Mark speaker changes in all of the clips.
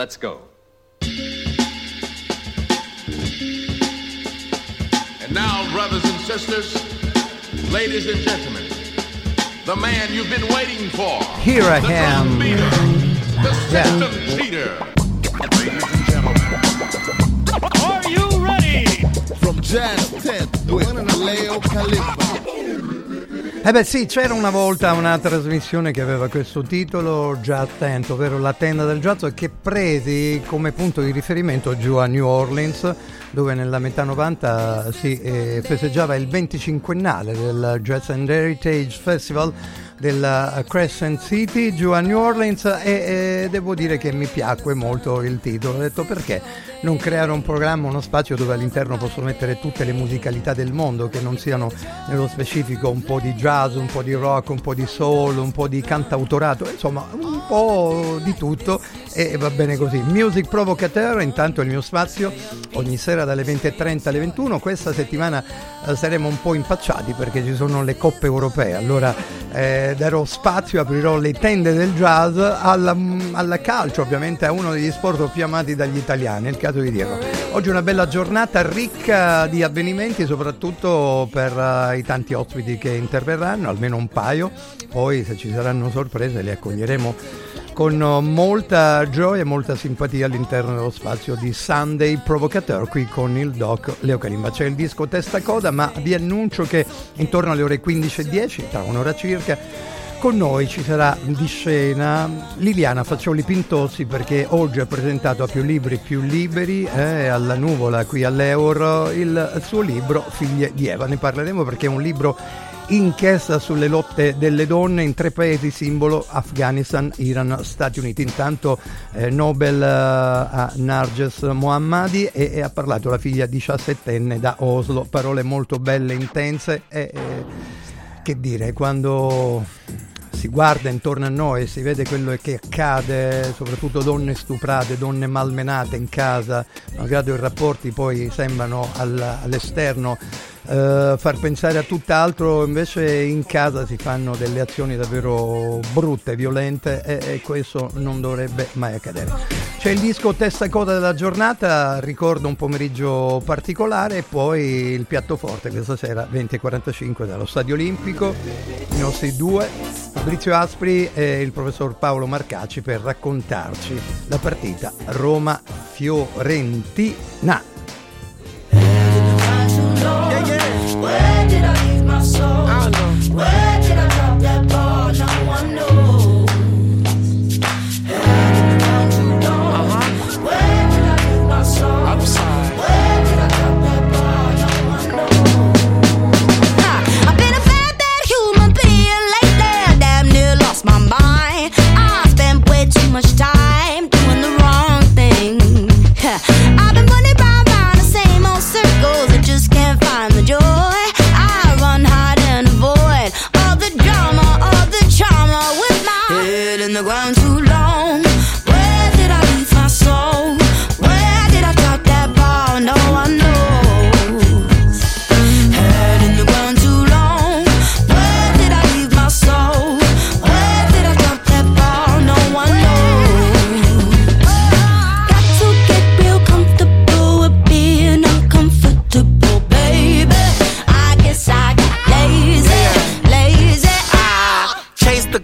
Speaker 1: let's go.
Speaker 2: And now, brothers and sisters, ladies and gentlemen, the man you've been waiting for.
Speaker 3: Here I
Speaker 2: the
Speaker 3: am.
Speaker 2: drum beater, the
Speaker 3: Yeah.
Speaker 2: system cheater. Ladies and gentlemen.
Speaker 4: Are you ready?
Speaker 5: From Jazz 10 with Leo Calippo.
Speaker 3: Eh beh sì, c'era una volta una trasmissione che aveva questo titolo già attento, ovvero La tenda del jazz, che presi come punto di riferimento giù a New Orleans, dove nella metà 90 si eh, festeggiava il 25ennale del Jazz and Heritage Festival della Crescent City giù a New Orleans e, e devo dire che mi piacque molto il titolo. Ho detto perché non creare un programma, uno spazio dove all'interno posso mettere tutte le musicalità del mondo che non siano nello specifico un po' di jazz, un po' di rock, un po' di soul, un po' di cantautorato, insomma un po' di tutto e va bene così. Music Provocateur, intanto il mio spazio ogni sera dalle 20.30 alle 21, questa settimana eh, saremo un po' impacciati perché ci sono le coppe europee, allora eh, darò spazio, aprirò le tende del jazz alla calcio, ovviamente a uno degli sport più amati dagli italiani, il caso di dirlo. Oggi è una bella giornata ricca di avvenimenti, soprattutto per eh, i tanti ospiti che interverranno, almeno un paio, poi se ci saranno sorprese li accoglieremo con eh, molta gioia e molta simpatia all'interno dello spazio di Sunday Provocateur qui con il doc Leo Calimba. C'è il disco Testa Coda, ma vi annuncio che intorno alle ore 15.10, tra un'ora circa, con noi ci sarà di scena Liliana Faccioli Pintozzi perché oggi ha presentato a più libri più liberi eh, alla nuvola qui all'Euro il suo libro Figlie di Eva. Ne parleremo perché è un libro inchiesta sulle lotte delle donne in tre paesi simbolo Afghanistan, Iran, Stati Uniti. Intanto eh, Nobel eh, a Narges Mohammadi e, e ha parlato la figlia diciassettenne da Oslo, parole molto belle, intense e, e che dire, quando si guarda intorno a noi si vede quello che accade, soprattutto donne stuprate, donne malmenate in casa, malgrado i rapporti poi sembrano al- all'esterno eh, far pensare a tutt'altro, invece in casa si fanno delle azioni davvero brutte, violente e, e questo non dovrebbe mai accadere. C'è il disco Testa Coda della giornata, ricordo un pomeriggio particolare e poi il piatto forte questa sera 20.45 dallo Stadio Olimpico, i nostri due, Fabrizio Aspri e il professor Paolo Marcacci per raccontarci la partita Roma-Fiorentina.
Speaker 6: Yeah, yeah. Where did I leave my soul? I. Where did I drop that ball? No one knows.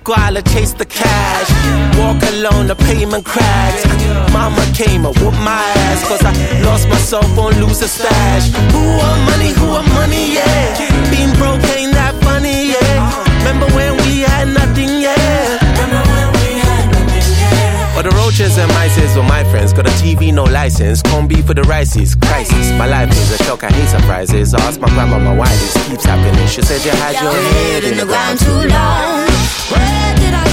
Speaker 7: Guala, chase the cash. Walk alone, the pavement cracks. Mama came and whooped my ass. Cause I lost myself on lose a stash. Who want money, who want money, yeah. Being broke ain't that funny, yeah. Remember when we had nothing, yeah. But the roaches and mices were my friends. Got a TV, no license. Beef for the rices. Crisis. My life is a shock. I hate surprises. Ask my grandma why this keeps happening. She said you had your head in the ground too long.
Speaker 8: Where did I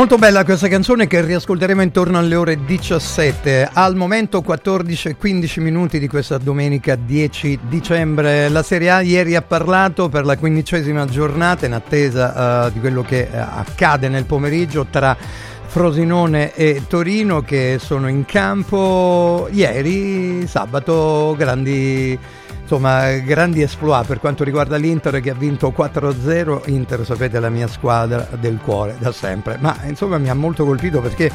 Speaker 3: Molto bella questa canzone che riascolteremo intorno alle ore 17. Al momento 14 e 15 minuti di questa domenica 10 dicembre. La Serie A ieri ha parlato per la quindicesima giornata in attesa uh, di quello che uh, accade nel pomeriggio tra Frosinone e Torino che sono in campo. Ieri, sabato, grandi insomma grandi esploit per quanto riguarda l'Inter che ha vinto 4-0 Inter sapete la mia squadra del cuore da sempre. Ma insomma mi ha molto colpito perché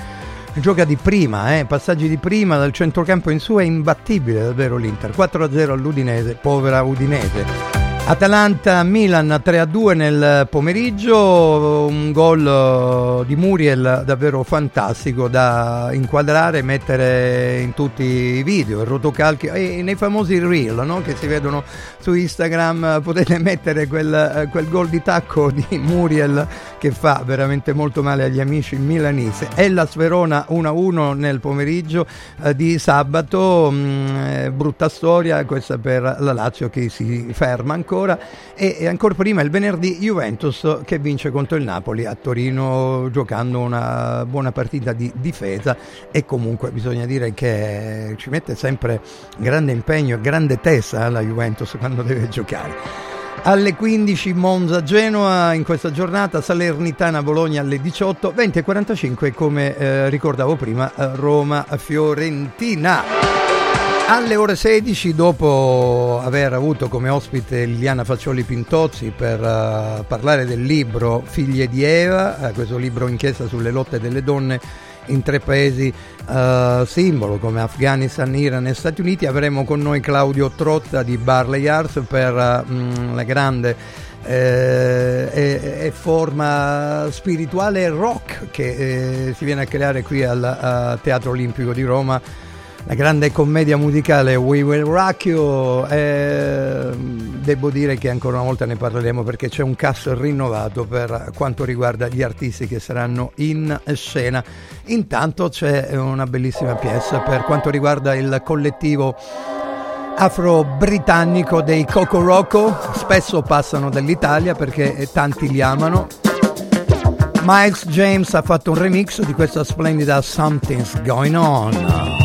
Speaker 3: gioca di prima eh? passaggi di prima dal centrocampo in su è imbattibile davvero l'Inter. 4-0 all'Udinese povera Udinese Atalanta-Milan 3-2 nel pomeriggio, un gol eh, di Muriel davvero fantastico da inquadrare e mettere in tutti i video, il rotocalchi e nei famosi reel no? che si vedono su Instagram potete mettere quel, eh, quel gol di tacco di Muriel che fa veramente molto male agli amici milanese. Ellas Verona 1-1 nel pomeriggio eh, di sabato, mm, eh, brutta storia questa per la Lazio che si ferma ancora e, e ancora prima il venerdì Juventus che vince contro il Napoli a Torino giocando una buona partita di difesa e comunque bisogna dire che ci mette sempre grande impegno e grande testa eh, la Juventus quando deve giocare alle 15 Monza Genoa in questa giornata, Salernitana Bologna alle 18, 20 e 45 come eh, ricordavo prima Roma Fiorentina. Alle ore 16, dopo aver avuto come ospite Liliana Faccioli Pintozzi per uh, parlare del libro Figlie di Eva, uh, questo libro inchiesta sulle lotte delle donne in tre paesi uh, simbolo come Afghanistan, Iran e Stati Uniti. Avremo con noi Claudio Trotta di Barley Arts per uh, la grande eh, e, forma spirituale rock che eh, si viene a creare qui al, al Teatro Olimpico di Roma la grande commedia musicale We Will Rock You eh, devo dire che ancora una volta ne parleremo perché c'è un cast rinnovato per quanto riguarda gli artisti che saranno in scena. Intanto c'è una bellissima pièce per quanto riguarda il collettivo afro-britannico dei Coco Rocco. Spesso passano dall'Italia perché tanti li amano. Miles James ha fatto un remix di questa splendida Something's Going On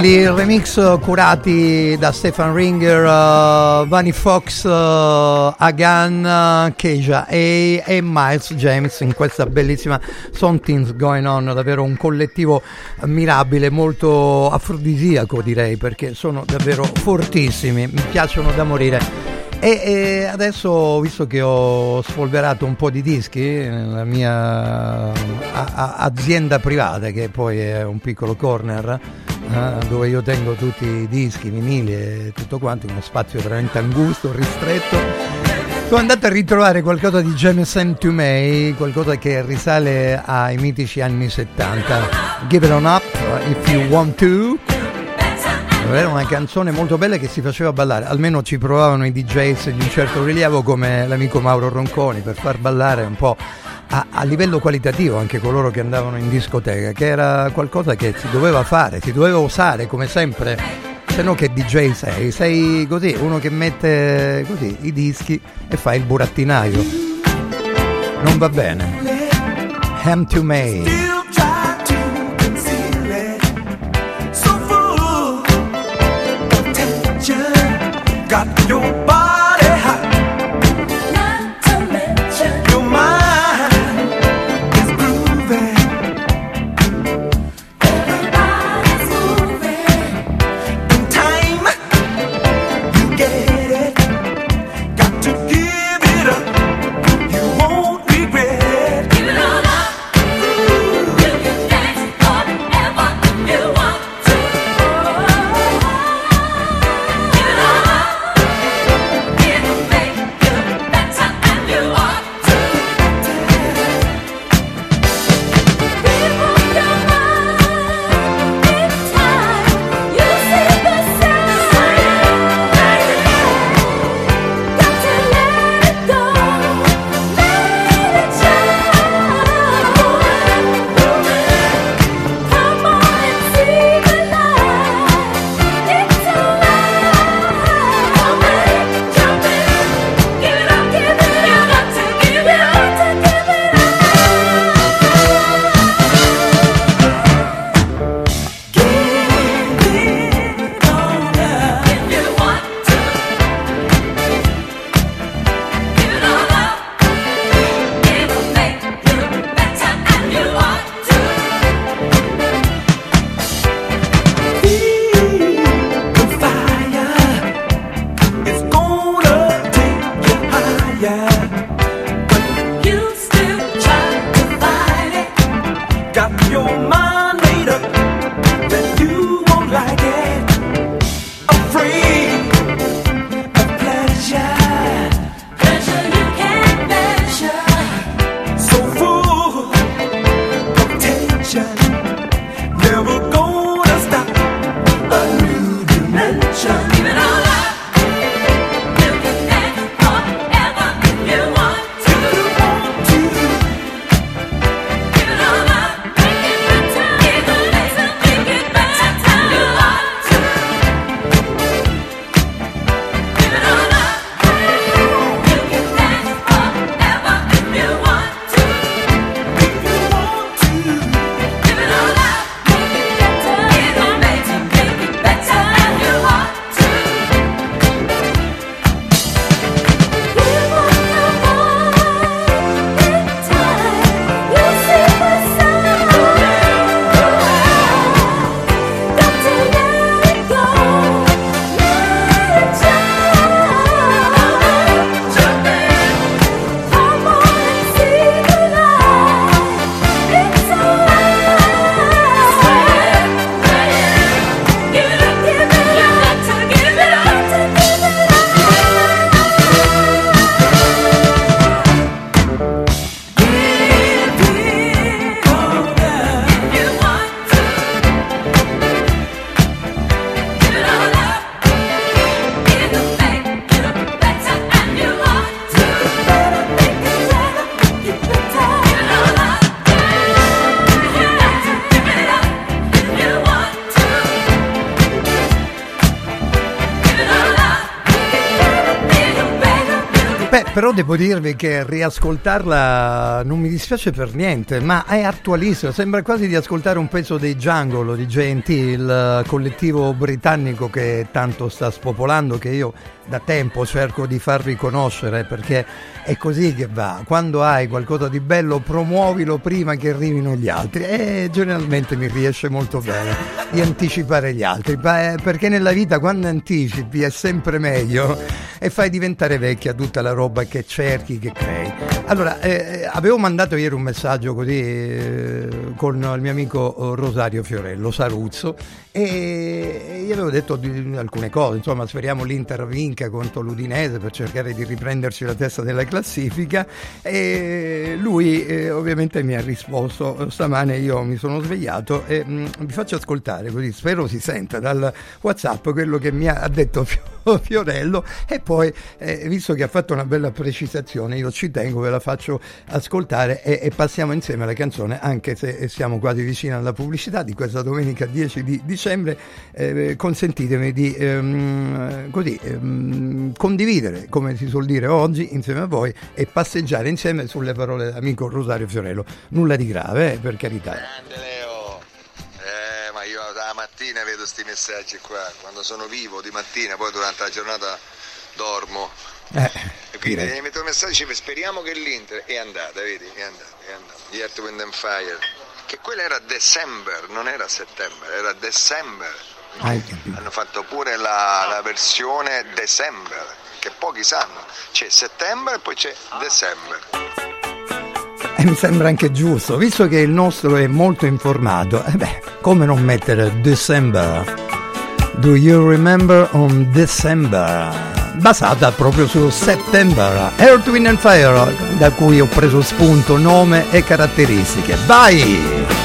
Speaker 3: Belli remix curati da Stefan Ringer, uh, Vanny Fox, uh, Agan, uh, Keja e, e Miles James in questa bellissima Something's Going On, davvero un collettivo mirabile, molto afrodisiaco direi perché sono davvero fortissimi, mi piacciono da morire. E, e adesso, visto che ho spolverato un po' di dischi nella mia a- a- azienda privata, che poi è un piccolo corner, eh, dove io tengo tutti i dischi, vinili e tutto quanto, uno spazio veramente angusto, ristretto, sono andato a ritrovare qualcosa di James St. May, qualcosa che risale ai mitici anni 70. Give it on up if you want to. Era una canzone molto bella che si faceva ballare, almeno ci provavano i DJs di un certo rilievo come l'amico Mauro Ronconi per far ballare un po' a, a livello qualitativo anche coloro che andavano in discoteca, che era qualcosa che si doveva fare, si doveva usare come sempre, se no che DJ sei, sei così, uno che mette così i dischi e fa il burattinaio. Non va bene. Ham to May.
Speaker 4: Still try
Speaker 3: devo dirvi che riascoltarla non mi dispiace per niente, ma è attualissima, sembra quasi di ascoltare un pezzo dei Jungle di JNT, il collettivo britannico che tanto sta spopolando, che io da tempo cerco di far riconoscere perché è così che va. Quando hai qualcosa di bello promuovilo prima che arrivino gli altri e generalmente mi riesce molto bene di anticipare gli altri pa- perché nella vita quando anticipi è sempre meglio e fai diventare vecchia tutta la roba che cerchi, che crei. Allora, eh, avevo mandato ieri un messaggio così eh, con il mio amico Rosario Fiorello, Saruzzo, e gli avevo detto alcune cose, insomma speriamo l'Inter vinca contro l'Udinese per cercare di riprenderci la testa della classifica e lui eh, ovviamente mi ha risposto stamane io mi sono svegliato e mh, vi faccio ascoltare così spero si senta dal whatsapp quello che mi ha detto Fio- Fiorello. E poi eh, visto che ha fatto una bella precisazione io ci tengo ve la faccio ascoltare e, e passiamo insieme alla canzone anche se siamo quasi vicini alla pubblicità di questa domenica 10 di dicembre. Eh, consentitemi di ehm, così ehm, condividere come si suol dire oggi insieme a voi e passeggiare insieme sulle parole dell'amico Rosario Fiorello. Nulla di grave eh, per carità.
Speaker 9: Grande Leo, mattina vedo questi messaggi qua, quando sono vivo di mattina, poi durante la giornata dormo.
Speaker 3: eh,
Speaker 9: E quindi
Speaker 3: direi.
Speaker 9: mi metto un messaggio e speriamo che l'Inter è andata, vedi, è andata, è andata. Gli Earth, Wind and Fire, che quella era December, non era settembre, era December. Hanno fatto pure la, la versione December, che pochi sanno. C'è settembre e poi c'è December.
Speaker 3: E mi sembra anche giusto, visto che il nostro è molto informato, eh beh, come non mettere December? Do you remember on December? Basata proprio su September, Earth, Wind and Fire, da cui ho preso spunto, nome e caratteristiche. Vai!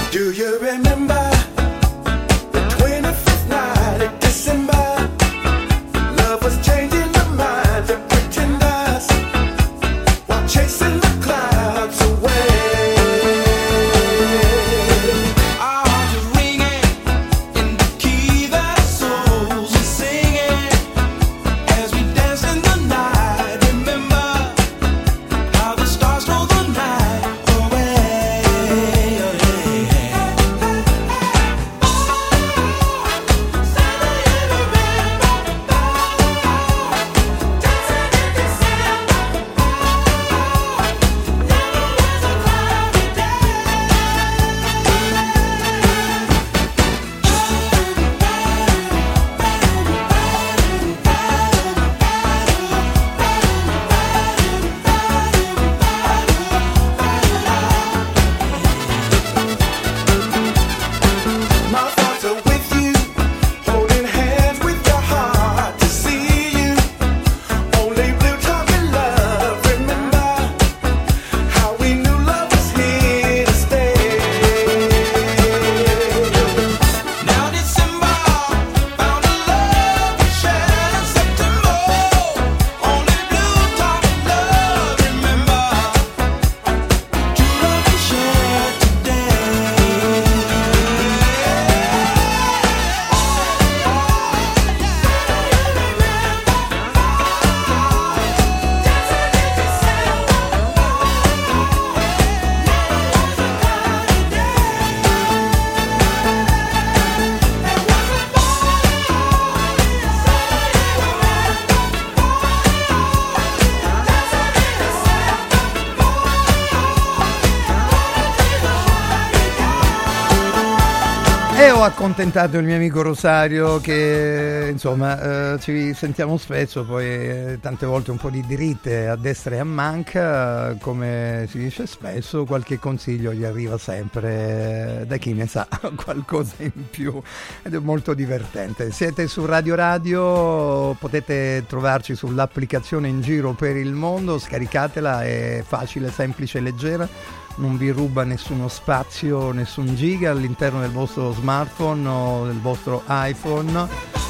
Speaker 3: Accontentato il mio amico Rosario che insomma eh, ci sentiamo spesso, poi eh, tante volte un po' di dritte a destra e a manca, come si dice spesso, qualche consiglio gli arriva sempre da chi ne sa qualcosa in più ed è molto divertente. Siete su Radio Radio, potete trovarci sull'applicazione in giro per il mondo, scaricatela, è facile, semplice e leggera non vi ruba nessuno spazio, nessun giga all'interno del vostro smartphone o del vostro iPhone.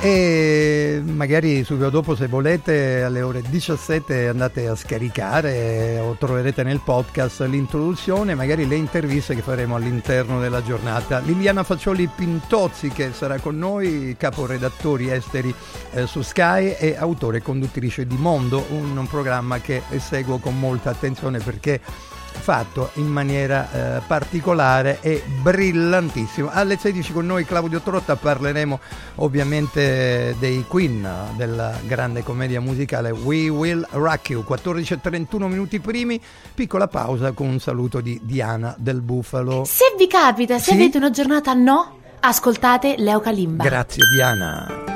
Speaker 3: e magari subito dopo se volete alle ore 17 andate a scaricare o troverete nel podcast l'introduzione, magari le interviste che faremo all'interno della giornata. Liliana Faccioli Pintozzi che sarà con noi, caporedattori esteri eh, su Sky e autore e conduttrice di Mondo, un, un programma che seguo con molta attenzione perché fatto in maniera eh, particolare e brillantissimo. Alle 16 con noi Claudio Trotta parleremo ovviamente dei Queen, della grande commedia musicale We Will Rock You. 14.31 minuti primi, piccola pausa con un saluto di Diana del Bufalo.
Speaker 10: Se vi capita, se
Speaker 3: Sì?
Speaker 10: avete una giornata no, ascoltate Leo Kalimba.
Speaker 3: Grazie Diana.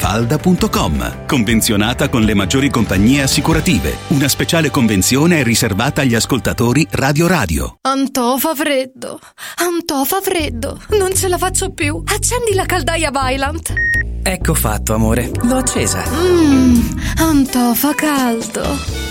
Speaker 1: villamafalda.com. Convenzionata con le maggiori compagnie assicurative. Una speciale convenzione è riservata agli ascoltatori Radio Radio.
Speaker 11: Antò fa freddo. Antò fa freddo. Non ce la faccio più. Accendi la caldaia Vylant.
Speaker 12: Ecco fatto, amore. L'ho accesa.
Speaker 11: Mmm, Antò fa caldo.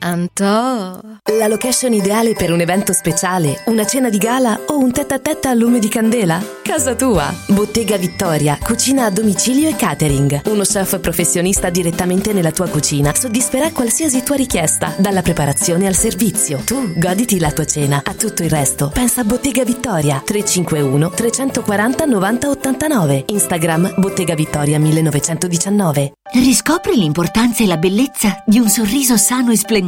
Speaker 11: Antò.
Speaker 13: La location ideale per un evento speciale, una cena di gala o un tête a tête a lume di candela? Casa tua. Bottega Vittoria, cucina a domicilio e catering. Uno chef professionista direttamente nella tua cucina soddisferà qualsiasi tua richiesta, dalla preparazione al servizio. Tu goditi la tua cena. A tutto il resto, pensa a Bottega Vittoria 351 340 90 89. Instagram Bottega Vittoria 1919.
Speaker 14: Riscopri l'importanza e la bellezza di un sorriso sano e splendente.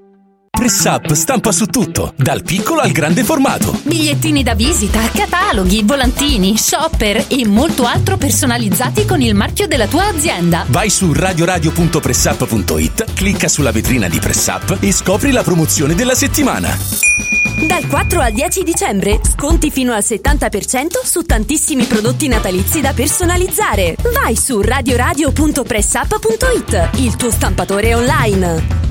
Speaker 15: Press Up stampa su tutto, dal piccolo al grande formato.
Speaker 10: Bigliettini da visita, cataloghi, volantini, shopper e molto altro personalizzati con il marchio della tua azienda.
Speaker 15: Vai su radioradio.pressup.it, clicca sulla vetrina di Press Up e scopri la promozione della settimana.
Speaker 13: Dal 4 al 10 dicembre, sconti fino al 70% su tantissimi prodotti natalizi da personalizzare. Vai su radioradio.pressup.it, il tuo stampatore online.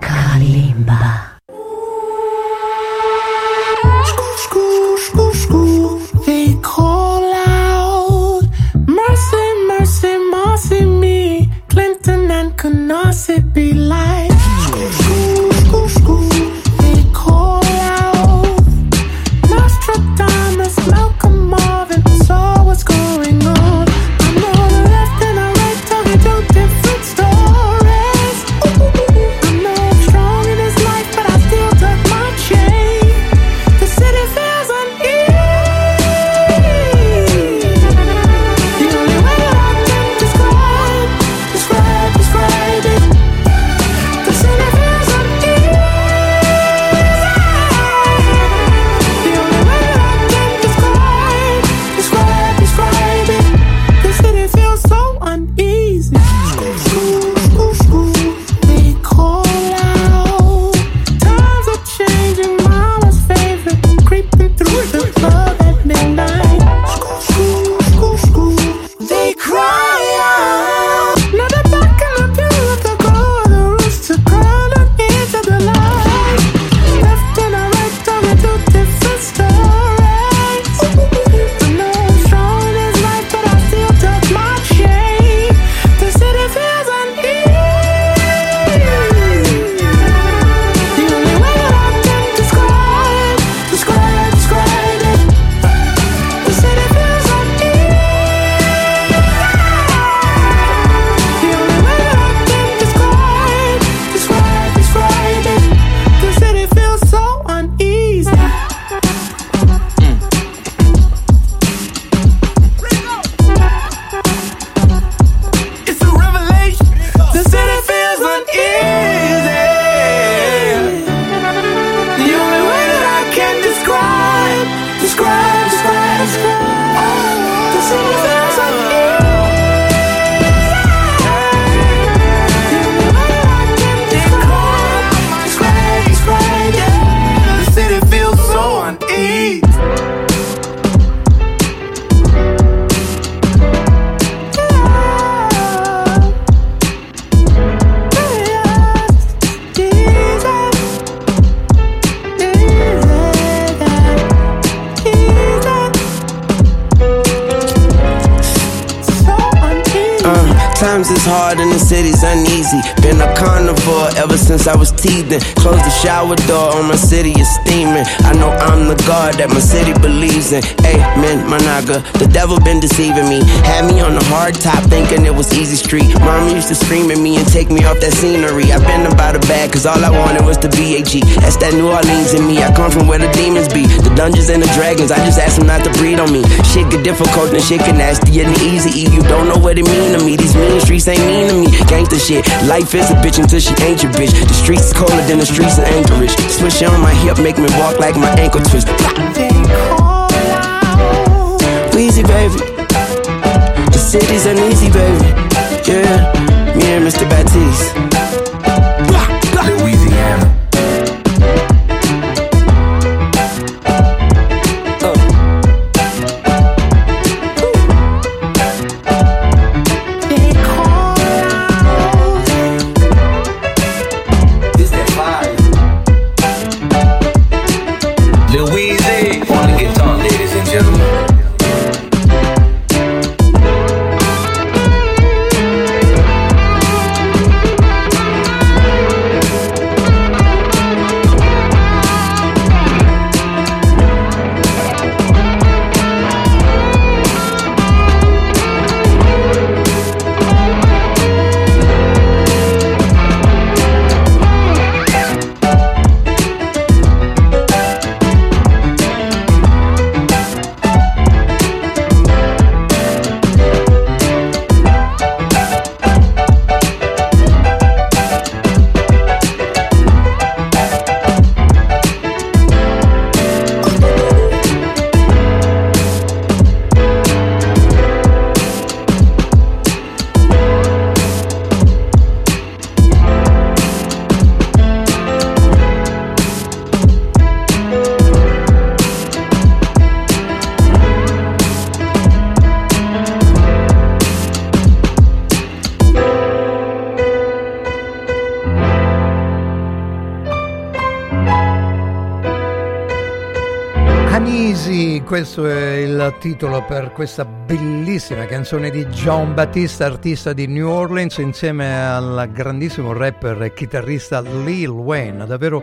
Speaker 14: Kalimba.
Speaker 16: They call out. Mercy, mercy, mercy me. Clinton and Canarsie be like.
Speaker 7: Shower door on my city is steaming. I God that my city believes in. Amen, my naga. The devil been deceiving me. Had me on the hard top thinking it was easy street. Mom used to scream at me and take me off that scenery. I've been about a bag cause all I wanted was the BAG. That's that New Orleans in me. I come from where the demons be. The dungeons and the dragons. I just ask them not to breed on me. Shit get difficult and shit get nasty and easy. You don't know what it mean to me. These mean streets ain't mean to me. Gangsta shit. Life is a bitch until she ain't your bitch. The streets colder than the streets of Anchorage. Switch on my hip, make me walk like my ankle twist. Weezy, baby. The city's uneasy, baby. Yeah, me and Mr. Baptiste.
Speaker 3: Titolo per questa bellissima canzone di John Battista, artista di New Orleans, insieme al grandissimo rapper e chitarrista Lil Wayne. Davvero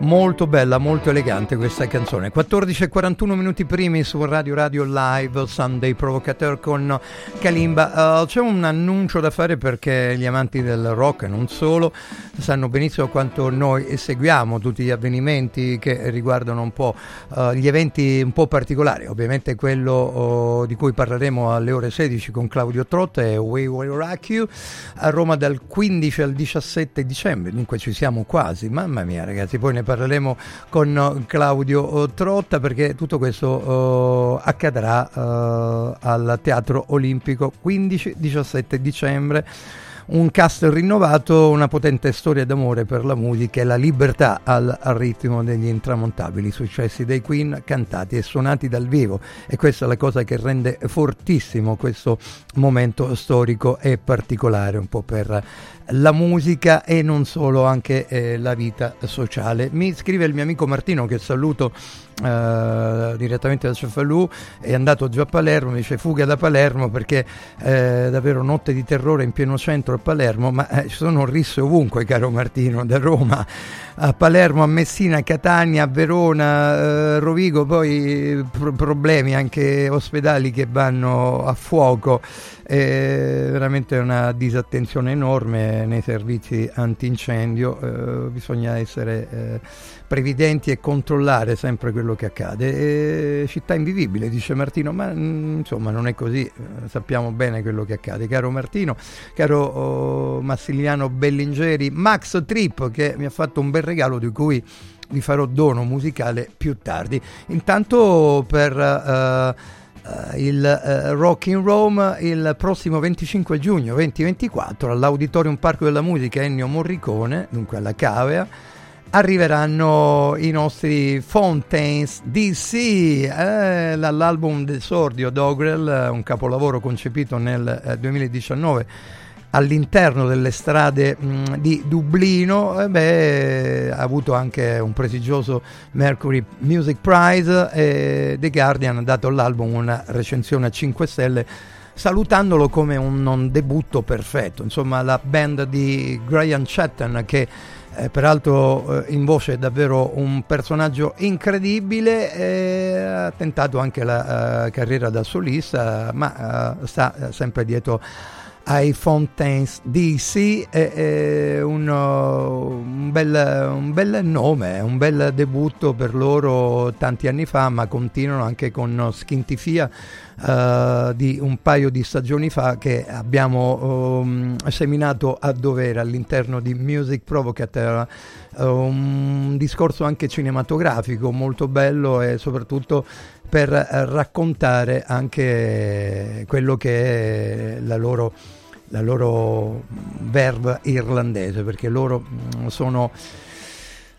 Speaker 3: molto bella, molto elegante questa canzone. 14 e 41 minuti primi su Radio Radio Live, Sunday Provocateur con Kalimba. Uh, c'è un annuncio da fare perché gli amanti del rock e non solo sanno benissimo quanto noi seguiamo tutti gli avvenimenti che riguardano un po' uh, gli eventi un po' particolari. Ovviamente quello uh, di cui parleremo alle ore 16 con Claudio Trotta e We Will Rock You. A Roma dal 15 al 17 dicembre, dunque ci siamo quasi. Mamma mia ragazzi, poi ne parleremo con Claudio Trotta perché tutto questo accadrà al Teatro Olimpico. 15-17 dicembre un cast rinnovato, una potente storia d'amore per la musica e la libertà al, al, ritmo degli intramontabili successi dei Queen cantati e suonati dal vivo e questa è la cosa che rende fortissimo questo momento storico e particolare un po' per la musica e non solo, anche eh, la vita sociale. Mi scrive il mio amico Martino che saluto Uh, direttamente da Cefalù è andato già a Palermo dice fuga da Palermo perché eh, davvero notte di terrore in pieno centro a Palermo ma eh, ci sono risse ovunque caro Martino da Roma. A Palermo a Messina a Catania a Verona eh, Rovigo poi pro- problemi anche ospedali che vanno a fuoco. È veramente una disattenzione enorme nei servizi antincendio eh, bisogna essere eh, previdenti e controllare sempre quello che accade. E città invivibile, dice Martino, ma mh, insomma non è così, eh, sappiamo bene quello che accade. Caro Martino, caro oh, Massiliano Bellingeri, Max Trip che mi ha fatto un bel regalo di cui vi farò dono musicale più tardi. Intanto per... Uh, Uh, il uh, Rock in Rome il prossimo 25 giugno 2024 all'Auditorium Parco della Musica Ennio Morricone, dunque alla Cavea arriveranno i nostri Fountains DC, eh, l'album d'esordio Dogrel, un capolavoro concepito nel eh, 2019 all'interno delle strade mh, di Dublino, eh beh, ha avuto anche un prestigioso Mercury Music Prize e The Guardian ha dato all'album una recensione a 5 stelle salutandolo come un non debutto perfetto. Insomma, la band di Brian Chatton che eh, peraltro eh, in voce è davvero un personaggio incredibile, eh, ha tentato anche la uh, carriera da solista, ma uh, sta uh, sempre dietro ai Fontaines DC, è, un, un, bel, un, bel, nome, un bel debutto per loro tanti anni fa, ma continuano anche con Skintifia uh, di un paio di stagioni fa che abbiamo um, seminato a dovere all'interno di Music Provocateur, uh, un discorso anche cinematografico molto bello e soprattutto per raccontare anche quello che è la loro, la loro verve irlandese, perché loro sono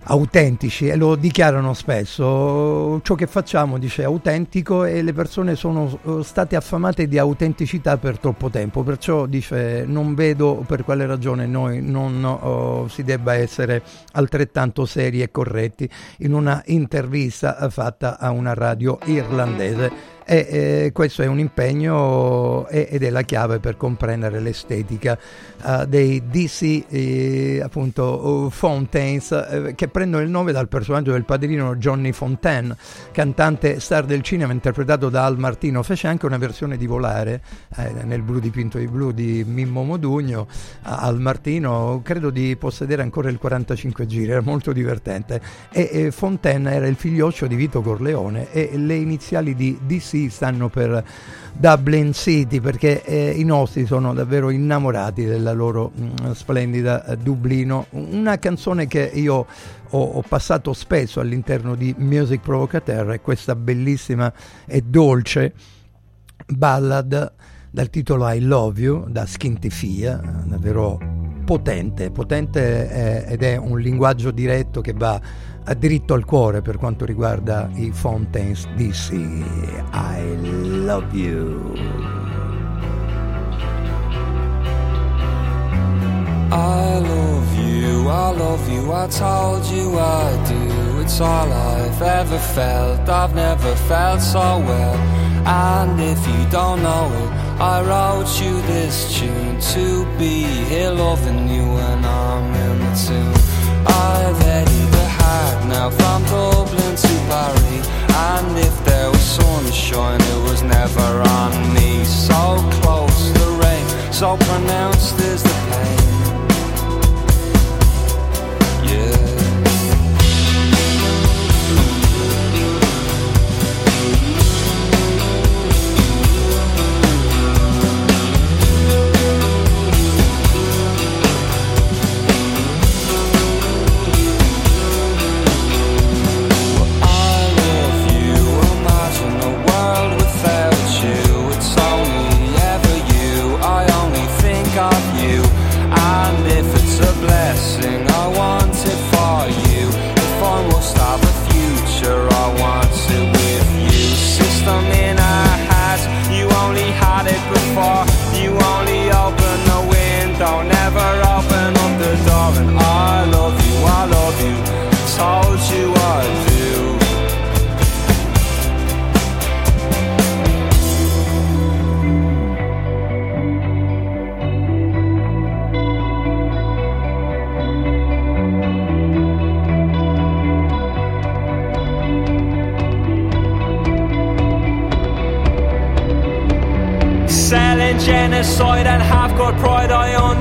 Speaker 3: autentici e lo dichiarano spesso. Ciò che facciamo, dice, autentico e le persone sono eh, state affamate di autenticità per troppo tempo, perciò dice non vedo per quale ragione noi non oh, si debba essere altrettanto seri e corretti in una intervista fatta a una radio irlandese e eh, questo è un impegno ed è la chiave per comprendere l'estetica uh, dei DC eh, appunto uh, Fontaines eh, che prendono il nome dal personaggio del padrino Johnny Fontaine cantante star del cinema interpretato da Al Martino. Fece anche una versione di Volare eh, nel blu dipinto di blu di Mimmo Modugno. Al Martino credo di possedere ancora il 45 giri era molto divertente. E Fontaine era il figlioccio di Vito Corleone e le iniziali di DC stanno per Dublin City perché eh, i nostri sono davvero innamorati della loro mh, splendida eh, Dublino. Una canzone che io ho, ho, passato spesso all'interno di Music Provocateur è questa bellissima e dolce ballad dal titolo I Love You da Skintifia, davvero potente, potente eh, ed è un linguaggio diretto che va a diritto al cuore per quanto riguarda i Fountains DC. I love you.
Speaker 17: I love you, I love you, I told you I do. it's all I've ever felt. I've never felt so well. And if you don't know it, I wrote you this tune to be here loving you when I'm in the tune. I've headed the hard now from Dublin to Paris. And if there was sunshine, it was never on me. So close, the rain, so pronounced is the pain.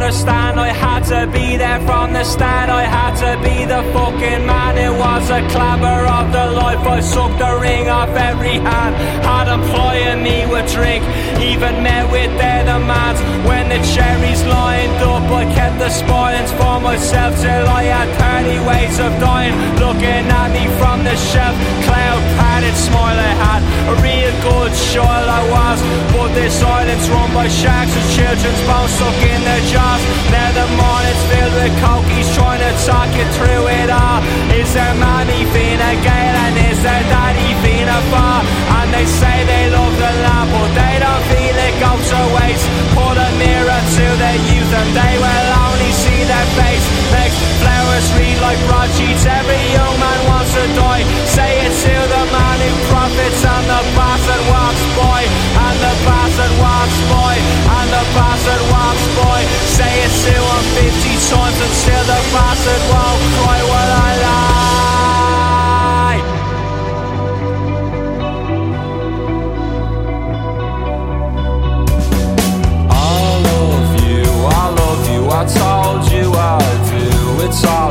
Speaker 17: I understand. I had to be there from the start. I had to be the fucking man. It was a clamor of the life. I sucked the ring off every hand. Had employing me with drink, even met with their demands. When the cherries lined up, I kept the spoilings for myself till I had 30 ways of dying. Looking at me from the shelf, cloud padded smile I had. A real good child I was, but this island's run by sharks and children's bones stuck in their jaws. Now the morning's filled with cokies trying to talk you through it all. Is there mommy Fina Gale and is there daddy Fina Far? And they say they love the land, but they don't feel it go to waste. Pull a mirror to their youth and they will only see their face. Makes flowers read like broadsheets. Every young man wants to die. Say it to the man who profits and the bastard walks by. And the bastard walks by. And the bastard walks by. Say it to him 50 times and still the bastard won't cry. Well, It's all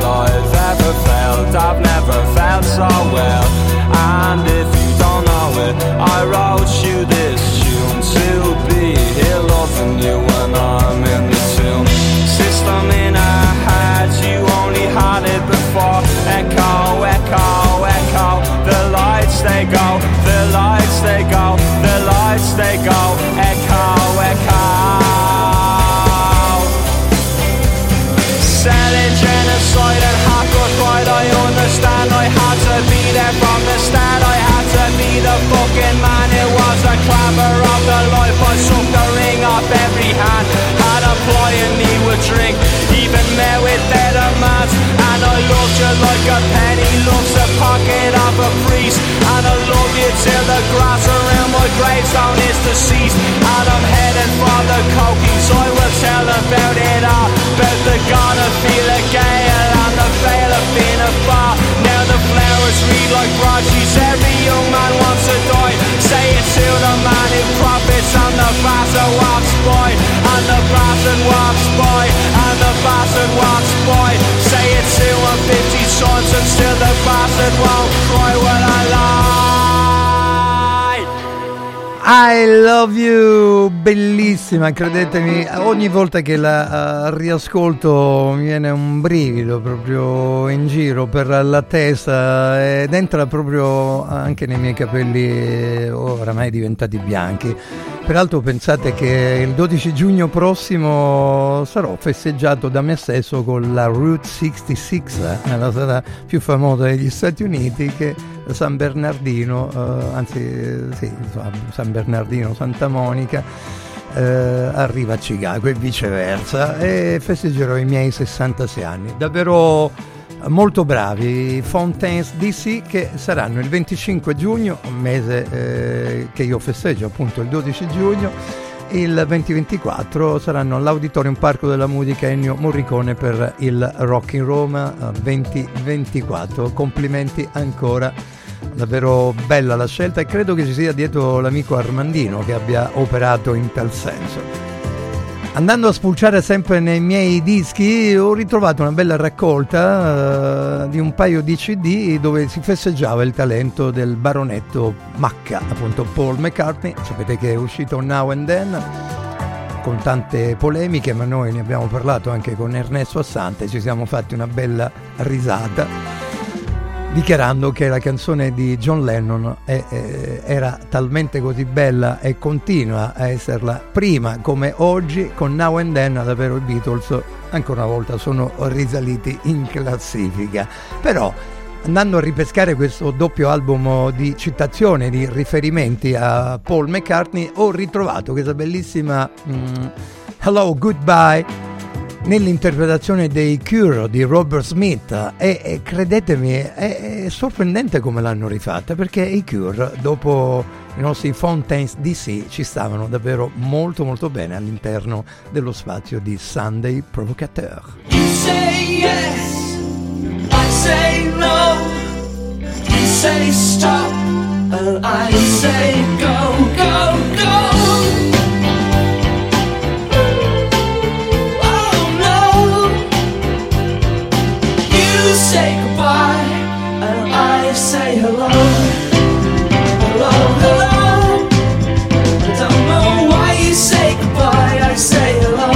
Speaker 17: like a penny Loves the pocket of a priest. And I love you till the grass around my gravestone is deceased. And I'm headed for the cokies I will tell about it all. About the god of Fela Gale And the veil of being a bar Now the flowers read like broadsheets Every young man wants to die. Say it to the man who profits. And the bastard walks by. And the bastard walks by. And the bastard walks by 50 times And still the bastard won't cry Well I lied
Speaker 3: I love you, bellissima, credetemi, ogni volta che la eh, riascolto mi viene un brivido proprio in giro per la testa ed entra proprio anche nei miei capelli eh, oramai diventati bianchi. Peraltro pensate che il 12 giugno prossimo sarò festeggiato da me stesso con la Route 66, eh, nella strada più famosa degli Stati Uniti che San Bernardino, eh, anzi sì, San Bernardino, Santa Monica, eh, arriva a Chicago e viceversa e festeggerò i miei 66 anni. Davvero molto bravi, Fontaines DC che saranno il 25 giugno, un mese eh, che io festeggio appunto il 12 giugno, il 2024 saranno all'Auditorium Parco della Musica Ennio Morricone per il Rock in Roma eh, 2024. Complimenti ancora, davvero bella la scelta e credo che ci sia dietro l'amico Armandino che abbia operato in tal senso. Andando a spulciare sempre nei miei dischi ho ritrovato una bella raccolta eh, di un paio di CD dove si festeggiava il talento del baronetto Macca, appunto Paul McCartney. Sapete che è uscito Now and Then con tante polemiche, ma noi ne abbiamo parlato anche con Ernesto Assante, ci siamo fatti una bella risata dichiarando che la canzone di John Lennon è- è- era talmente così bella e continua a esserla prima come oggi con Now and Then davvero i Beatles ancora una volta sono risaliti in classifica. Però andando a ripescare questo doppio album di citazione di riferimenti a Paul McCartney ho ritrovato questa bellissima mm, Hello Goodbye nell'interpretazione dei Cure di Robert Smith e, e credetemi è, è sorprendente come l'hanno rifatta perché i Cure dopo i nostri Fontaines DC ci stavano davvero molto molto bene all'interno dello spazio di Sunday Provocateur
Speaker 18: You say yes, I say no. You say stop, and I say go, go, go. Say goodbye, and I say hello. Hello, hello. I don't know why you say goodbye, I say hello.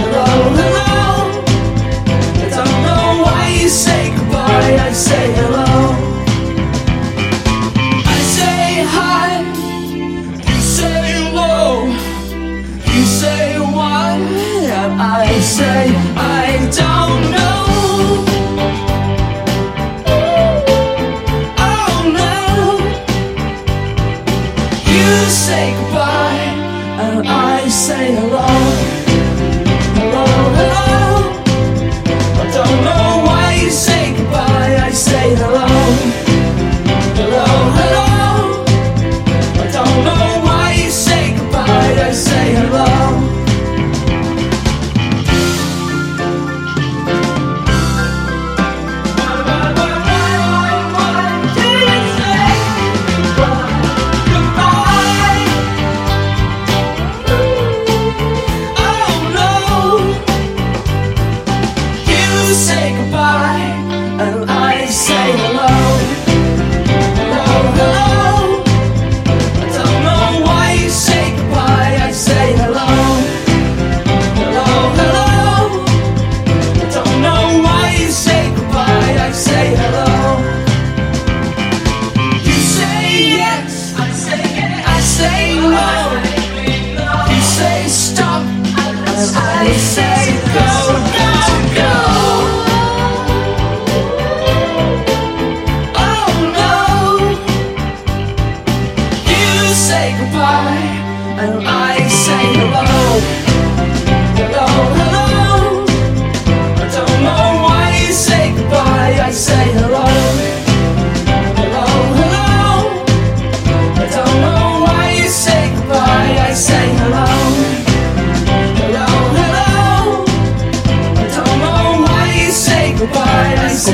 Speaker 18: Hello, hello. I don't know why you say goodbye. I say hello. I say hi. You say. You say why. And I say say goodbye. And I say hello.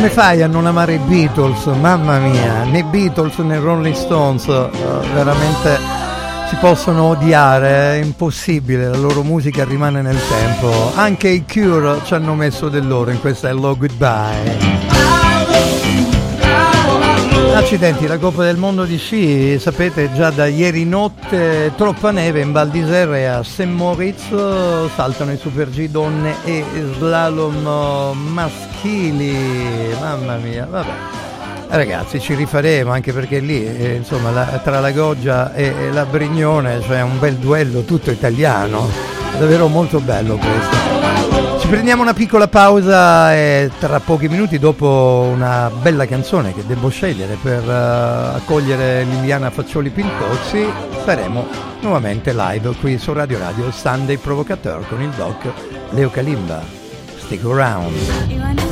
Speaker 3: Come fai a non amare i Beatles? Mamma mia, né Beatles né Rolling Stones eh, veramente si possono odiare, è impossibile, la loro musica rimane nel tempo. Anche i Cure ci hanno messo del loro in questa Hello Goodbye. Accidenti, la Coppa del Mondo di sci, sapete già da ieri notte troppa neve in Val d'Isère e a St. Moritz saltano i Super G donne e slalom maschili, mamma mia, vabbè. Ragazzi ci rifaremo anche perché lì eh, insomma la- tra la Goggia e, e la Brignone c'è un bel duello tutto italiano, davvero molto bello questo. Ci prendiamo una piccola pausa e tra pochi minuti dopo una bella canzone che devo scegliere per eh, accogliere Liliana Faccioli Pintozzi saremo nuovamente live qui su Radio Radio Sunday Provocateur con il doc Leo Kalimba. Stick around.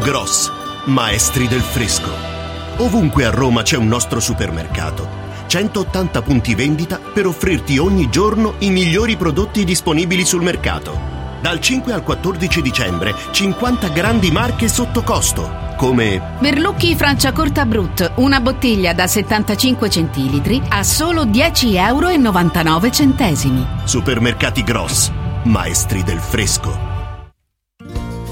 Speaker 19: Gross, maestri del fresco. Ovunque a Roma c'è un nostro supermercato. 180 punti vendita per offrirti ogni giorno i migliori prodotti disponibili sul mercato. Dal 5 al 14 dicembre 50 grandi marche sotto costo, come
Speaker 11: Merlucchi Franciacorta Brut, una bottiglia da 75 centilitri a solo 10,99 euro.
Speaker 19: Supermercati Gross, maestri del fresco.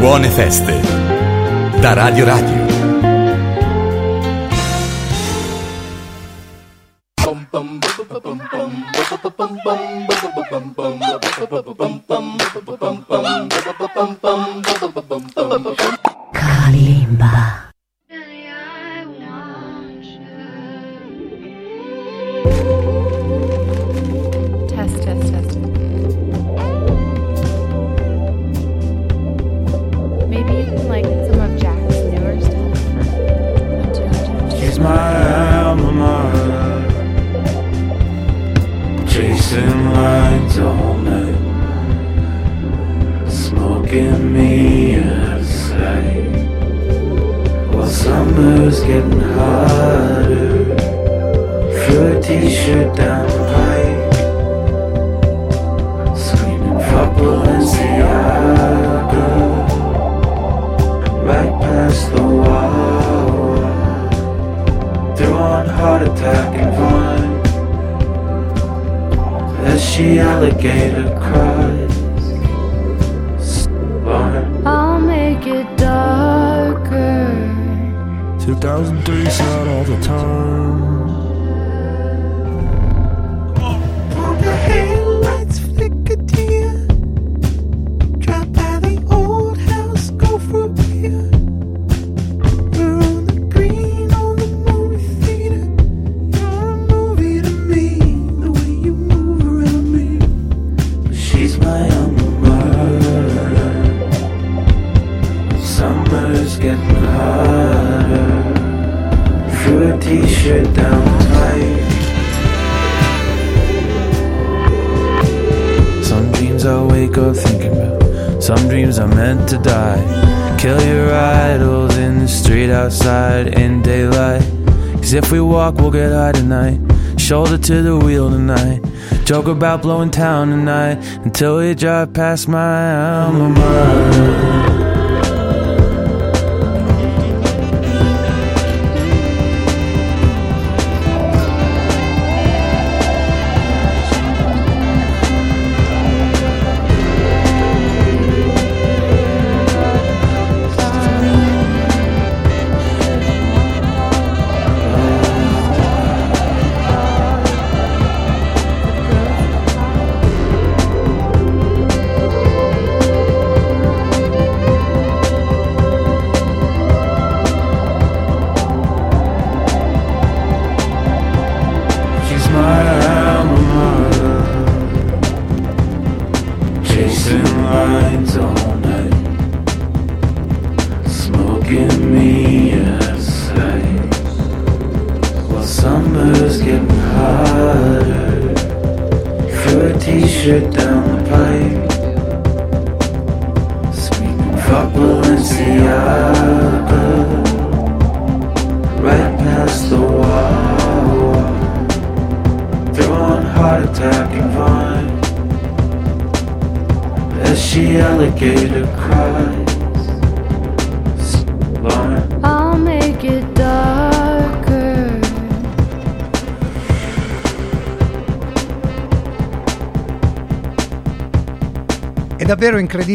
Speaker 20: Buone feste. Da Radio Radio.
Speaker 21: Kalimba.
Speaker 22: was getting hotter. Threw a t-shirt down the pipe, screaming for Balenciaga.
Speaker 21: Right past the wall, threw on heart attack and won. As she alligator
Speaker 23: cried.
Speaker 21: 2003 's not all the time.
Speaker 18: To the
Speaker 21: wheel tonight. Joke about blowing town tonight until we drive past my alma mater.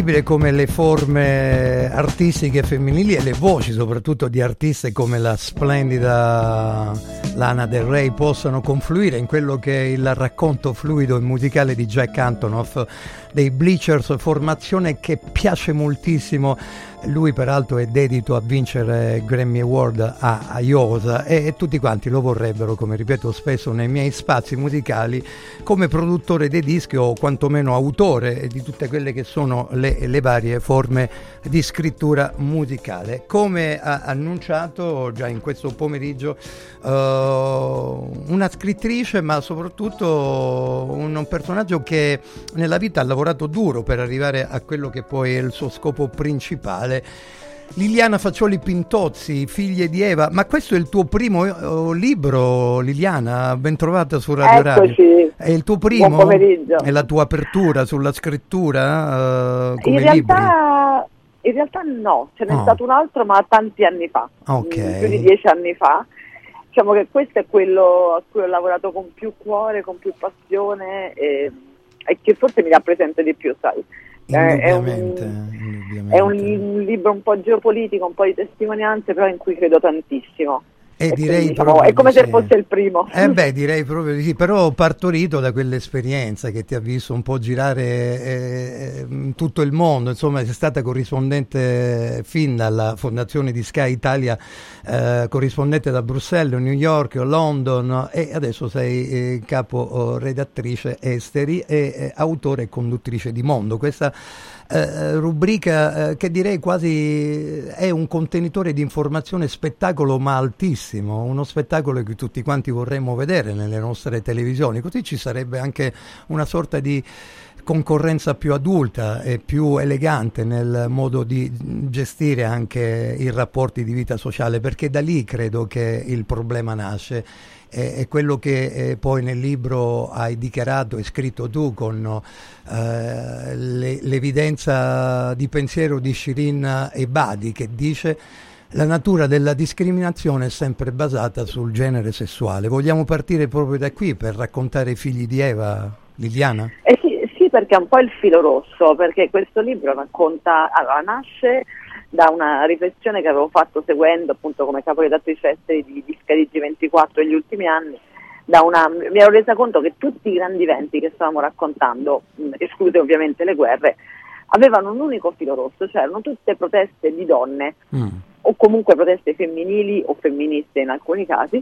Speaker 3: Incredibile come le forme artistiche femminili e le voci soprattutto di artiste come la splendida Lana Del Rey possano confluire in quello che è il racconto fluido e musicale di Jack Antonoff dei Bleachers, formazione che piace moltissimo. Lui peraltro è dedito a vincere Grammy Award a Iosa e, e tutti quanti lo vorrebbero, come ripeto spesso nei miei spazi musicali, come produttore dei dischi o quantomeno autore di tutte quelle che sono le, le varie forme di scrittura musicale. Come ha annunciato già in questo pomeriggio eh, una scrittrice ma soprattutto un, un personaggio che nella vita ha lavorato duro per arrivare a quello che poi è il suo scopo principale. Liliana Faccioli Pintozzi, figlie di Eva, ma questo è il tuo primo eh, libro, Liliana, ben trovata su Radio Radio.
Speaker 24: Eccoci.
Speaker 3: È il tuo primo?
Speaker 24: Buon pomeriggio.
Speaker 3: È la tua apertura sulla scrittura come
Speaker 24: in, realtà, in realtà no, ce n'è
Speaker 3: Oh.
Speaker 24: stato un altro ma tanti anni fa,
Speaker 3: Ok.
Speaker 24: mm, più di dieci anni fa. Diciamo che questo è quello a cui ho lavorato con più cuore, con più passione e, e che forse mi rappresenta di più, sai. Eh, È un, è un, un libro un po' geopolitico, un po' di testimonianze, però in cui credo tantissimo.
Speaker 3: E
Speaker 24: E
Speaker 3: direi
Speaker 24: diciamo, è come se fosse il primo.
Speaker 3: Eh beh, direi proprio di sì, però partorito da quell'esperienza che ti ha visto un po' girare eh, in tutto il mondo, insomma sei stata corrispondente fin dalla fondazione di Sky Italia, eh, corrispondente da Bruxelles, New York, London e adesso sei eh, capo oh, redattrice esteri e eh, autore e conduttrice di Mondo. Questa eh, rubrica eh, che direi quasi è un contenitore di informazione spettacolo ma altissimo, uno spettacolo che tutti quanti vorremmo vedere nelle nostre televisioni, così ci sarebbe anche una sorta di concorrenza più adulta e più elegante nel modo di gestire anche i rapporti di vita sociale, perché da lì credo che il problema nasce è, quello che eh, poi nel libro hai dichiarato e scritto tu con eh, le- l'evidenza di pensiero di Shirin Ebadi che dice La natura della discriminazione è sempre basata sul genere sessuale. Vogliamo partire proprio da qui per raccontare i figli di Eva, Liliana?
Speaker 24: Eh sì, sì, perché è un po' il filo rosso, perché questo libro racconta, allora, nasce da una riflessione che avevo fatto seguendo appunto come caporedattrice di Discadigi 24 negli ultimi anni, da una, mi ero resa conto che tutti i grandi eventi che stavamo raccontando, mh, escluse ovviamente le guerre, avevano un unico filo rosso, cioè erano tutte proteste di donne o comunque proteste femminili o femministe in alcuni casi,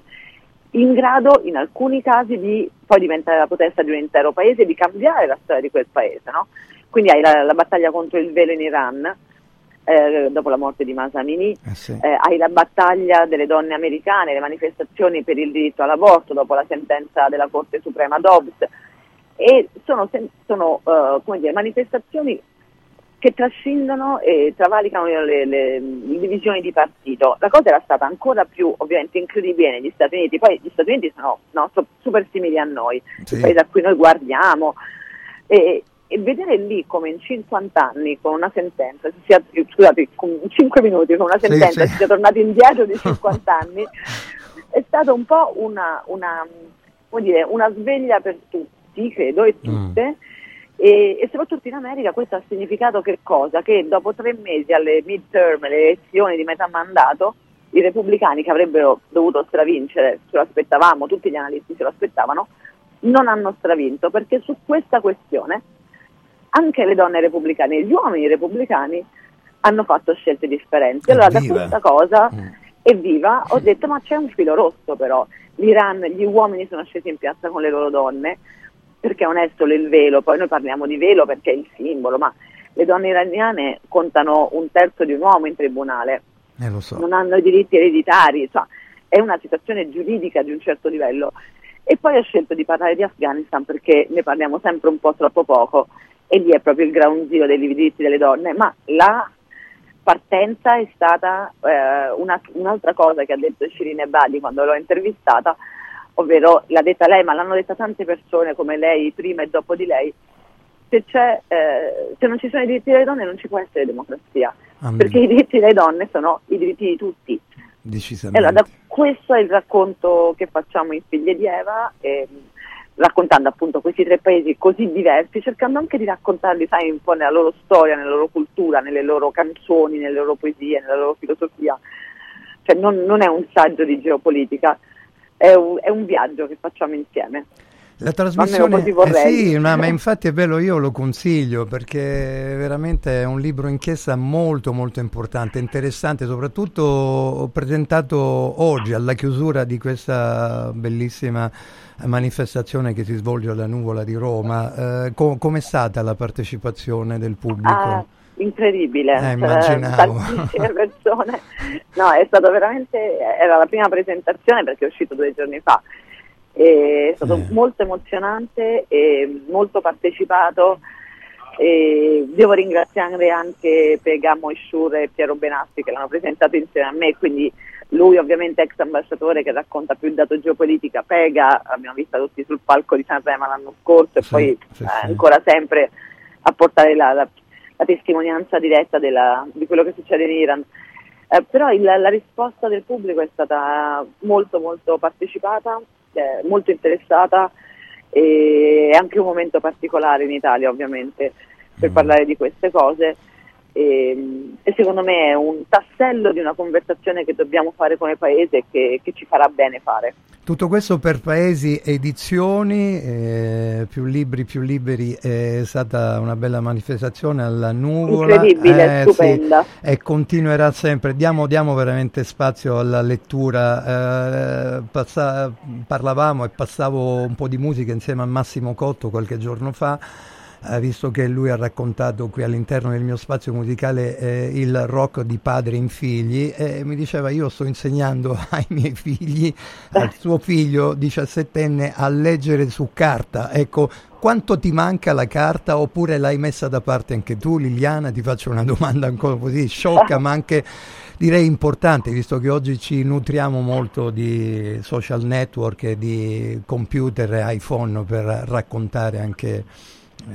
Speaker 24: in grado in alcuni casi di poi diventare la protesta di un intero paese, di cambiare la storia di quel paese. No? Quindi hai la, la battaglia contro il velo in Iran, eh, dopo la morte di Masa Amini, eh, hai la battaglia delle donne americane, le manifestazioni per il diritto all'aborto dopo la sentenza della Corte Suprema Dobbs e sono, sono, eh, come dire, manifestazioni che trascendono e travalicano le, le- le- divisioni di partito. La cosa era stata ancora più ovviamente incredibile negli Stati Uniti, poi gli Stati Uniti sono no, super simili a noi,
Speaker 25: Sì.
Speaker 24: il paese a cui noi guardiamo. E, e vedere lì come in 50 anni con una sentenza, si sia, scusate, con 5 minuti con una
Speaker 25: Sì,
Speaker 24: sentenza
Speaker 25: sì.
Speaker 24: si sia tornati indietro di 50 anni, è stata un po' una, una, come dire, una sveglia per tutti, credo, e tutte. E, e soprattutto in America questo ha significato che cosa? Che dopo tre mesi alle midterm, alle elezioni di metà mandato, i repubblicani che avrebbero dovuto stravincere, ce lo aspettavamo, tutti gli analisti se lo aspettavano, non hanno stravinto perché su questa questione anche le donne repubblicane e gli uomini repubblicani hanno fatto scelte differenti. Allora da questa cosa, evviva, ho detto ma c'è un filo rosso però, l'Iran, gli uomini sono scesi in piazza con le loro donne, perché è solo il velo, poi noi parliamo di velo perché è il simbolo, ma le donne iraniane contano un terzo di un uomo in tribunale,
Speaker 3: Eh, lo so.
Speaker 24: non hanno i diritti ereditari, insomma, è una situazione giuridica di un certo livello. E poi ho scelto di parlare di Afghanistan perché ne parliamo sempre un po' troppo poco e lì è proprio il ground zero dei diritti delle donne, ma la partenza è stata eh, una- un'altra cosa che ha detto Shirin Ebadi quando l'ho intervistata, ovvero l'ha detta lei, ma l'hanno detta tante persone come lei prima e dopo di lei, se, c'è, eh, se non ci sono i diritti delle donne non ci può essere democrazia,
Speaker 3: Amen.
Speaker 24: perché i diritti delle donne sono i diritti di tutti. E
Speaker 3: Decisamente.
Speaker 24: allora, da questo è il racconto che facciamo in Figlie di Eva, ehm, raccontando appunto questi tre paesi così diversi, cercando anche di raccontarli, sai, un po' nella loro storia, nella loro cultura, nelle loro canzoni, nelle loro poesie, nella loro filosofia. Cioè non, non è un saggio di geopolitica, è un, è un viaggio che facciamo insieme.
Speaker 3: La trasmissione, eh sì, no, ma infatti è bello, io lo consiglio perché veramente è un libro inchiesta molto molto importante, interessante, soprattutto presentato oggi alla chiusura di questa bellissima manifestazione che si svolge alla Nuvola di Roma. Eh, co- com'è stata la partecipazione del pubblico?
Speaker 24: Ah, incredibile,
Speaker 3: Eh,
Speaker 24: Cioè,
Speaker 3: immaginavo.
Speaker 24: tantissime persone. No, è stato veramente, era la prima presentazione perché è uscito due giorni fa. È stato molto emozionante e molto partecipato. E devo ringraziare anche Pega Moishur e Piero Benassi che l'hanno presentato insieme a me, quindi lui ovviamente ex ambasciatore che racconta più il dato geopolitica, Pega, l'abbiamo vista tutti sul palco di Sanremo l'anno scorso e poi
Speaker 25: sì,
Speaker 24: eh,
Speaker 25: sì.
Speaker 24: ancora sempre a portare la, la- la testimonianza diretta della- di quello che succede in Iran. Eh, però il- la risposta del pubblico è stata molto molto partecipata, eh, molto interessata e è anche un momento particolare in Italia ovviamente per parlare di queste cose e, e secondo me è un tassello di una conversazione che dobbiamo fare come paese e che, che ci farà bene fare.
Speaker 3: Tutto questo per paesi edizioni, eh, più libri più liberi, è stata una bella manifestazione alla nuvola.
Speaker 24: Incredibile,
Speaker 3: eh, sì,
Speaker 24: stupenda.
Speaker 3: e continuerà sempre. Diamo, diamo veramente spazio alla lettura. Eh, passa- parlavamo e passavo un po' di musica insieme a Massimo Cotto qualche giorno fa. Eh, visto che lui ha raccontato qui all'interno del mio spazio musicale eh, il rock di padre in figli e mi diceva io sto insegnando ai miei figli, al suo figlio 17enne a leggere su carta. Ecco, quanto ti manca la carta oppure l'hai messa da parte anche tu Liliana? Ti faccio una domanda ancora così sciocca ma anche direi importante visto che oggi ci nutriamo molto di social network e di computer e iPhone per raccontare anche eh,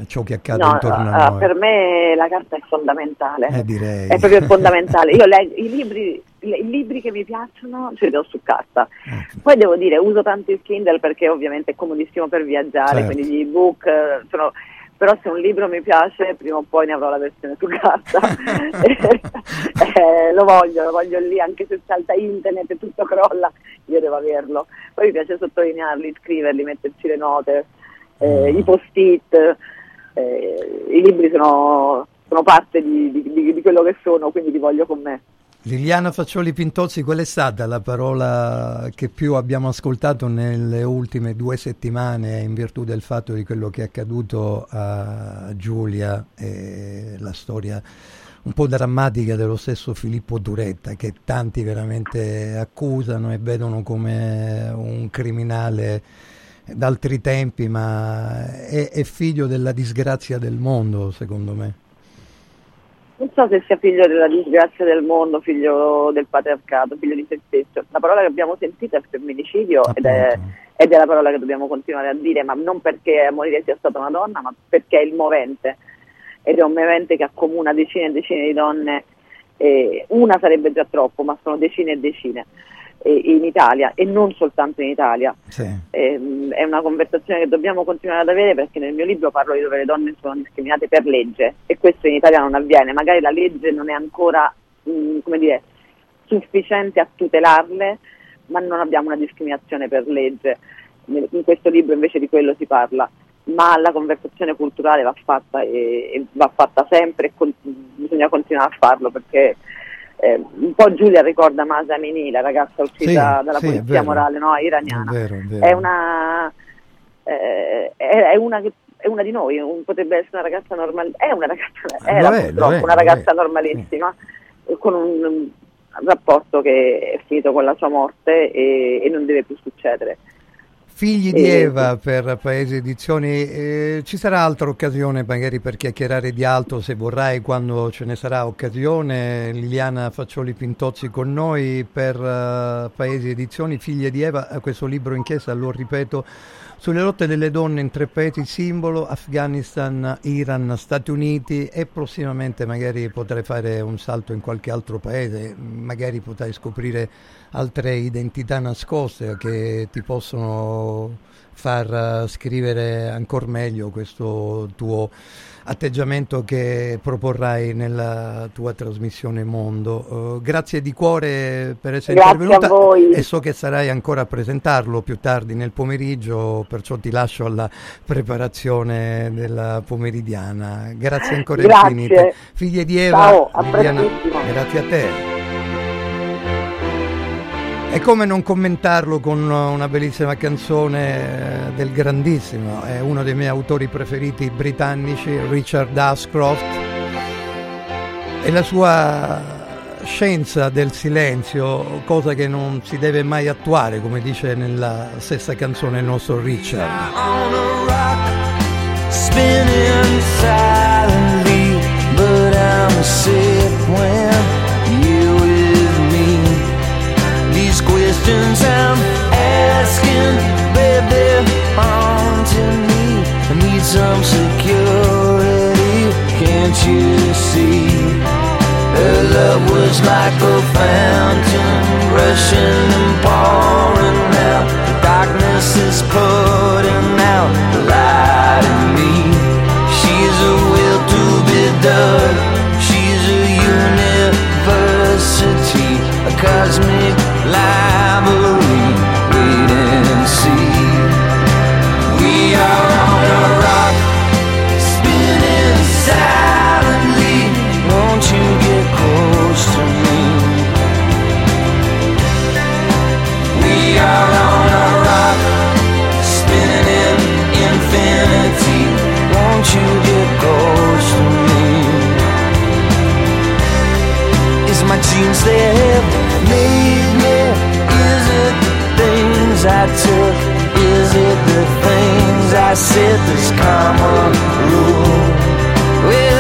Speaker 3: ciò che accade
Speaker 24: No,
Speaker 3: intorno
Speaker 24: no,
Speaker 3: a
Speaker 24: eh,
Speaker 3: noi.
Speaker 24: per me la carta è fondamentale.
Speaker 3: Eh.
Speaker 24: È proprio fondamentale. Io leggo i libri, i libri che mi piacciono ce li ho su carta.
Speaker 3: Ecco.
Speaker 24: Poi devo dire, uso tanto il Kindle perché ovviamente è comodissimo per viaggiare,
Speaker 3: Certo.
Speaker 24: quindi gli ebook eh, sono però se un libro mi piace prima o poi ne avrò la versione su carta Eh, lo voglio, lo voglio lì anche se salta internet e tutto crolla io devo averlo poi mi piace sottolinearli, scriverli, metterci le note eh, i post-it eh, i libri sono, sono parte di, di- di- quello che sono quindi li voglio con me.
Speaker 3: Liliana Faccioli Pintozzi, qual è stata la parola che più abbiamo ascoltato nelle ultime due settimane in virtù del fatto di quello che è accaduto a Giulia e la storia un po' drammatica dello stesso Filippo Duretta che tanti veramente accusano e vedono come un criminale d'altri tempi, ma è, è figlio della disgrazia del mondo, secondo me.
Speaker 24: Non so se sia figlio della disgrazia del mondo, figlio del patriarcato, figlio di se stesso. La parola che abbiamo sentito è femminicidio ed è, ed è la parola che dobbiamo continuare a dire, ma non perché a morire sia stata una donna, ma perché è il movente. Ed è un movente che accomuna decine e decine di donne. e una sarebbe già troppo, ma sono decine e decine eh, in Italia e non soltanto in Italia. Ehm, è una conversazione che dobbiamo continuare ad avere perché nel mio libro parlo di dove le donne sono discriminate per legge e questo in Italia non avviene, magari la legge non è ancora mh, come dire, sufficiente a tutelarle, ma non abbiamo una discriminazione per legge. In questo libro invece di quello si parla, ma la conversazione culturale va fatta e, e va fatta sempre e con- bisogna continuare a farlo perché eh, un po' Giulia ricorda Masa Amini, la ragazza uscita
Speaker 3: Sì,
Speaker 24: dalla
Speaker 3: sì,
Speaker 24: polizia
Speaker 3: vero.
Speaker 24: morale no, iraniana.
Speaker 3: È vero, è vero.
Speaker 24: È una, eh, è, una che- è una di noi, un- potrebbe essere una ragazza normale, è una ragazza, era
Speaker 3: lo
Speaker 24: purtroppo una ragazza normalissima, con un, un rapporto che è finito con la sua morte e, e non deve più succedere.
Speaker 3: Figli di
Speaker 24: Eh,
Speaker 3: Eva per Paesi Edizioni, eh, ci sarà altra occasione magari per chiacchierare di altro se vorrai quando ce ne sarà occasione. Liliana Faccioli Pintozzi con noi per eh, Paesi Edizioni, Figlie di Eva, questo libro in chiesa, lo ripeto, sulle lotte delle donne in tre paesi simbolo, Afghanistan, Iran, Stati Uniti e prossimamente magari potrai fare un salto in qualche altro paese, magari potrai scoprire altre identità nascoste che ti possono far eh, scrivere ancora meglio questo tuo atteggiamento che proporrai nella tua trasmissione Mondo. Eh, grazie di cuore per essere
Speaker 24: Grazie
Speaker 3: intervenuta e so che sarai ancora a presentarlo più tardi nel pomeriggio, perciò ti lascio alla preparazione della pomeridiana. Grazie ancora
Speaker 24: Grazie.
Speaker 3: infinite. Figlie di Eva,
Speaker 24: Ciao,
Speaker 3: Liliana, grazie a te. E come non commentarlo con una bellissima canzone eh, del grandissimo, è uno dei miei autori preferiti britannici, Richard Ashcroft, e la sua scienza del silenzio, cosa che non si deve mai attuare, come dice nella stessa canzone il nostro Richard.
Speaker 26: rock, silently. But I'm questions I'm asking, baby, haunting me. I need some security, can't you see? Her love was like a fountain, rushing and pouring out. The darkness is putting out the light in me. She's a will to be dug. Cosmic library. Genes that have made me? Is it the things I took? Is it the things I said? This common rule. Well,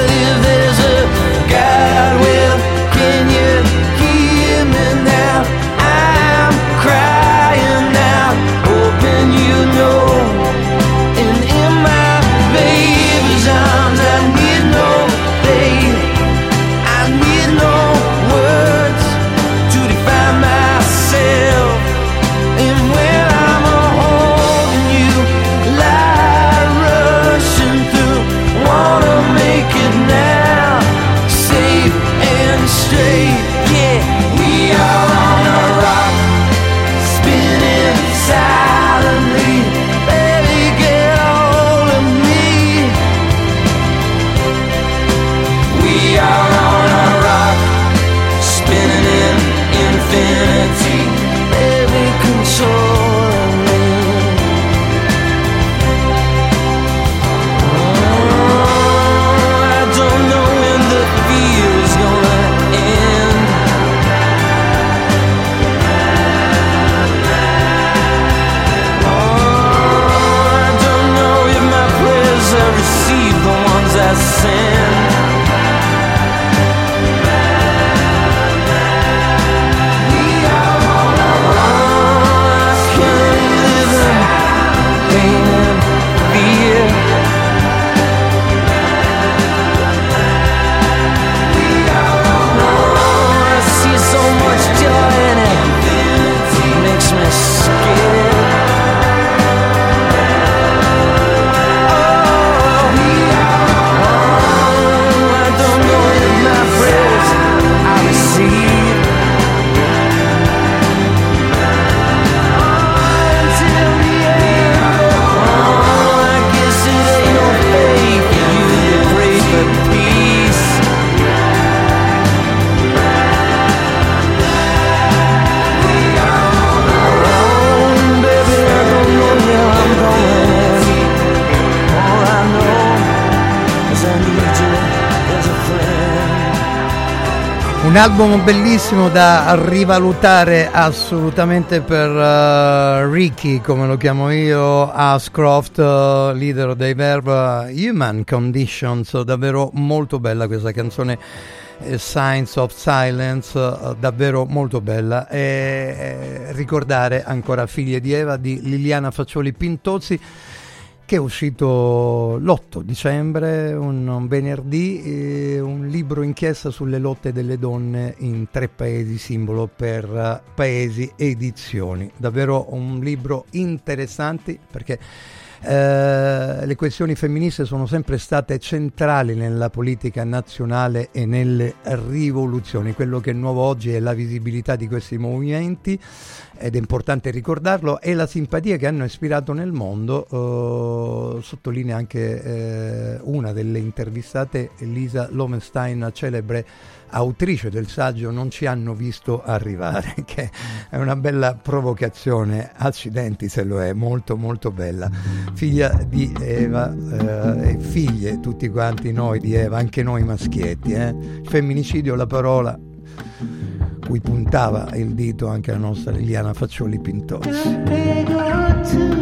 Speaker 3: album bellissimo da rivalutare assolutamente per uh, Ricky, come lo chiamo io, Ascroft, uh, leader dei Verb Human Conditions, davvero molto bella questa canzone. eh, Signs of Silence, uh, davvero molto bella. E, eh, ricordare ancora Figlie di Eva di Liliana Faccioli Pintozzi che è uscito l'8 dicembre, un, un venerdì, eh, un libro inchiesta sulle lotte delle donne in tre paesi, simbolo per eh, paesi edizioni. Davvero un libro interessante perché eh, le questioni femministe sono sempre state centrali nella politica nazionale e nelle rivoluzioni. Quello che è nuovo oggi è la visibilità di questi movimenti ed è importante ricordarlo e la simpatia che hanno ispirato nel mondo. eh, sottolinea anche eh, una delle intervistate, Lisa Lomenstein, celebre autrice del saggio Non ci hanno visto arrivare, che è una bella provocazione, accidenti se lo è, molto molto bella. Figlia di Eva eh, e figlie tutti quanti noi di Eva, anche noi maschietti. eh. Femminicidio, la parola cui puntava il dito anche la nostra Liliana Faccioli Pintozzi.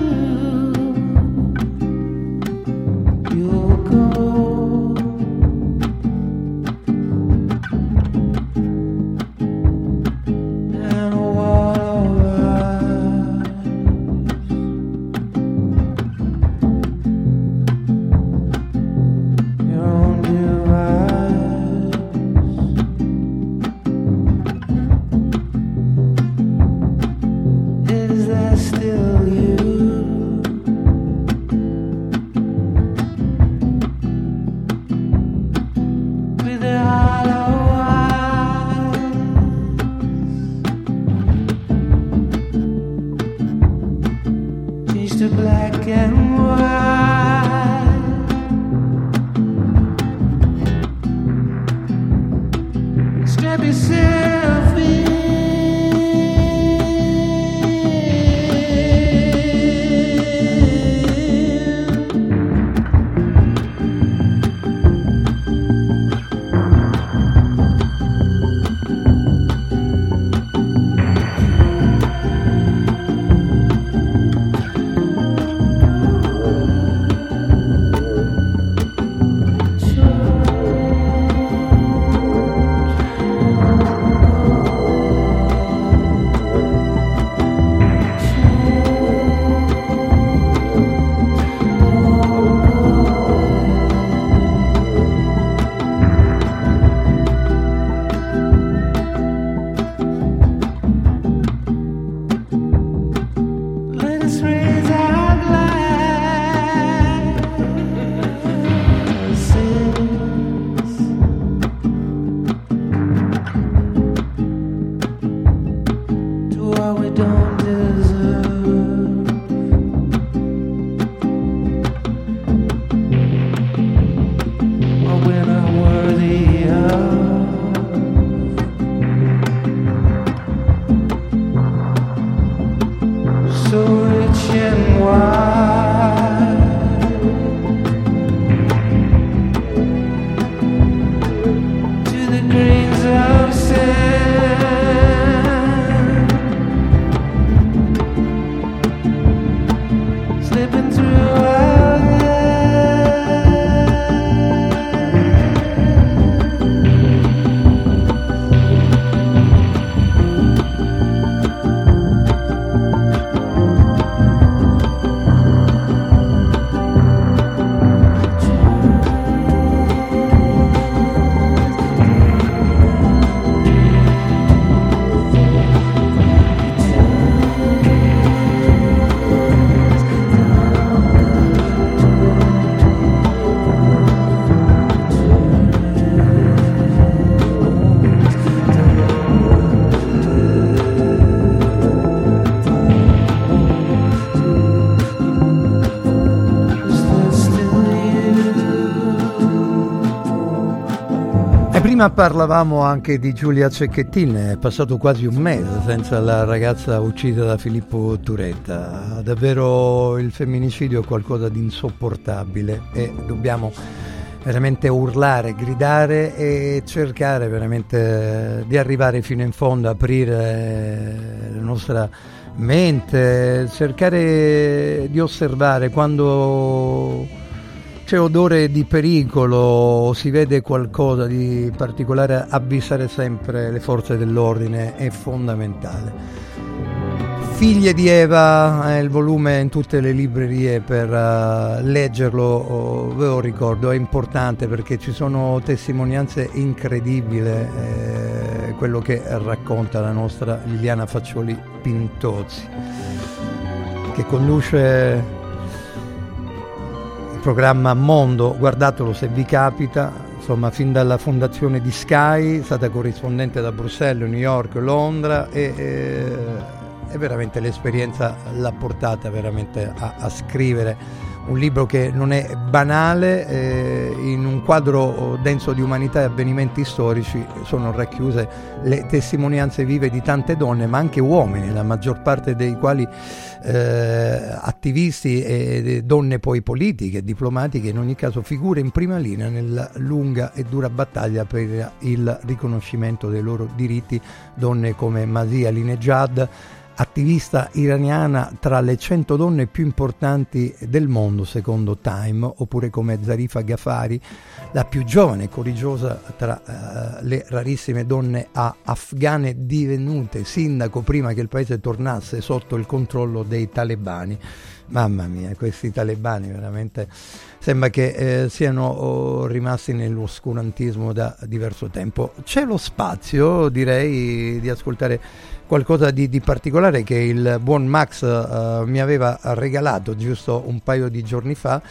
Speaker 3: Prima parlavamo anche di Giulia Cecchettin, è passato quasi un mese senza la ragazza uccisa da Filippo Turetta. Davvero il femminicidio è qualcosa di insopportabile e dobbiamo veramente urlare, gridare e cercare veramente di arrivare fino in fondo, aprire la nostra mente, cercare di osservare quando c'è odore di pericolo si vede qualcosa di particolare, avvisare sempre le forze dell'ordine è fondamentale. Figlie di Eva è il volume in tutte le librerie per uh, leggerlo, oh, ve lo ricordo, è importante perché ci sono testimonianze incredibili, eh, quello che racconta la nostra Liliana Faccioli Pintozzi, che conduce programma Mondo, guardatelo se vi capita, insomma fin dalla fondazione di Sky, è stata corrispondente da Bruxelles, New York, Londra e... Eh, e veramente l'esperienza l'ha portata veramente a, a scrivere un libro che non è banale, eh, in un quadro denso di umanità e avvenimenti storici sono racchiuse le testimonianze vive di tante donne, ma anche uomini, la maggior parte dei quali eh, attivisti e donne poi politiche, diplomatiche, in ogni caso figure in prima linea nella lunga e dura battaglia per il riconoscimento dei loro diritti, donne come Masia Linejad, attivista iraniana tra le 100 donne più importanti del mondo secondo Time, oppure come Zarifa Ghafari, la più giovane e coraggiosa tra uh, le rarissime donne afghane divenute sindaco prima che il paese tornasse sotto il controllo dei talebani. Mamma mia, questi talebani veramente sembra che eh, siano oh, rimasti nell'oscurantismo da diverso tempo. C'è lo spazio, direi, di ascoltare qualcosa di, di particolare che il buon Max uh, mi aveva regalato giusto un paio di giorni fa.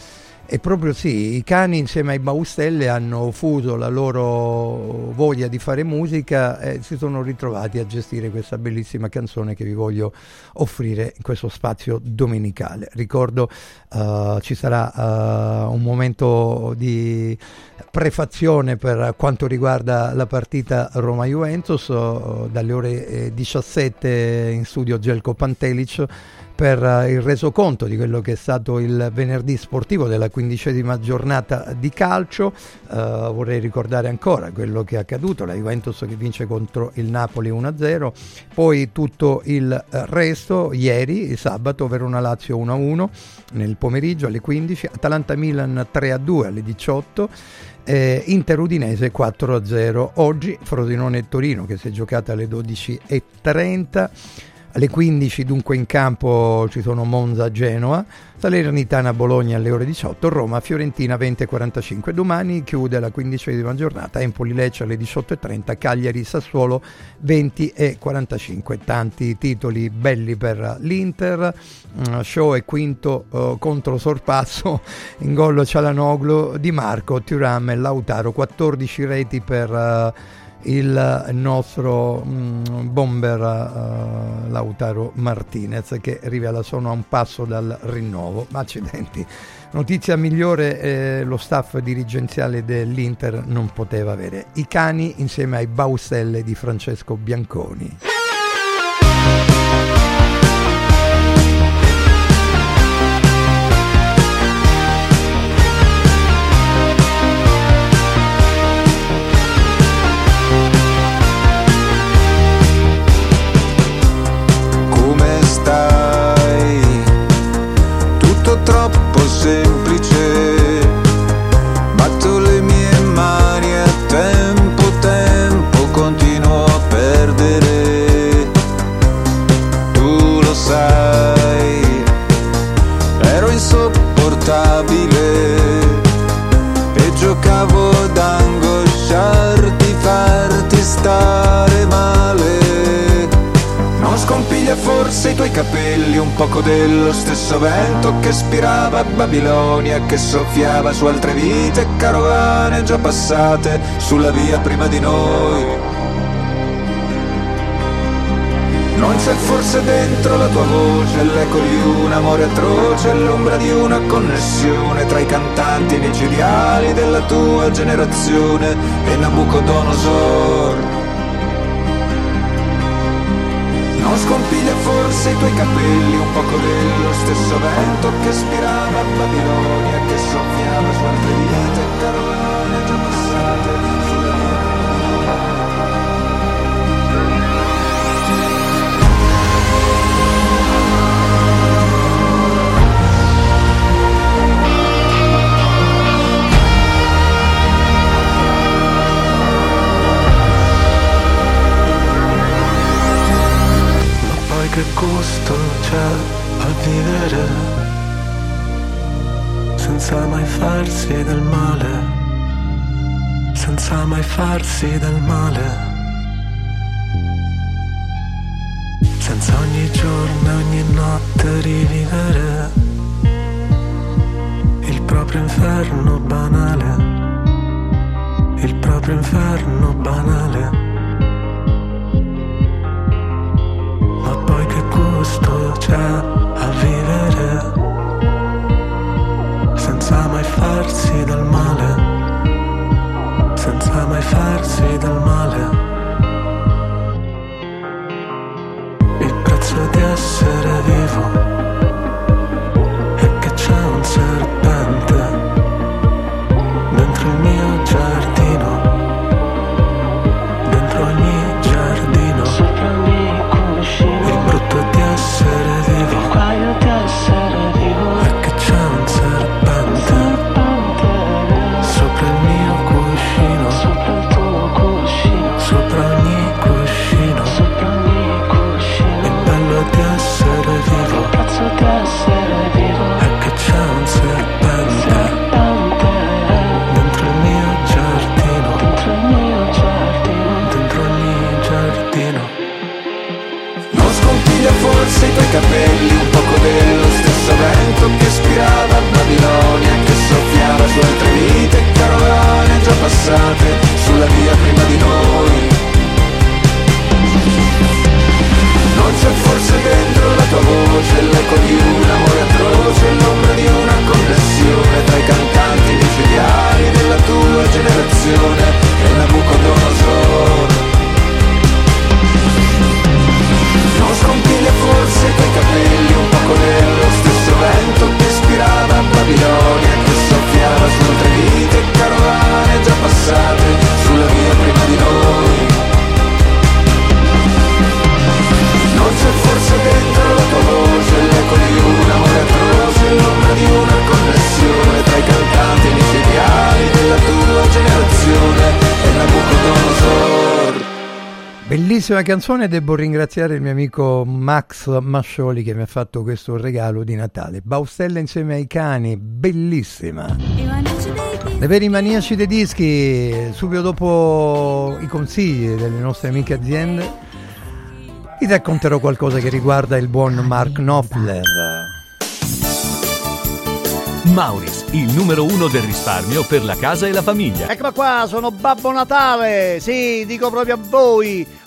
Speaker 3: E proprio sì, i cani insieme ai Baustelle hanno fuso la loro voglia di fare musica e si sono ritrovati a gestire questa bellissima canzone che vi voglio offrire in questo spazio domenicale. Ricordo uh, ci sarà uh, un momento di prefazione per quanto riguarda la partita Roma-Juventus uh, dalle ore 17 in studio Gelko Pantelic per uh, il resoconto di quello che è stato il venerdì sportivo della quindicesima giornata di calcio. Uh, vorrei ricordare ancora quello che è accaduto, la Juventus che vince contro il Napoli 1-0, poi tutto il resto, ieri, sabato, Verona Lazio 1-1 nel pomeriggio alle 15, Atalanta Milan 3-2 alle 18. Eh, Inter Udinese 4-0 oggi Frosinone Torino che si è giocata alle 12.30 alle 15 dunque in campo ci sono Monza Genoa, Salernitana Bologna alle ore 18, Roma Fiorentina 20.45. Domani chiude la quindicesima giornata, Empoli Lecce alle 18.30, Cagliari Sassuolo 20.45. Tanti titoli belli per l'Inter, uh, show è quinto uh, contro sorpasso, in gol Cialanoglu, Di Marco, Turam e Lautaro, 14 reti per... Uh, il nostro mm, bomber uh, Lautaro Martinez che rivela sono a un passo dal rinnovo. Accidenti, notizia migliore eh, lo staff dirigenziale dell'Inter non poteva avere. I cani insieme ai Baustelle di Francesco Bianconi.
Speaker 25: I tuoi capelli un poco dello stesso vento che spirava Babilonia, che soffiava su altre vite, carovane già passate sulla via prima di noi. Non c'è forse dentro la tua voce l'eco di un amore atroce, l'ombra di una connessione tra i cantanti micidiali della tua generazione e Nabucodonosor. Non forse i tuoi capelli un poco dello stesso vento che spirava a Babilonia, che soffiava su altre vite, carolane
Speaker 27: già passate. C'è a vivere senza mai farsi del male, senza mai farsi del male, senza ogni giorno e ogni notte rivivere il proprio inferno banale, il proprio inferno banale. Gusto c'è a vivere senza mai farsi del male, senza mai farsi del male. Il prezzo di essere vivo
Speaker 25: tuoi capelli un poco dello stesso vento che ispirava Babilonia che soffiava su altre vite carovane già passate sulla via prima di noi. Non c'è forse dentro la tua voce l'eco di un amore atroce, l'ombra di una connessione tra i cantanti micidiali della tua generazione e Nabucodonosor. Non forse i tuoi capelli un poco nello stesso vento che ispirava Babilonia che soffiava su altre vite
Speaker 3: Bellissima canzone, devo ringraziare il mio amico Max Mascioli che mi ha fatto questo regalo di Natale. Baustella insieme ai cani, bellissima. Le veri maniaci dei dischi, subito dopo i consigli delle nostre amiche aziende, vi racconterò qualcosa che riguarda il buon Mark Knopfler.
Speaker 28: Mauris, il numero uno del risparmio per la casa e la famiglia.
Speaker 29: Eccola qua, sono Babbo Natale! Sì, dico proprio a voi!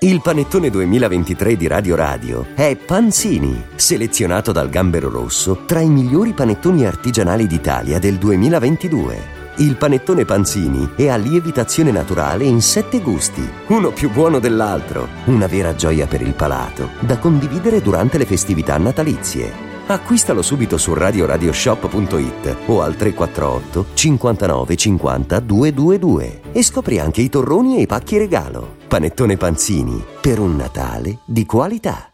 Speaker 30: Il panettone 2023 di Radio Radio è Panzini, selezionato dal Gambero Rosso tra i migliori panettoni artigianali d'Italia del 2022. Il panettone Panzini è a lievitazione naturale in sette gusti, uno più buono dell'altro. Una vera gioia per il palato, da condividere durante le festività natalizie. Acquistalo subito su radioradioshop.it o al 348 59 50 222 e scopri anche i torroni e i pacchi regalo. Panettone Panzini, per un Natale di qualità.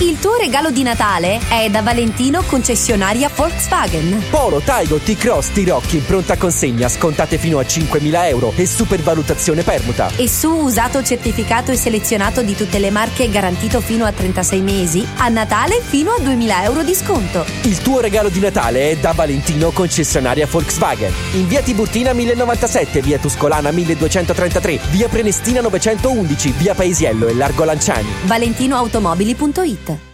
Speaker 11: Il tuo regalo di Natale è da Valentino concessionaria Volkswagen.
Speaker 31: Polo, Taigo, T-Cross, T-Rock in pronta consegna, scontate fino a 5.000 euro e supervalutazione permuta.
Speaker 11: E su usato certificato e selezionato di tutte le marche garantito fino a 36 mesi, a Natale fino a 2.000 euro di sconto.
Speaker 31: Il tuo regalo di Natale è da Valentino concessionaria Volkswagen. In via Tiburtina 1097, via Tuscolana 1233, via Prenestina 911, via Paesiello e Largo Lanciani.
Speaker 11: www.ita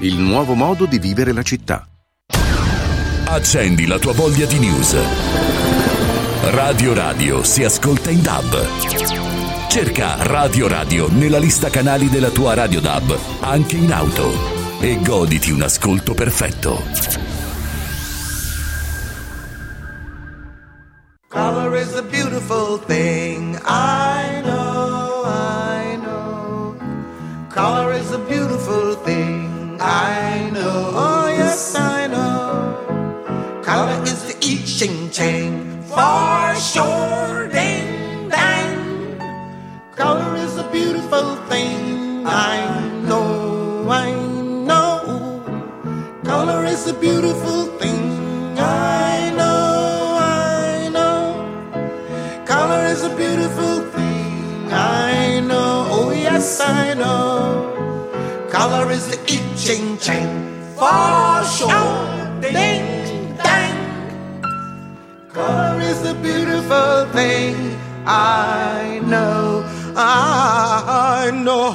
Speaker 32: Il nuovo modo di vivere la città.
Speaker 33: Accendi la tua voglia di news. Radio Radio si ascolta in DAB. Cerca Radio Radio nella lista canali della tua Radio DAB, anche in auto. E goditi un ascolto perfetto.
Speaker 34: Color is a beautiful thing. I know, I know. Color Color is the I Ching Ching for sure. Ding dang. Color is a beautiful thing. I know, I know. Color is a beautiful thing. I know, I know. Color is a beautiful thing. I know, oh yes, I know. Color is the I Ching Ching for sure. Ding. Color is a beautiful thing. I know, I know.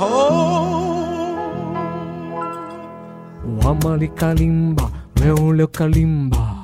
Speaker 35: Wamali kalimba, meule kalimba.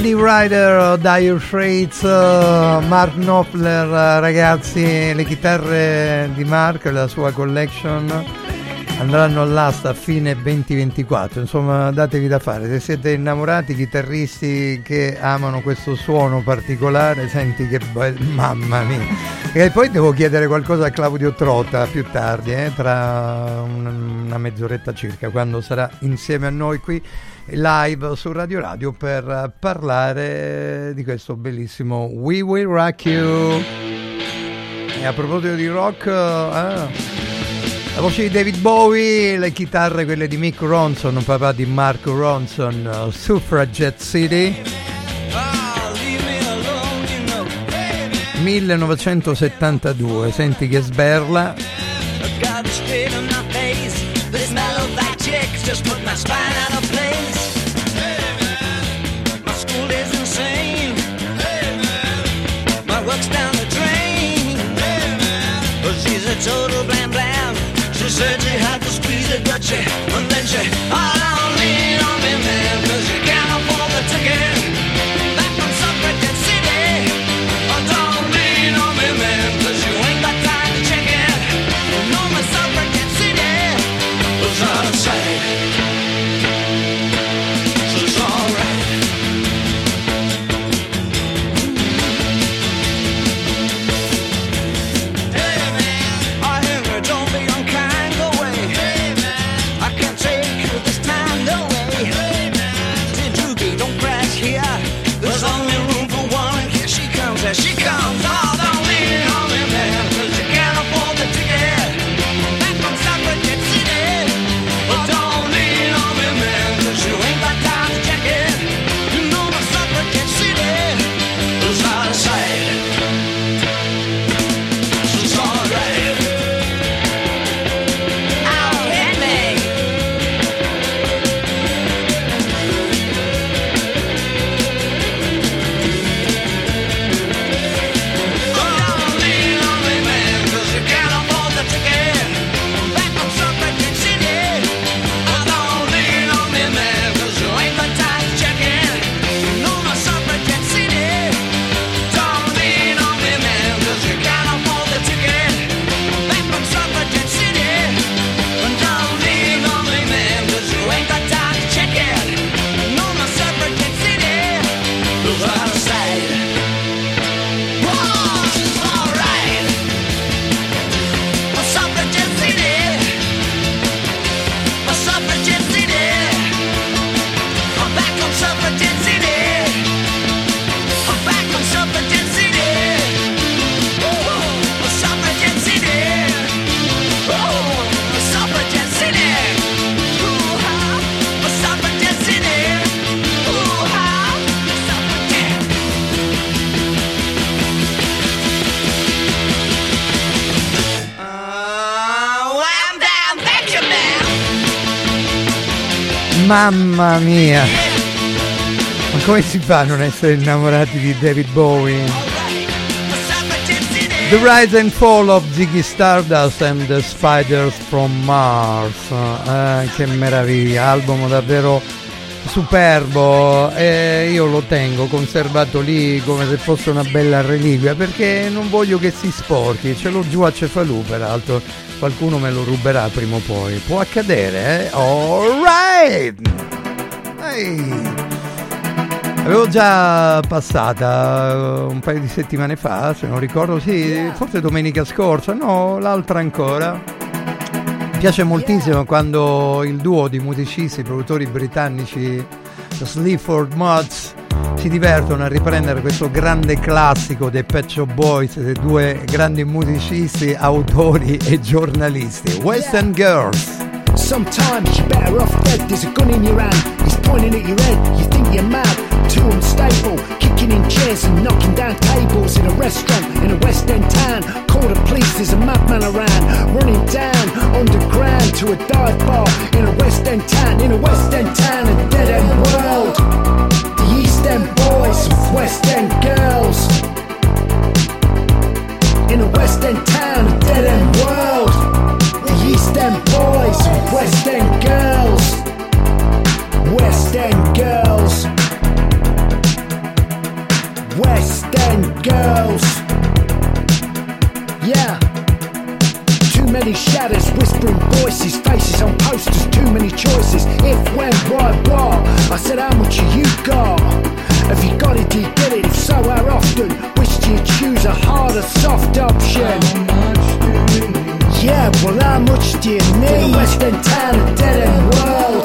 Speaker 34: Lady
Speaker 3: Rider, Dire Straits, Mark Knopfler, ragazzi, le chitarre di Mark, la sua collection andranno all'asta a fine 2024, insomma datevi da fare, se siete innamorati, chitarristi che amano questo suono particolare, senti che bello, mamma mia. E poi devo chiedere qualcosa a Claudio Trota più tardi, eh, tra un- una mezz'oretta circa, quando sarà insieme a noi qui live su Radio Radio per parlare di questo bellissimo We Will Rock You. E a proposito di rock, eh, la voce di David Bowie, le chitarre quelle di Mick Ronson, papà di Mark Ronson, uh, Suffragette City. 1972, senti che sberla.
Speaker 17: Squeeze it, but she,
Speaker 3: Mamma mia! Ma come si fa a non essere innamorati di David Bowie? The Rise and Fall of Ziggy Stardust and the Spiders from Mars. Eh, che meraviglia, album davvero superbo e io lo tengo conservato lì come se fosse una bella reliquia perché non voglio che si sporchi, ce l'ho giù a Cefalù peraltro, qualcuno me lo ruberà prima o poi, può accadere, eh? Alright! Ehi! Avevo già passata eh, un paio di settimane fa, se non ricordo, sì, forse domenica scorsa, no, l'altra ancora. Mi piace moltissimo quando il duo di musicisti, produttori britannici, The Sleaford Mods, si divertono a riprendere questo grande classico dei Pet Shop Boys, dei due grandi musicisti, autori e giornalisti, Western Girls.
Speaker 36: Sometimes you're better off dead. There's a gun in your hand, he's pointing at your head. You think you're mad, too unstable. Kicking in chairs and knocking down tables in a restaurant in a West End town. Call the police, there's a madman around. Running down underground to a dive bar in a West End town. In a West End town, a dead end world. Boys, West End girls. In a West End town, dead end world. The East End boys, West End girls. West End girls. West End girls. Yeah. Too many shadows, whispering voices, faces on posters, too many choices. If, when, why, what? I said, how much you got? Have you got it, you get it? If so, how often? Which do you choose, a hard or soft option? Yeah, well, how much do you need? The West End town, a dead end world.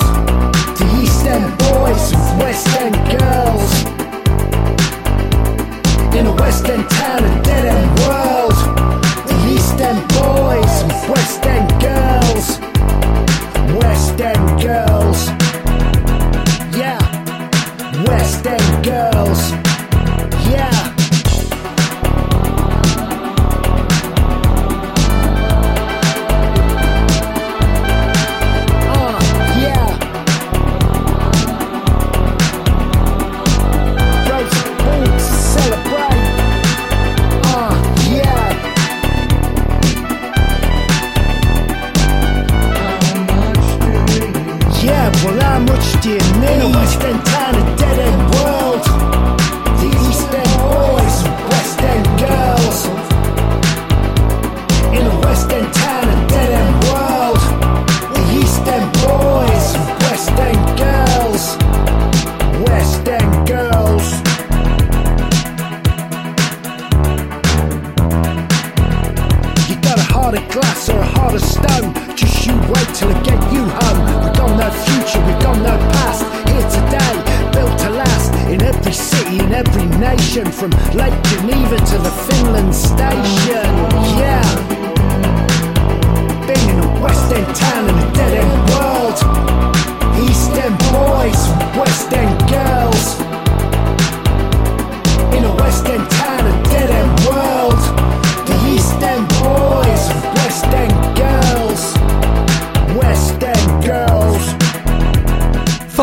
Speaker 36: The East End boys, West End girls. In a West End town, a dead end world. The East End boys, West End girls. West End girls. Yeah. West End girls.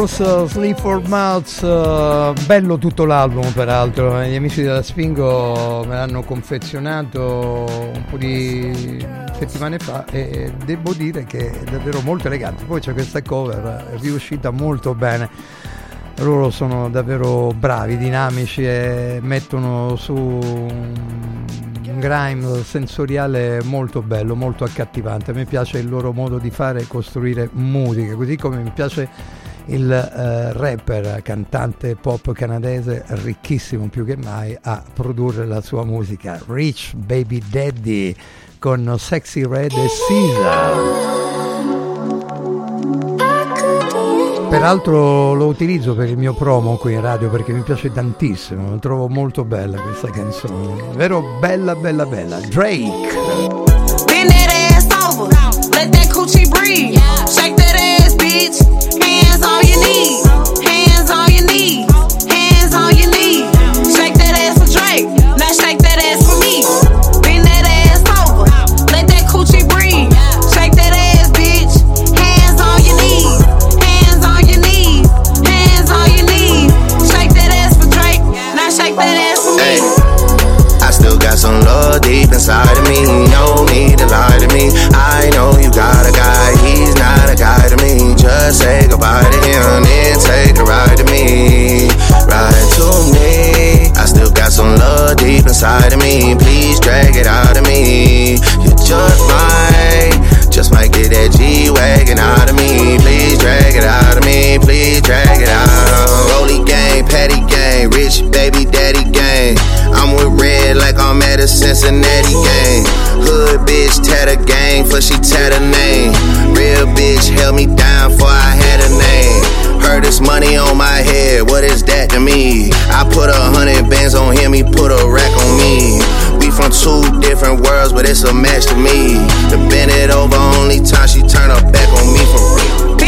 Speaker 36: Girls,
Speaker 3: uh, Sleep for Mouths, uh, bello tutto l'album peraltro, gli amici della Spingo me l'hanno confezionato un po' di settimane fa e devo dire che è davvero molto elegante, poi c'è questa cover riuscita molto bene, loro sono davvero bravi, dinamici e mettono su un grime sensoriale molto bello, molto accattivante. A me piace il loro modo di fare e costruire musica, così come mi piace il eh, rapper, cantante pop canadese, ricchissimo più che mai a produrre la sua musica. Rich Baby Daddy con Sexy Red e Caesar. Peraltro lo utilizzo per il mio promo qui in radio perché mi piace tantissimo, la trovo molto bella questa canzone, vero bella bella bella. Drake.
Speaker 37: Bend that ass over, let that coochie breathe. Shake that ass, bitch.
Speaker 38: Some love deep inside of me. No need to lie to me. I know you got a Say goodbye to him, then take a ride to me. Ride to me. I still got some love deep inside of me. Please drag it out of me. You just might, just might get that G wagon out of me. Please drag it out of me. Please drag it out. Rolly gang, patty gang, rich baby daddy gang. I'm with red like I'm at a Cincinnati game. Hood bitch, tat a gang for she tat a name. Real bitch held me down for I had a name. Heard this money on my head, what is that to me? I put a hundred bands on him, he put a rack on me. We from two different worlds, but it's a match to me. To bend it over, only time she turn her back on me for real.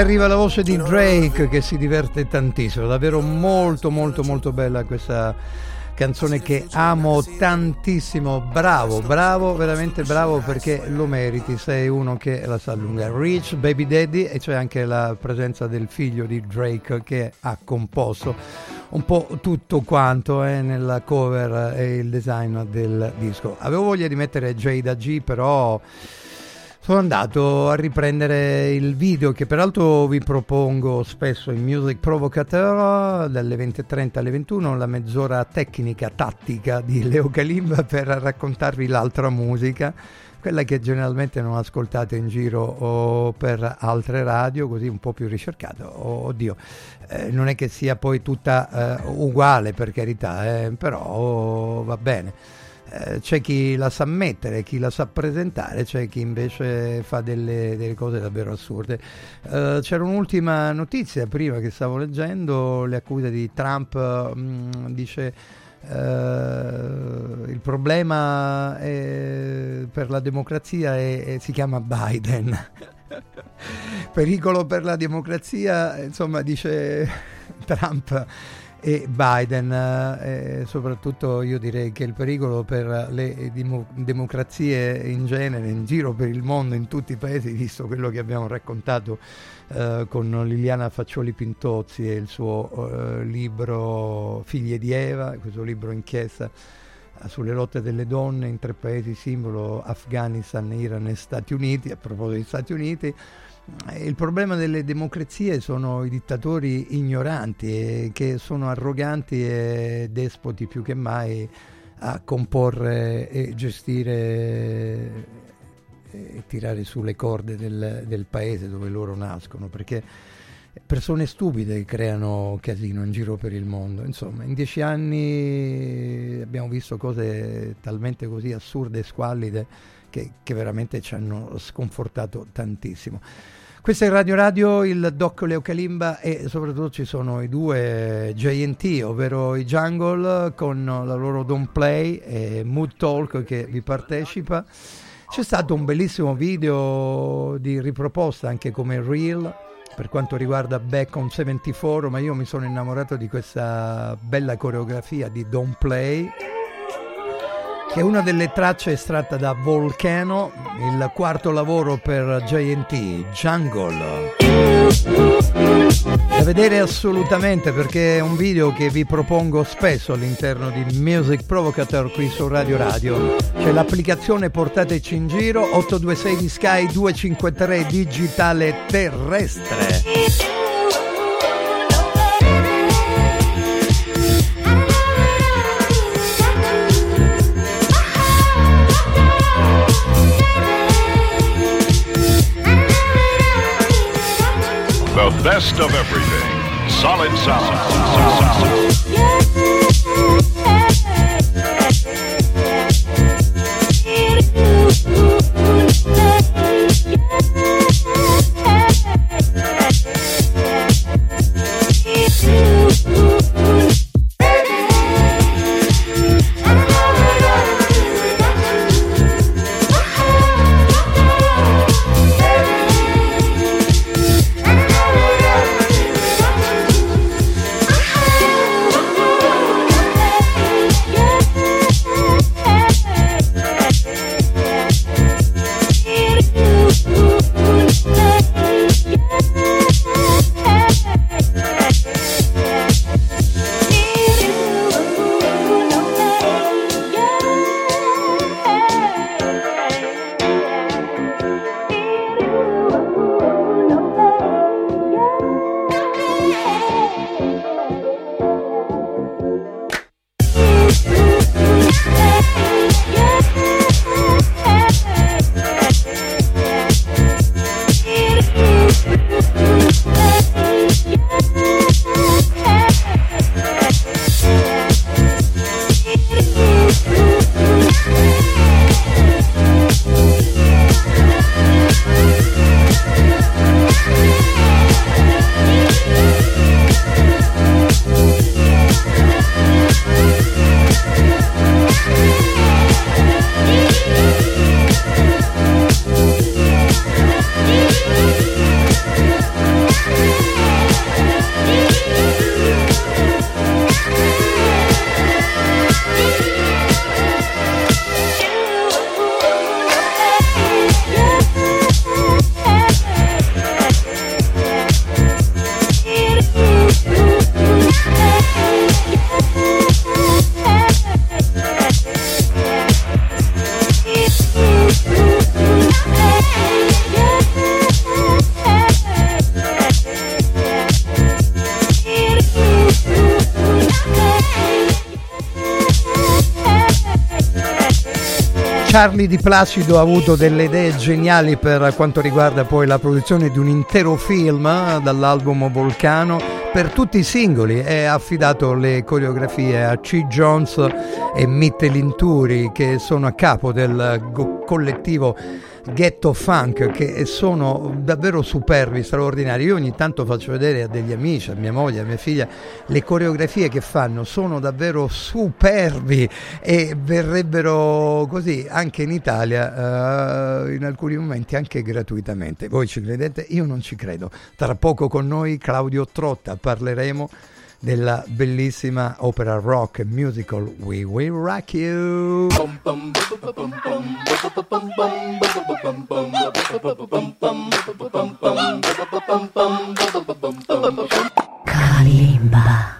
Speaker 3: Arriva la voce di Drake che si diverte tantissimo, davvero molto molto molto bella questa canzone che amo tantissimo, bravo, bravo, veramente bravo perché lo meriti, sei uno che la sa lunga. Rich Baby Daddy e c'è anche la presenza del figlio di Drake che ha composto un po' tutto quanto eh, nella cover e il design del disco. Avevo voglia di mettere Jada G però sono andato a riprendere il video che peraltro vi propongo spesso in Music Provocateur dalle 20.30 alle 21, la mezz'ora tecnica, tattica di Leo Kalimba per raccontarvi l'altra musica, quella che generalmente non ascoltate in giro o per altre radio, così un po' più ricercata. Oh, oddio, eh, non è che sia poi tutta eh, uguale per carità, eh, però va bene. Eh, c'è chi la sa mettere, chi la sa presentare, c'è chi invece fa delle, delle cose davvero assurde. Eh, c'era un'ultima notizia prima che stavo leggendo, le accuse di Trump, mh, dice eh, il problema è- per la democrazia è- è- si chiama Biden. Pericolo per la democrazia, insomma, dice Trump e Biden, eh, soprattutto io direi che il pericolo per le dimo- democrazie in genere, in giro per il mondo, in tutti i paesi, visto quello che abbiamo raccontato eh, con Liliana Faccioli Pintozzi e il suo eh, libro Figlie di Eva, questo libro inchiesta eh, sulle lotte delle donne in tre paesi simbolo Afghanistan, Iran e Stati Uniti, a proposito degli Stati Uniti. Eh, Il problema delle democrazie sono i dittatori ignoranti e che sono arroganti e despoti più che mai a comporre e gestire e tirare sulle corde del, del paese dove loro nascono, perché persone stupide creano casino in giro per il mondo. Insomma, in dieci anni abbiamo visto cose talmente così assurde e squallide che, che veramente ci hanno sconfortato tantissimo. Questo è Radio Radio, il Doc Leo Kalimba e soprattutto ci sono i due JNT, ovvero i Jungle con la loro Don't Play e Mood Talk che vi partecipa. C'è stato un bellissimo video di riproposta anche come Reel per quanto riguarda Back on 74, ma io mi sono innamorato di questa bella coreografia di Don't Play che è una delle tracce estratta da Volcano, il quarto lavoro per JNT, Jungle. Da vedere assolutamente perché è un video che vi propongo spesso all'interno di Music Provocateur qui su Radio Radio. C'è l'applicazione Portateci in giro 826 di Sky 253 digitale terrestre.
Speaker 39: Best of everything. Solid sound.
Speaker 3: Charlie Di Placido ha avuto delle idee geniali per quanto riguarda poi la produzione di un intero film eh, dall'album Volcano per tutti i singoli e ha affidato le coreografie a C. Jones e Mitte Linturi che sono a capo del collettivo Ghetto Funk che sono davvero superbi, straordinari. Io ogni tanto faccio vedere a degli amici, a mia moglie, a mia figlia, le coreografie che fanno, sono davvero superbi e verrebbero così anche in Italia, uh, in alcuni momenti anche gratuitamente. Voi ci credete? Io non ci credo. Tra poco con noi Claudio Trotta parleremo della bellissima opera rock musical We Will Rock You.
Speaker 40: Kalimba.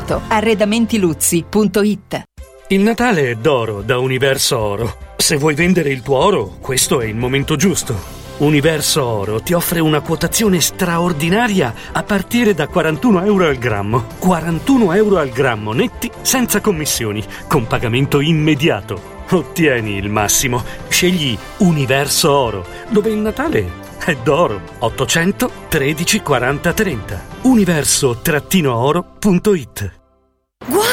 Speaker 41: arredamentiluzzi.it
Speaker 42: Il Natale è d'oro da Universo Oro. Se vuoi vendere il tuo oro, questo è il momento giusto. Universo Oro ti offre una quotazione straordinaria a partire da 41 euro al grammo. 41 euro al grammo netti senza commissioni, con pagamento immediato. Ottieni il massimo. Scegli Universo Oro, dove il Natale è d'oro. 800 13 40 30. Universo-oro.it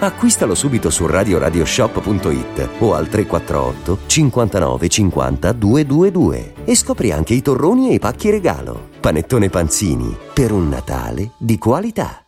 Speaker 30: Acquistalo subito su radioradioshop.it o al 348 59 50 222 e scopri anche i torroni e i pacchi regalo. Panettone Panzini, per un Natale di qualità.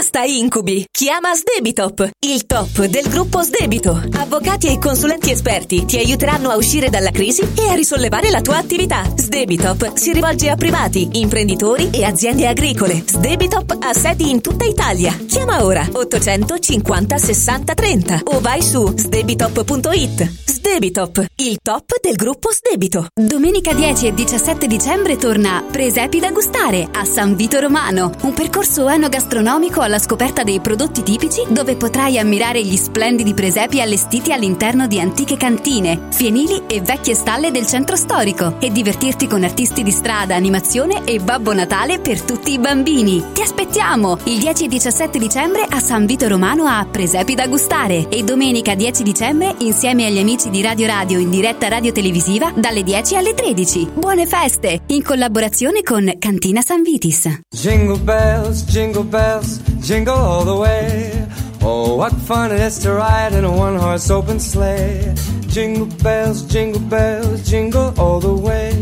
Speaker 41: Basta incubi! Chiama Sdebitop, il top del gruppo Sdebito. Avvocati e consulenti esperti ti aiuteranno a uscire dalla crisi e a risollevare la tua attività. Sdebitop si rivolge a privati, imprenditori e aziende agricole. Sdebitop ha sedi in tutta Italia. Chiama ora 850 60 30 o vai su sdebitop.it. Sdebitop, il top del gruppo Sdebito.
Speaker 43: Domenica 10 e 17 dicembre torna Presepi da gustare a San Vito Romano, un percorso enogastronomico alla scoperta dei prodotti tipici dove potrai ammirare gli splendidi presepi allestiti all'interno di antiche cantine, fienili e vecchie stalle del centro storico e divertirti con artisti di strada, animazione e Babbo Natale per tutti i bambini. Ti aspettiamo il 10 e 17 dicembre a San Vito Romano a Presepi da gustare e domenica 10 dicembre insieme agli amici di Radio Radio in diretta radio televisiva dalle 10 alle 13. Buone feste! In collaborazione con Cantina San Vitis.
Speaker 17: Jingle bells, jingle bells, jingle all the way. Oh, what fun it is to ride in a one horse open sleigh. Jingle bells, jingle bells, jingle all the way.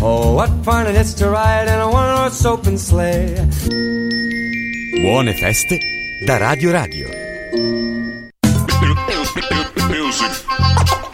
Speaker 17: Oh, what fun it is to ride in a one horse open sleigh.
Speaker 44: Buone feste da Radio Radio.
Speaker 39: Music.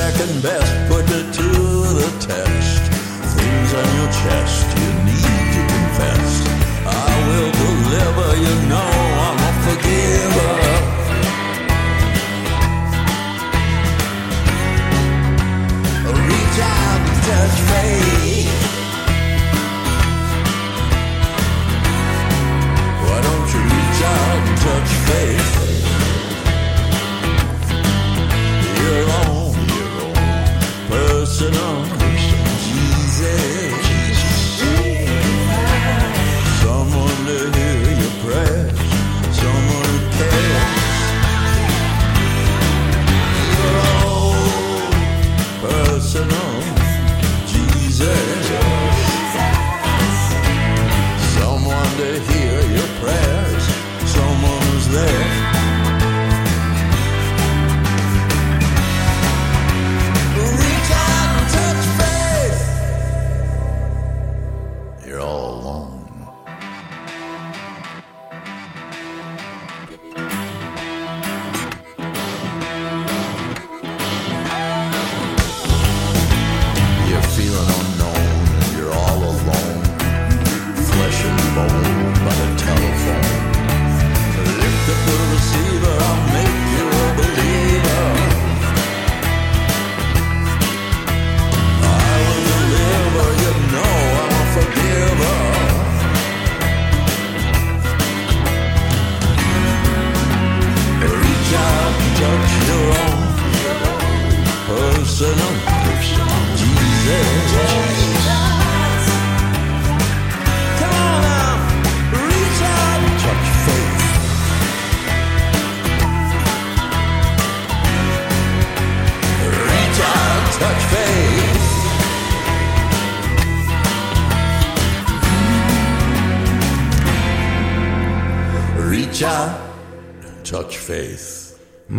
Speaker 45: second best, put it to the test. Things on your chest you need to confess. I will deliver, you know I'm a forgiver. Reach out and touch faith. Why don't you reach out and touch faith? There.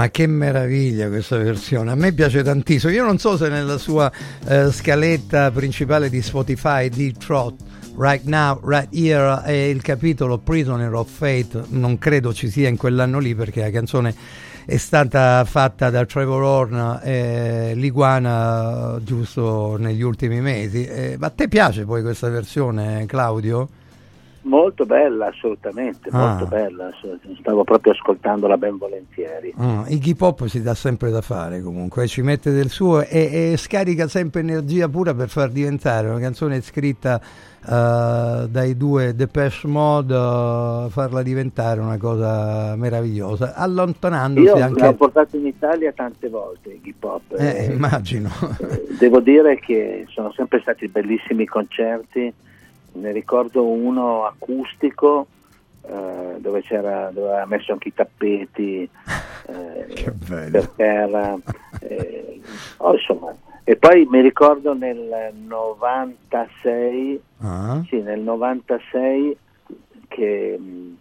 Speaker 3: Ma che meraviglia questa versione, a me piace tantissimo. Io non so se nella sua eh, scaletta principale di Spotify di Trot, Right Now, Right Here, è il capitolo Prisoner of Fate, non credo ci sia in quell'anno lì perché la canzone è stata fatta da Trevor Horn e Liguana giusto negli ultimi mesi. Eh, ma a te piace poi questa versione, Claudio?
Speaker 46: Molto bella, assolutamente,
Speaker 3: Ah.
Speaker 46: molto bella. Stavo proprio ascoltandola ben volentieri.
Speaker 3: Mm, Iggy Pop si dà sempre da fare comunque, ci mette del suo e, e scarica sempre energia pura per far diventare una canzone scritta eh, dai due Depeche Mode, eh, farla diventare una cosa meravigliosa, allontanandosi
Speaker 46: Io
Speaker 3: anche...
Speaker 46: l'ho portato in Italia tante volte, Iggy Pop.
Speaker 3: Eh,
Speaker 46: e
Speaker 3: immagino.
Speaker 46: Devo dire che sono sempre stati bellissimi concerti. Ne ricordo uno acustico eh, dove c'era dove aveva messo anche i tappeti eh, perché era eh, oh, insomma e poi mi ricordo nel 96
Speaker 3: Ah.
Speaker 46: sì, nel 96 che mh,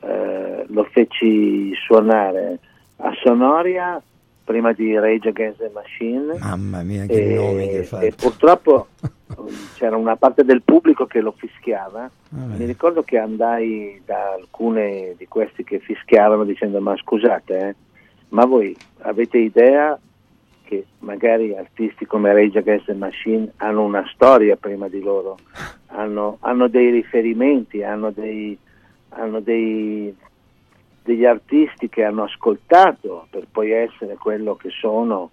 Speaker 46: eh, lo feci suonare a Sonoria prima di Rage Against the Machine
Speaker 3: Mamma mia, che nomi che
Speaker 46: e,
Speaker 3: fai.
Speaker 46: e purtroppo c'era una parte del pubblico che lo fischiava.
Speaker 3: Vabbè.
Speaker 46: Mi ricordo che andai da alcune di questi che fischiavano dicendo ma scusate, eh, ma voi avete idea che magari artisti come Rage Against the Machine hanno una storia prima di loro, hanno, hanno dei riferimenti, hanno dei, hanno dei, degli artisti che hanno ascoltato per poi essere quello che sono,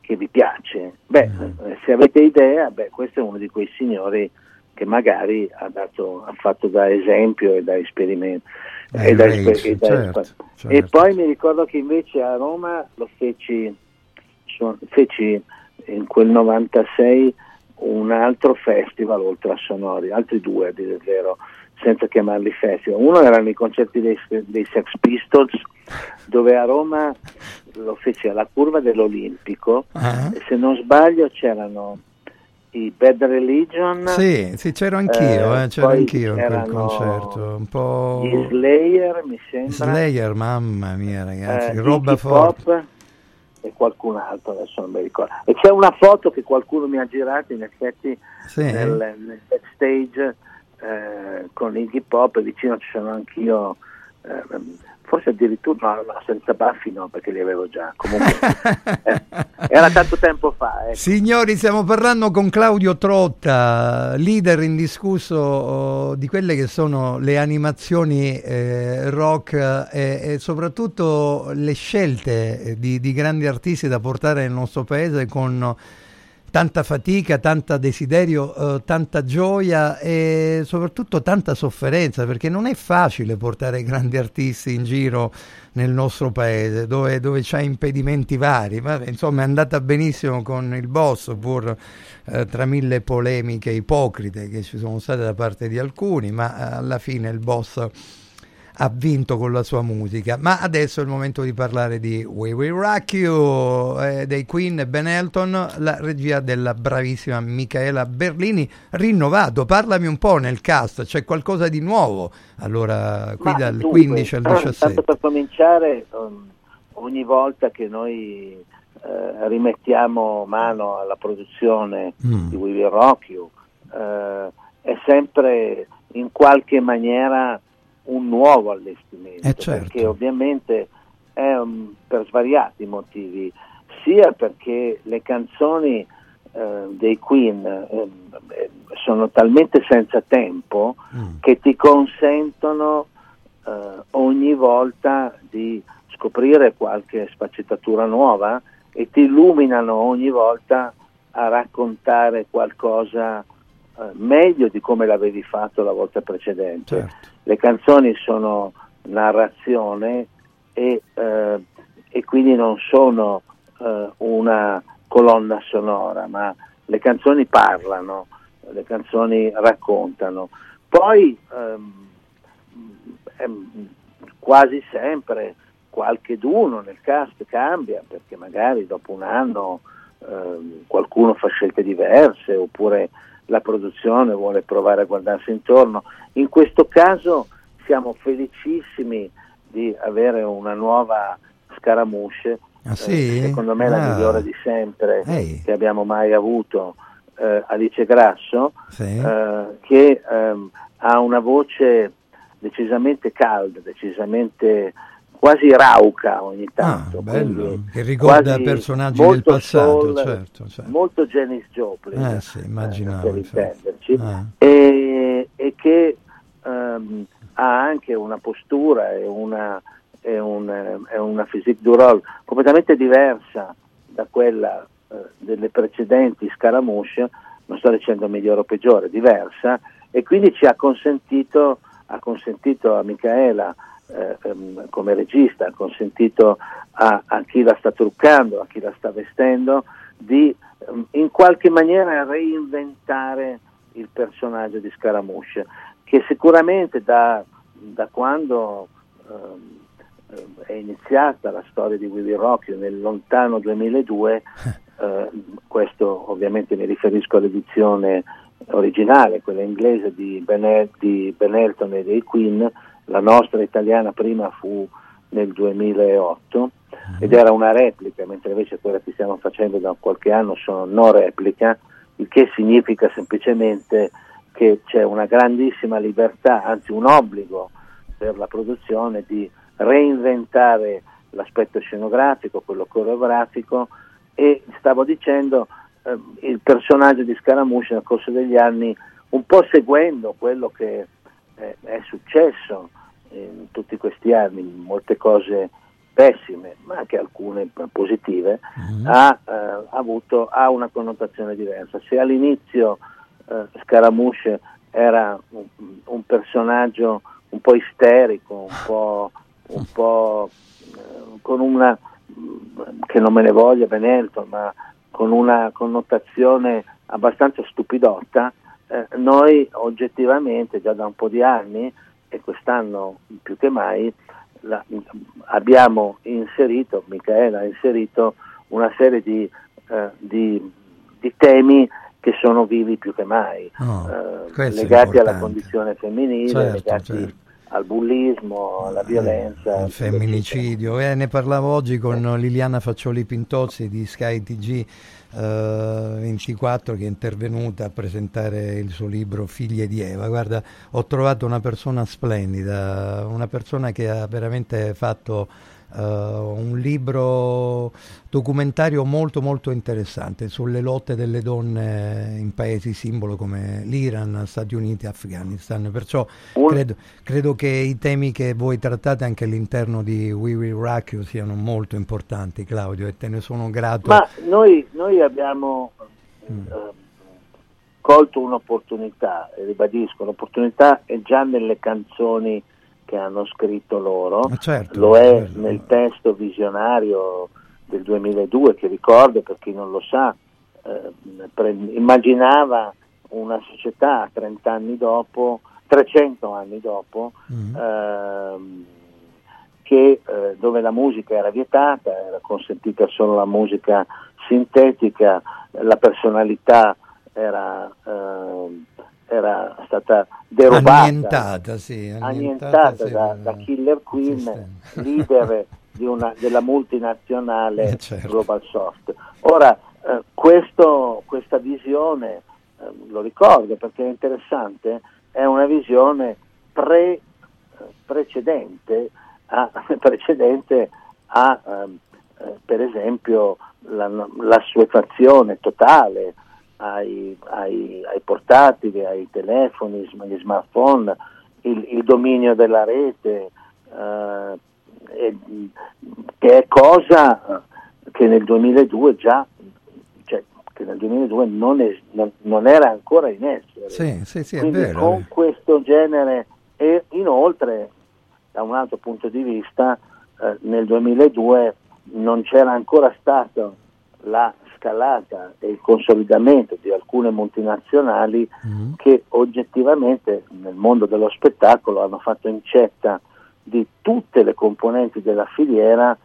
Speaker 46: che vi piace. Beh, eh, se avete idea, beh, questo è uno di quei signori che magari ha, dato, ha fatto da esempio e da esperimento.
Speaker 3: Eh,
Speaker 46: e, da
Speaker 3: Rage,
Speaker 46: esper- e da
Speaker 3: certo,
Speaker 46: esper-
Speaker 3: certo.
Speaker 46: e poi mi ricordo che invece a Roma lo feci, su- feci in quel 96 un altro festival oltre a Sonori, altri due a dire il vero, senza chiamarli festival. Uno erano i concerti dei, dei Sex Pistols, dove a Roma lo feci alla curva dell'Olimpico
Speaker 3: Ah.
Speaker 46: e se non sbaglio c'erano i Bad Religion,
Speaker 3: Sì, sì, c'ero anch'io,
Speaker 46: eh,
Speaker 3: eh, c'ero anch'io in quel concerto. Un po'.
Speaker 46: gli Slayer, mi sembra.
Speaker 3: Slayer, mamma mia, ragazzi,
Speaker 46: eh,
Speaker 3: roba forte.
Speaker 46: Pop e qualcun altro, adesso non mi ricordo. E c'è una foto che qualcuno mi ha girato in effetti
Speaker 3: Sì.
Speaker 46: nel, nel backstage eh, con Pop e vicino ci sono anch'io, eh, forse addirittura no, no, senza baffi no, perché li avevo già. Comunque eh, era tanto tempo fa. ecco.
Speaker 3: Signori, stiamo parlando con Claudio Trotta, leader indiscusso oh, di quelle che sono le animazioni eh, rock eh, e soprattutto le scelte di, di grandi artisti da portare nel nostro paese con tanta fatica, tanta desiderio, eh, tanta gioia e soprattutto tanta sofferenza, perché non è facile portare grandi artisti in giro nel nostro paese, dove, dove c'è impedimenti vari. Ma, insomma, è andata benissimo con il boss, pur eh, tra mille polemiche ipocrite che ci sono state da parte di alcuni, ma eh, alla fine il boss ha vinto con la sua musica. Ma adesso è il momento di parlare di We Will Rock You eh, dei Queen e Ben Elton, la regia della bravissima Michaela Berlini, rinnovato. Parlami un po' nel cast, c'è qualcosa di nuovo? Allora, qui
Speaker 46: Ma
Speaker 3: dal
Speaker 46: dunque,
Speaker 3: 15 al 17.
Speaker 46: Tanto per cominciare, um, ogni volta che noi eh, rimettiamo mano alla produzione
Speaker 3: Mm.
Speaker 46: di We Will Rock You, eh, è sempre in qualche maniera un nuovo allestimento,
Speaker 3: Eh, certo.
Speaker 46: perché ovviamente è um, per svariati motivi, sia perché le canzoni eh, dei Queen eh, eh, sono talmente senza tempo che ti consentono eh, ogni volta di scoprire qualche sfaccettatura nuova e ti illuminano ogni volta a raccontare qualcosa eh, meglio di come l'avevi fatto la volta precedente.
Speaker 3: Certo.
Speaker 46: Le canzoni sono narrazione e, eh, e quindi non sono eh, una colonna sonora, ma le canzoni parlano, le canzoni raccontano. Poi ehm, quasi sempre qualche d'uno nel cast cambia perché magari dopo un anno ehm, qualcuno fa scelte diverse oppure la produzione vuole provare a guardarsi intorno. In questo caso siamo felicissimi di avere una nuova Scaramouche,
Speaker 3: Ah, sì?
Speaker 46: eh, secondo me la
Speaker 3: Ah.
Speaker 46: migliore di sempre
Speaker 3: Ehi.
Speaker 46: che abbiamo mai avuto, eh, Alice Grasso,
Speaker 3: Sì.
Speaker 46: eh, che ehm, ha una voce decisamente calda, decisamente quasi rauca ogni tanto.
Speaker 3: Ah, bello, che ricorda personaggi del passato,
Speaker 46: soul,
Speaker 3: certo, certo.
Speaker 46: molto Janis Joplin,
Speaker 3: Eh sì, immaginavo,
Speaker 46: per
Speaker 3: infatti.
Speaker 46: intenderci,
Speaker 3: Ah.
Speaker 46: e, e che ehm, ha anche una postura e una, e un, eh, e una physique du rôle completamente diversa da quella eh, delle precedenti Scaramouche, non sto dicendo migliore o peggiore, diversa, e quindi ci ha consentito, ha consentito a Michaela eh, ehm, come regista, ha consentito a, a chi la sta truccando, a chi la sta vestendo, di ehm, in qualche maniera reinventare il personaggio di Scaramouche, che sicuramente da, da quando eh, è iniziata la storia di Willy Rocky nel lontano 2002, eh, questo ovviamente mi riferisco all'edizione originale, quella inglese di Ben, El- di Ben Elton e dei Queen, la nostra italiana prima fu nel 2008 ed era una replica, mentre invece quella che stiamo facendo da qualche anno sono no replica, il che significa semplicemente che c'è una grandissima libertà, anzi un obbligo per la produzione di reinventare l'aspetto scenografico, quello coreografico e stavo dicendo eh, il personaggio di Scaramouche nel corso degli anni, un po' seguendo quello che eh, è successo in tutti questi anni, molte cose pessime, ma anche alcune positive, ha, eh, avuto, ha una connotazione diversa. Se all'inizio eh, Scaramouche era un, un personaggio un po' isterico, un po', un po' eh, con una che non me ne voglia Benelton, ma con una connotazione abbastanza stupidotta, eh, noi oggettivamente già da un po' di anni e quest'anno più che mai la- abbiamo inserito, Michaela ha inserito una serie di, eh, di- di temi che sono vivi più che mai,
Speaker 3: No,
Speaker 46: eh, legati alla condizione femminile,
Speaker 3: Certo,
Speaker 46: legati
Speaker 3: certo.
Speaker 46: al bullismo, alla violenza.
Speaker 3: il femminicidio. Eh, ne parlavo oggi con Liliana Faccioli Pintozzi di Sky TG eh, 24 che è intervenuta a presentare il suo libro Figlie di Eva. Guarda, ho trovato una persona splendida, una persona che ha veramente fatto eh, un libro documentario molto molto interessante sulle lotte delle donne in paesi simbolo come l'Iran, Stati Uniti, Afghanistan. Perciò credo, credo che i temi che voi trattate anche all'interno di We Will Rock You siano molto importanti, Claudio, e te ne sono grato.
Speaker 46: Ma noi, noi abbiamo
Speaker 3: Mm.
Speaker 46: eh, colto un'opportunità, ribadisco, l'opportunità è già nelle canzoni che hanno scritto loro,
Speaker 3: certo,
Speaker 46: lo è
Speaker 3: certo.
Speaker 46: nel testo visionario del 2002 che ricordo per chi non lo sa, eh, pre- immaginava una società 30 anni dopo, 300 anni dopo, ehm, che, eh, dove la musica era vietata, era consentita solo la musica sintetica, la personalità era, ehm, era stata derubata,
Speaker 3: Annientata, sì, annientata,
Speaker 46: annientata
Speaker 3: sì,
Speaker 46: da, da Killer Queen, leader di una- della multinazionale
Speaker 3: Eh, certo.
Speaker 46: Global Soft. Ora, eh, questo- questa visione, eh, lo ricordo perché è interessante, è una visione pre- precedente a, precedente a ehm, eh, per esempio la, l'assuefazione totale ai, ai- ai portatili, ai telefoni, agli smartphone, il, il dominio della rete, eh, e- che è cosa che nel 2002 già, cioè, che nel 2002 non, es- non- non era ancora in essere.
Speaker 3: Sì, sì, sì, è
Speaker 46: Quindi
Speaker 3: vero.
Speaker 46: con questo genere e inoltre da un altro punto di vista eh, nel 2002 non c'era ancora stato la scalata e il consolidamento di alcune multinazionali che oggettivamente nel mondo dello spettacolo hanno fatto incetta di tutte le componenti della filiera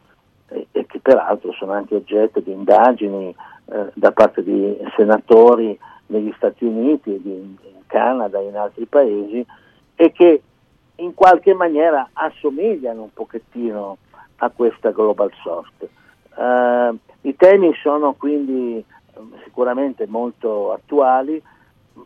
Speaker 46: e, e che peraltro sono anche oggetto di indagini eh, da parte di senatori negli Stati Uniti, di- in Canada e in altri paesi e che in qualche maniera assomigliano un pochettino a questa Global Soft. Eh, I temi sono quindi eh, sicuramente molto attuali,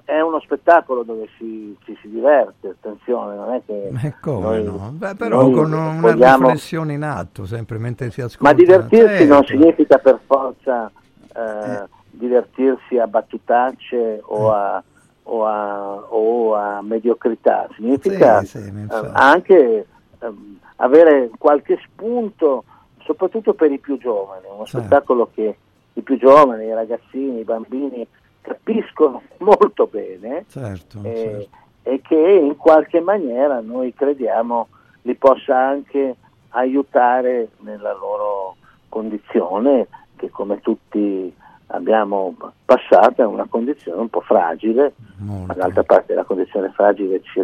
Speaker 46: è uno spettacolo dove si, ci si diverte, attenzione, non è che...
Speaker 3: Eh, come
Speaker 46: noi-
Speaker 3: no? Beh, però con una
Speaker 46: vogliamo-
Speaker 3: riflessione in atto, sempre mentre si ascolta.
Speaker 46: ma divertirsi non
Speaker 3: Certo.
Speaker 46: significa per forza eh, divertirsi a battutacce o a, o a- o a mediocrità, significa
Speaker 3: Sì, sì,
Speaker 46: eh, anche ehm, avere qualche spunto, soprattutto per i più giovani, uno
Speaker 3: Certo.
Speaker 46: spettacolo che i più giovani, i ragazzini, i bambini capiscono molto bene
Speaker 3: Certo,
Speaker 46: e,
Speaker 3: certo.
Speaker 46: e che in qualche maniera noi crediamo li possa anche aiutare nella loro condizione che come tutti abbiamo passato è una condizione un po' fragile, ma d'altra parte la condizione fragile ci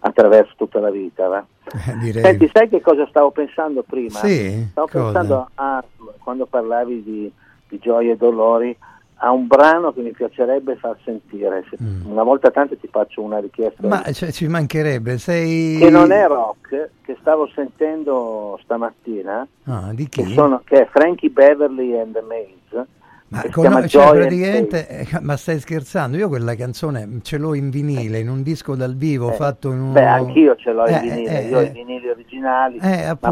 Speaker 46: attraverso tutta la vita. va?
Speaker 3: Eh, direi.
Speaker 46: Senti, sai che cosa stavo pensando prima?
Speaker 3: Sì,
Speaker 46: Stavo
Speaker 3: cosa?
Speaker 46: pensando a, quando parlavi di, di gioie e dolori, a un brano che mi piacerebbe far sentire. Se- Una volta tanto ti faccio una richiesta.
Speaker 3: Mm. Ma cioè, ci mancherebbe, sei...
Speaker 46: che non è rock, che stavo sentendo stamattina,
Speaker 3: Ah, di
Speaker 46: che, sono- che è Frankie Beverly and the Maids.
Speaker 3: Ma, con- cioè, eh, ma stai scherzando? Io quella canzone ce l'ho in vinile, in un disco dal vivo fatto in un...
Speaker 46: Beh, anch'io ce l'ho in
Speaker 3: Eh,
Speaker 46: vinile,
Speaker 3: eh,
Speaker 46: io ho
Speaker 3: eh.
Speaker 46: i vinili originali,
Speaker 3: Eh,
Speaker 46: ma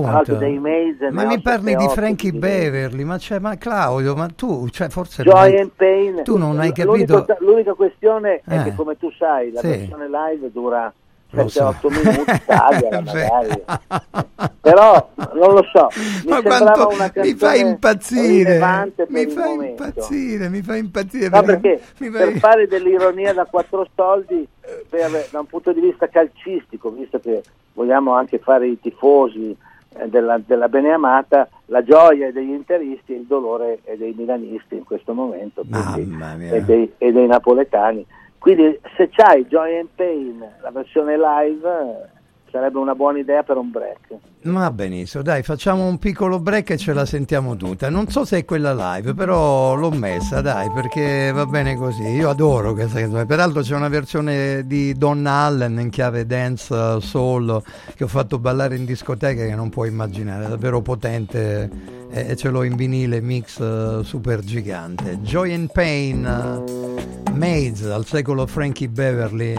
Speaker 3: Ma mi parli di Frankie
Speaker 46: di.
Speaker 3: Beverly, ma, c'è, ma Claudio, ma tu, cioè, forse...
Speaker 46: Joy and Pain.
Speaker 3: Tu non hai capito...
Speaker 46: L'unica questione è
Speaker 3: Eh.
Speaker 46: che, come tu sai, la
Speaker 3: Sì.
Speaker 46: versione live dura
Speaker 3: Lo so.
Speaker 46: 7-8 minuti, tagliala magari. Però non lo so, mi
Speaker 3: Ma quanto mi fa impazzire,
Speaker 46: per
Speaker 3: mi fa impazzire, mi fa impazzire.
Speaker 46: No, perché
Speaker 3: mi
Speaker 46: per
Speaker 3: fai-
Speaker 46: fare dell'ironia da quattro soldi, per- da un punto di vista calcistico, visto che vogliamo anche fare i tifosi eh, della, della beneamata, la gioia è degli interisti e il dolore è dei milanisti in questo momento quindi- e, dei, e dei napoletani. Quindi se c'hai Joy and Pain, la versione live, sarebbe una buona idea per un break.
Speaker 3: Va benissimo, dai, facciamo un piccolo break e ce la sentiamo tutta. Non so se è quella live, però l'ho messa, dai, perché va bene così. Io adoro questa canzone. Peraltro c'è una versione di Donna Allen in chiave dance uh, soul che ho fatto ballare in discoteca che non puoi immaginare, è davvero potente e ce l'ho in vinile mix uh, super gigante. Joy and Pain, uh, Maids al secolo Frankie Beverly, eh,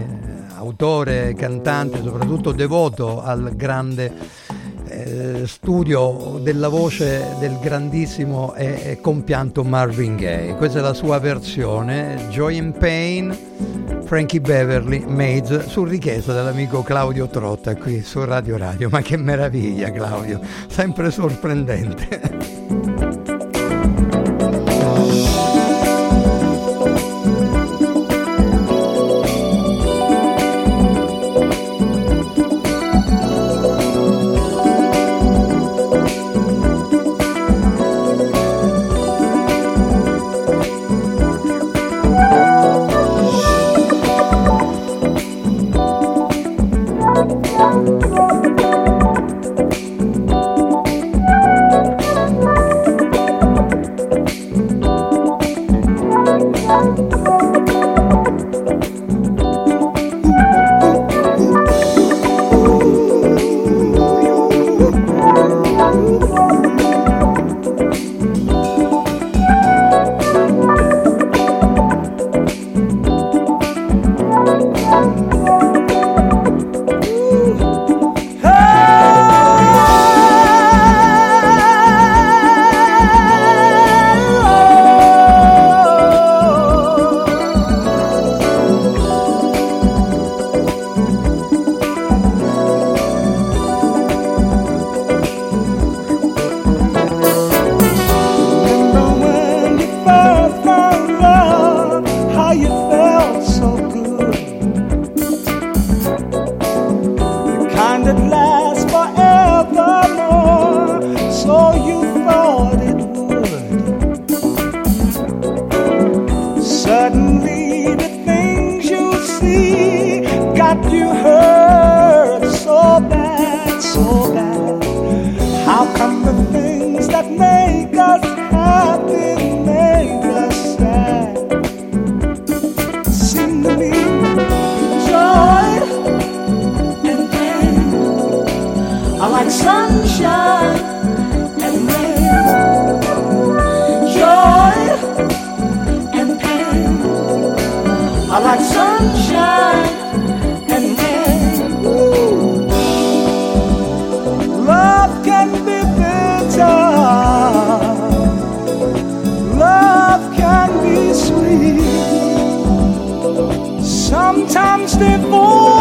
Speaker 3: autore, cantante, soprattutto devoto al grande eh, studio della voce del grandissimo e, e compianto Marvin Gaye. Questa è la sua versione, Joy and Pain, Frankie Beverly, Maids, su richiesta dell'amico Claudio Trotta qui su Radio Radio. Ma che meraviglia Claudio, sempre sorprendente.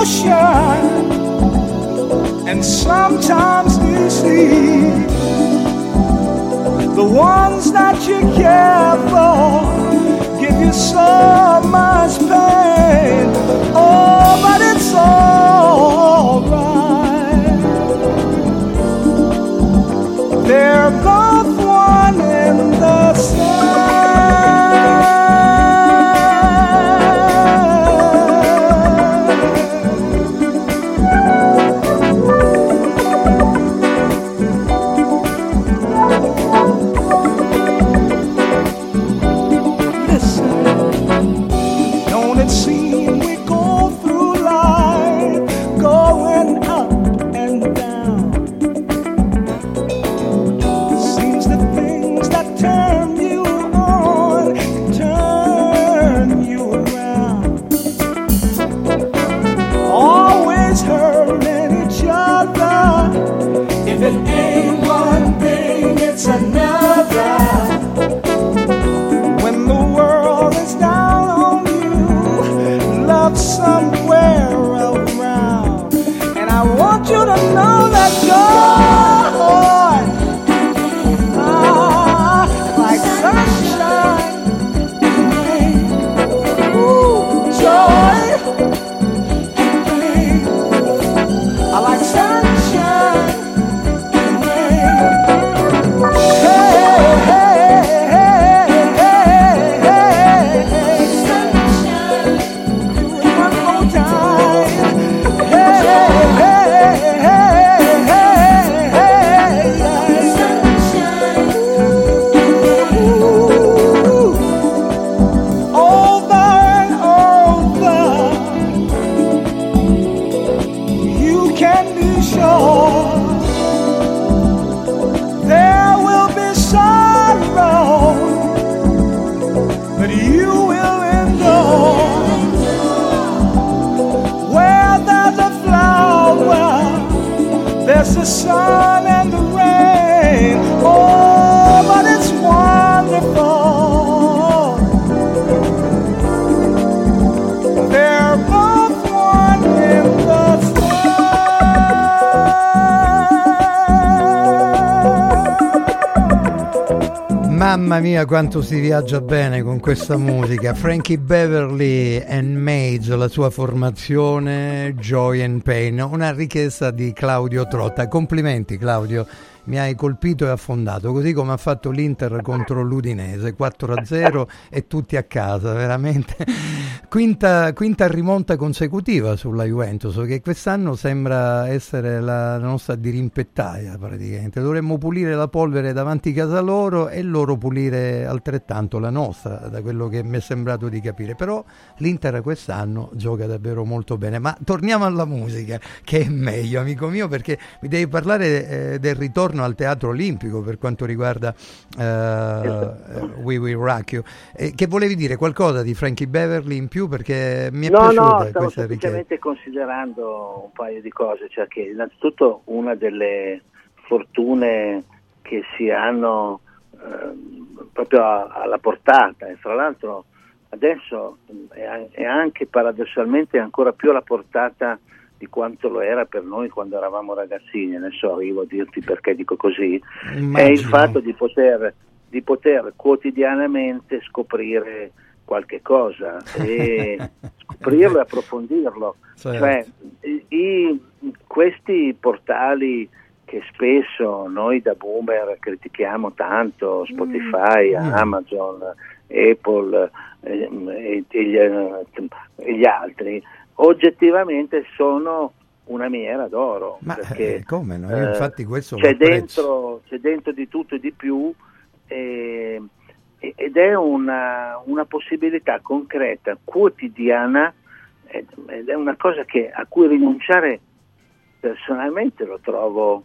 Speaker 47: devotion and sometimes deceit. The ones that you care for give you so much pain. Oh, but it's alright.
Speaker 3: Quanto si viaggia bene con questa musica. Frankie Beverly and Mage, la sua formazione Joy and Pain, una richiesta di Claudio Trotta. Complimenti Claudio, mi hai colpito e affondato, così come ha fatto l'Inter contro l'Udinese, 4-0 e tutti a casa, veramente. Quinta, quinta rimonta consecutiva sulla Juventus, che quest'anno sembra essere la nostra dirimpettaia praticamente. Dovremmo pulire la polvere davanti a casa loro e loro pulire altrettanto la nostra, da quello che mi è sembrato di capire. Però l'Inter quest'anno gioca davvero molto bene. Ma torniamo alla musica, che è meglio, amico mio, perché mi devi parlare eh, del ritorno al Teatro Olimpico per quanto riguarda eh, We Will Rock You. Eh, che volevi dire qualcosa di Frankie Beverly in più? Perché mi è
Speaker 46: no,
Speaker 3: piaciuta
Speaker 46: no, stavo
Speaker 3: richiesta.
Speaker 46: semplicemente considerando un paio di cose, cioè che innanzitutto una delle fortune che si hanno ehm, proprio alla portata e fra l'altro adesso è, anche paradossalmente ancora più alla portata di quanto lo era per noi quando eravamo ragazzini, adesso arrivo a dirti perché dico così, è il
Speaker 3: Immagino.
Speaker 46: fatto di poter, di poter quotidianamente scoprire qualche cosa e scoprirlo e approfondirlo.
Speaker 3: Certo.
Speaker 46: Cioè, i- questi portali che spesso noi da boomer critichiamo tanto, Spotify,
Speaker 3: Mm.
Speaker 46: Amazon, Apple ehm, e, e gli, eh, e gli altri, oggettivamente sono una miniera d'oro.
Speaker 3: Ma
Speaker 46: perché,
Speaker 3: eh, come no? Io
Speaker 46: eh,
Speaker 3: infatti questo
Speaker 46: c'è dentro, c'è dentro di tutto e di più e- ed è una, una possibilità concreta, quotidiana ed ed è una cosa che, a cui rinunciare personalmente lo trovo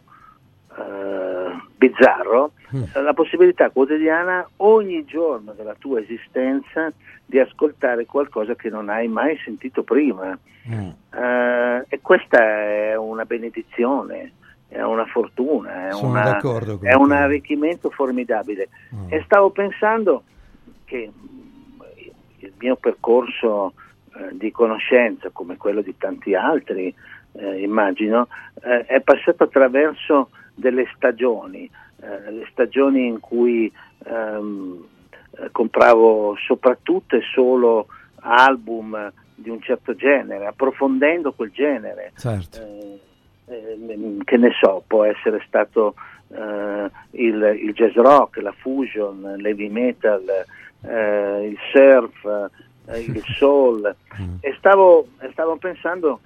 Speaker 46: eh, bizzarro, la possibilità quotidiana ogni giorno della tua esistenza di ascoltare qualcosa che non hai mai sentito prima. Eh, e questa è una benedizione, è una fortuna, è, una- è un arricchimento formidabile. E stavo pensando che il mio percorso eh, di conoscenza, come quello di tanti altri, eh, immagino, eh, è passato attraverso delle stagioni, eh, le stagioni in cui ehm, eh, compravo soprattutto e solo album di un certo genere, approfondendo quel genere.
Speaker 3: Certo.
Speaker 46: Eh, che ne so, può essere stato eh, il, il jazz rock, la fusion, l'heavy metal, eh, il surf, eh, il soul. E stavo, stavo pensando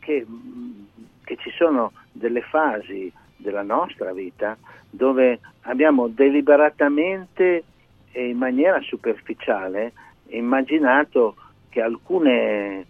Speaker 46: che, mh, che ci sono delle fasi della nostra vita dove abbiamo deliberatamente e in maniera superficiale immaginato che alcune,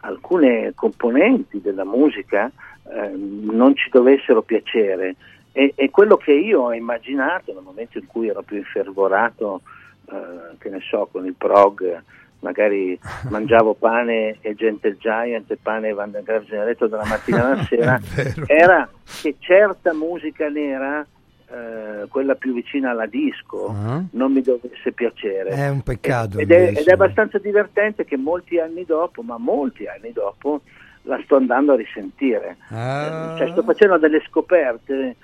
Speaker 46: alcune componenti della musica eh, non ci dovessero piacere. E, e quello che io ho immaginato nel momento in cui ero più infervorato, eh, che ne so, con il prog magari mangiavo pane e Gentle Giant e pane e Van der Graaf Generetto dalla mattina alla sera, era che certa musica nera, eh, quella più vicina alla disco,
Speaker 3: Ah.
Speaker 46: non mi dovesse piacere.
Speaker 3: È un peccato.
Speaker 46: Ed è,
Speaker 3: invece.
Speaker 46: ed è abbastanza divertente che molti anni dopo, ma molti anni dopo, la sto andando a risentire.
Speaker 3: Ah.
Speaker 46: Cioè, sto facendo delle scoperte,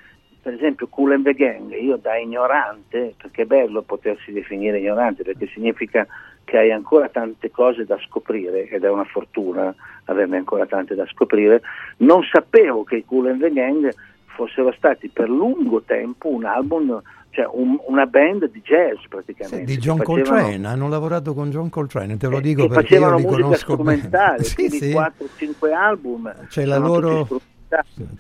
Speaker 46: per esempio Cool and the Gang, io da ignorante, perché è bello potersi definire ignorante, perché significa che hai ancora tante cose da scoprire, ed è una fortuna averne ancora tante da scoprire, non sapevo che i Cool and the Gang fossero stati per lungo tempo un album, cioè un- una band di jazz praticamente.
Speaker 3: di
Speaker 46: che
Speaker 3: John
Speaker 46: facevano-
Speaker 3: Coltrane, hanno lavorato con John Coltrane, te lo dico
Speaker 46: che
Speaker 3: perché io li conosco bene. Sì, sì.
Speaker 46: 4-5 album.
Speaker 3: C'è la loro-.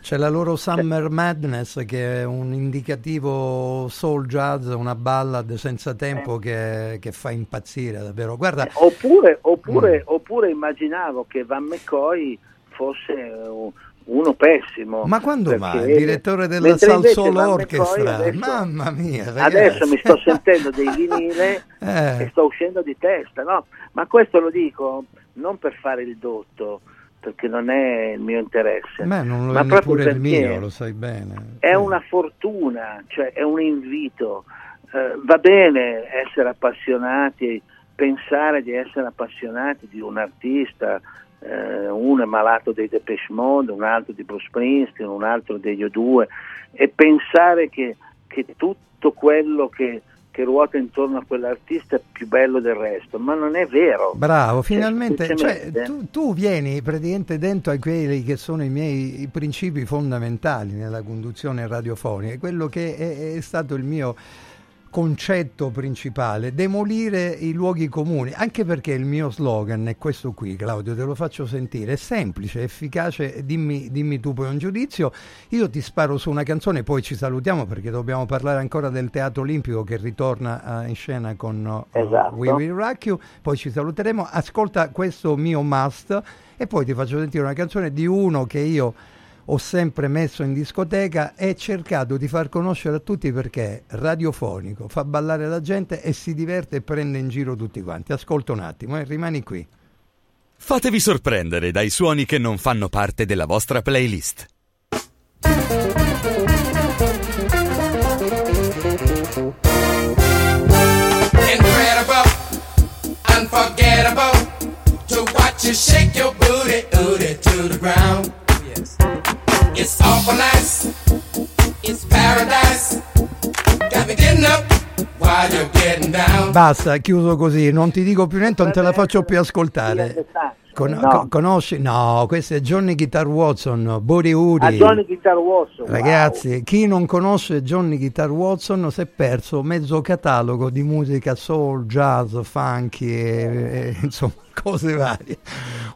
Speaker 3: C'è la loro Summer Madness che è un indicativo soul jazz, una ballad senza tempo che, che fa impazzire davvero. Guarda,
Speaker 46: Oppure, oppure,
Speaker 3: Mm.
Speaker 46: oppure immaginavo che Van McCoy fosse eh, uno pessimo.
Speaker 3: ma quando mai? Il direttore della
Speaker 46: Van
Speaker 3: Orchestra,
Speaker 46: adesso-
Speaker 3: mamma mia, ragazzi.
Speaker 46: Adesso mi sto sentendo dei vinile
Speaker 3: Eh.
Speaker 46: e sto uscendo di testa, no? Ma questo lo dico non per fare il dotto, perché non è il mio interesse,
Speaker 3: Beh, non lo
Speaker 46: ma
Speaker 3: è
Speaker 46: proprio
Speaker 3: neppure il mio, lo sai bene.
Speaker 46: è una fortuna, cioè è un invito. Eh, va bene essere appassionati, pensare di essere appassionati di un artista, eh, uno è malato dei Depeche Mode, un altro di Bruce Springsteen, un altro degli O2 e pensare che, che tutto quello che, che ruota intorno a quell'artista è più bello del resto, ma non è vero.
Speaker 3: Bravo, finalmente, cioè, tu, tu vieni praticamente dentro a quelli che sono i miei i principi fondamentali nella conduzione radiofonica, quello che è, è stato il mio concetto principale, demolire i luoghi comuni, anche perché il mio slogan è questo qui, Claudio, te lo faccio sentire, è semplice, efficace, dimmi, dimmi tu poi un giudizio, io ti sparo su una canzone, poi ci salutiamo perché dobbiamo parlare ancora del Teatro Olimpico che ritorna eh, in scena con uh,
Speaker 46: Esatto.
Speaker 3: We Will Rock You, poi ci saluteremo, ascolta questo mio must e poi ti faccio sentire una canzone di uno che io ho sempre messo in discoteca e cercato di far conoscere a tutti perché è radiofonico, fa ballare la gente e si diverte e prende in giro tutti quanti. Ascolta un attimo e rimani qui.
Speaker 44: Fatevi sorprendere dai suoni che non fanno parte della vostra playlist.
Speaker 48: Incredible, unforgettable to watch you shake your booty, booty to the ground. It's awful nice, it's paradise. Got me getting up while you're getting down.
Speaker 3: Basta, chiuso così, non ti dico più niente, non te la faccio più ascoltare. Con-
Speaker 46: No.
Speaker 3: co- conosci? No, questo è Johnny Guitar Watson, Booty Woody.
Speaker 46: A Johnny Guitar Watson, wow.
Speaker 3: Ragazzi, chi non conosce Johnny Guitar Watson si è perso mezzo catalogo di musica soul, jazz, funky e, e, insomma cose varie.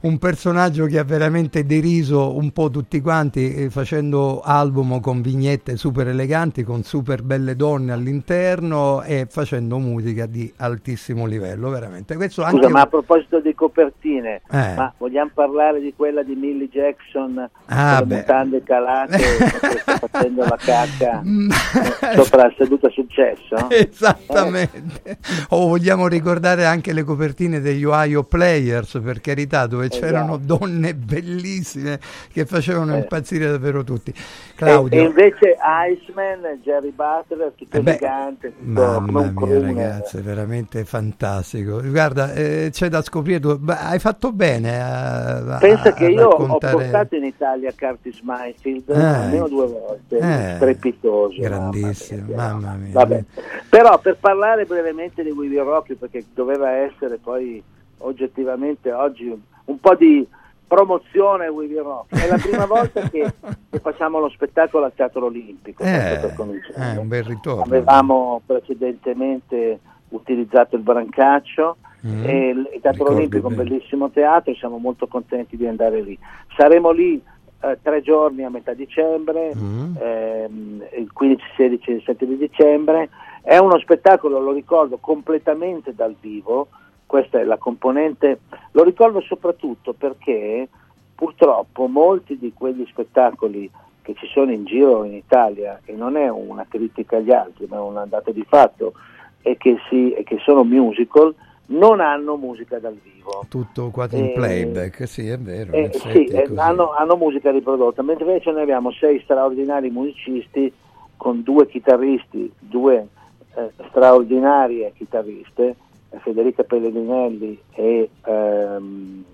Speaker 3: Un personaggio che ha veramente deriso un po' tutti quanti eh, facendo album con vignette super eleganti, con super belle donne all'interno e facendo musica di altissimo livello, veramente. Questo anche
Speaker 46: Scusa, ma a proposito di copertine,
Speaker 3: Eh.
Speaker 46: Ma vogliamo parlare di quella di Millie Jackson
Speaker 3: Ah,
Speaker 46: con le calate che sta facendo la cacca sopra la seduta successo?
Speaker 3: Esattamente. O vogliamo ricordare anche le copertine degli Ohio Players, per carità, dove c'erano donne bellissime che facevano
Speaker 46: Eh.
Speaker 3: impazzire davvero tutti.
Speaker 46: E, e
Speaker 3: Claudio,
Speaker 46: invece Iceman, Jerry Butler, tutto
Speaker 3: Eh beh,
Speaker 46: elegante, tutto
Speaker 3: mamma mia ragazzi, veramente fantastico. Guarda, eh, c'è da scoprire, tu- hai fatto bene a, a-
Speaker 46: Pensa che
Speaker 3: a
Speaker 46: io ho
Speaker 3: raccontare-
Speaker 46: portato in Italia Curtis Mayfield
Speaker 3: Eh.
Speaker 46: almeno due volte,
Speaker 3: Eh.
Speaker 46: strepitoso.
Speaker 3: Grandissimo, mamma mia.
Speaker 46: Vabbè. Però per parlare brevemente di We Will Rock You, perché doveva essere poi oggettivamente oggi un po' di promozione a We Will Rock. È la prima volta che, che facciamo lo spettacolo al Teatro Olimpico.
Speaker 3: Eh, è un bel ritorno.
Speaker 46: Avevamo precedentemente utilizzato il Brancaccio
Speaker 3: Mm.
Speaker 46: e il Teatro Olimpico è un bellissimo teatro, siamo molto contenti di andare lì. Saremo lì eh, tre giorni a metà dicembre,
Speaker 3: Mm.
Speaker 46: ehm, il 15, 16 e 17 di dicembre. È uno spettacolo, lo ricordo, completamente dal vivo, questa è la componente, lo ricordo soprattutto perché purtroppo molti di quegli spettacoli che ci sono in giro in Italia, e non è una critica agli altri, ma è un dato di fatto, e che, si, e che sono musical, non hanno musica dal vivo.
Speaker 3: Tutto quasi in
Speaker 46: Eh,
Speaker 3: playback, sì, è vero.
Speaker 46: Eh, sì,
Speaker 3: è
Speaker 46: eh, hanno, hanno musica riprodotta, mentre invece noi abbiamo sei straordinari musicisti con due chitarristi, due eh, straordinarie chitarriste, Federica Pellegrinelli e ehm,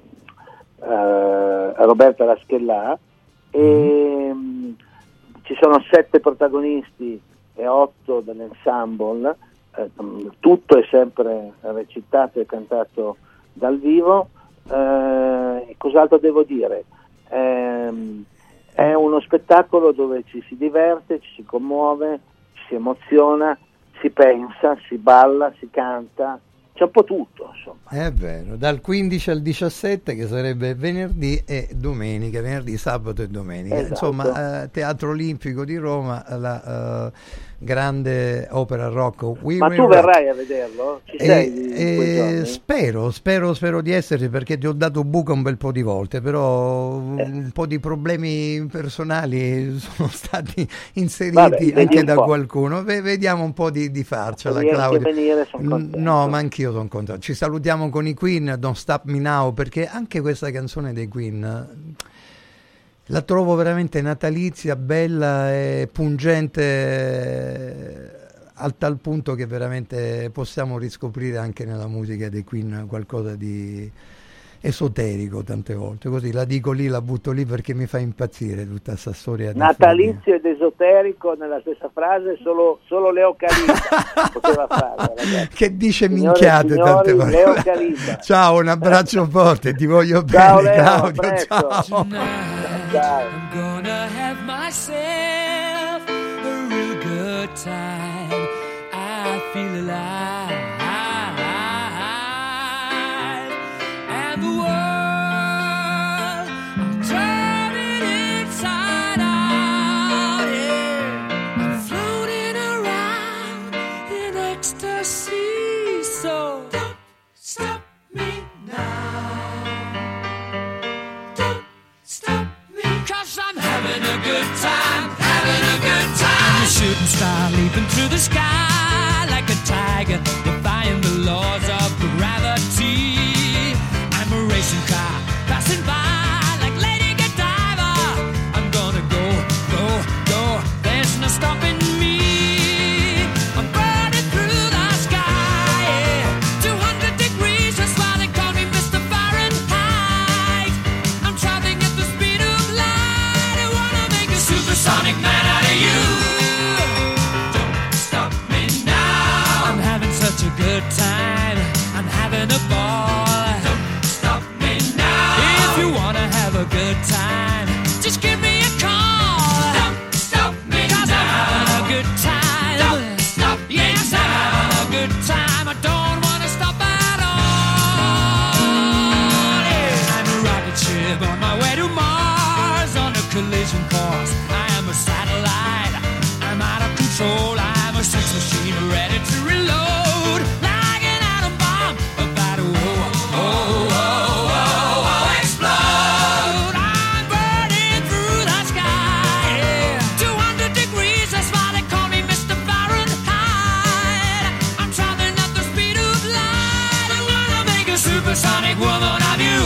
Speaker 46: eh, Roberta Raschellà, e mm, ci sono sette protagonisti e otto dell'ensemble, eh, tutto è sempre recitato e cantato dal vivo. Eh, cos'altro devo dire? Ehm, è uno spettacolo dove ci si diverte, ci si commuove, ci si emoziona, si pensa, si balla, si canta, c'è un po' tutto, insomma.
Speaker 3: È vero, dal 15 al 17 che sarebbe venerdì e domenica, venerdì, sabato e domenica.
Speaker 46: Esatto.
Speaker 3: Insomma, eh, Teatro Olimpico di Roma, la eh, grande opera rock We
Speaker 46: Ma tu
Speaker 3: Rock.
Speaker 46: verrai a vederlo? Ci
Speaker 3: E-
Speaker 46: sei
Speaker 3: e
Speaker 46: giorni?
Speaker 3: spero, spero, spero di esserci perché ti ho dato buca un bel po' di volte, però
Speaker 46: Eh.
Speaker 3: un po' di problemi personali sono stati inseriti
Speaker 46: Vabbè,
Speaker 3: anche da qualcuno. Ve- vediamo un po' di, di farcela, Claudia.
Speaker 46: venire.
Speaker 3: No, ma anch'io sono contento. Ci salutiamo con i Queen, Don't Stop Me Now, perché anche questa canzone dei Queen eh, la trovo veramente natalizia, bella e pungente eh, al tal punto che veramente possiamo riscoprire anche nella musica dei Queen qualcosa di esoterico tante volte. Così la dico lì, la butto lì perché mi fa impazzire tutta questa storia. di
Speaker 46: Natalizio ed esoterico nella stessa frase, solo, solo Leo Calita poteva fare, ragazzi.
Speaker 3: che dice
Speaker 46: Signore
Speaker 3: minchiate
Speaker 46: signori,
Speaker 3: tante volte. Ciao, un abbraccio forte, ti voglio
Speaker 46: Ciao,
Speaker 3: bene,
Speaker 46: Leo,
Speaker 3: Claudio. Ciao.
Speaker 46: Ciao.
Speaker 17: I'm gonna have myself a real good time. I feel alive. Good time, having a good time. I'm a shooting star leaping through the sky like a tiger, defying the laws of gravity. I'm a racing car passing by like Lady Godiva. I'm gonna go, go, go. There's no stopping woman of you.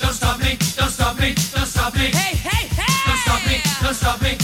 Speaker 17: Don't stop me, don't stop me, don't stop me. Hey, hey, hey! Don't stop me, don't stop me.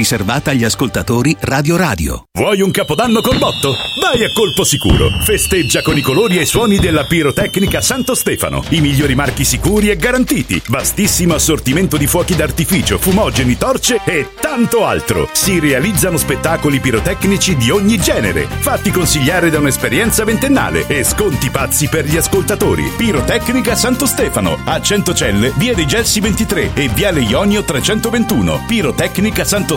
Speaker 49: riservata agli ascoltatori Radio Radio.
Speaker 33: Vuoi un capodanno col botto? Vai a colpo sicuro. Festeggia con i colori e i suoni della pirotecnica Santo Stefano. I migliori marchi sicuri e garantiti. Vastissimo assortimento di fuochi d'artificio, fumogeni, torce e tanto altro. Si realizzano spettacoli pirotecnici di ogni genere. Fatti consigliare da un'esperienza ventennale e sconti pazzi per gli ascoltatori. Pirotecnica Santo Stefano. A Centocelle, via dei Gelsi 23 e viale Ionio 321. Pirotecnica Santo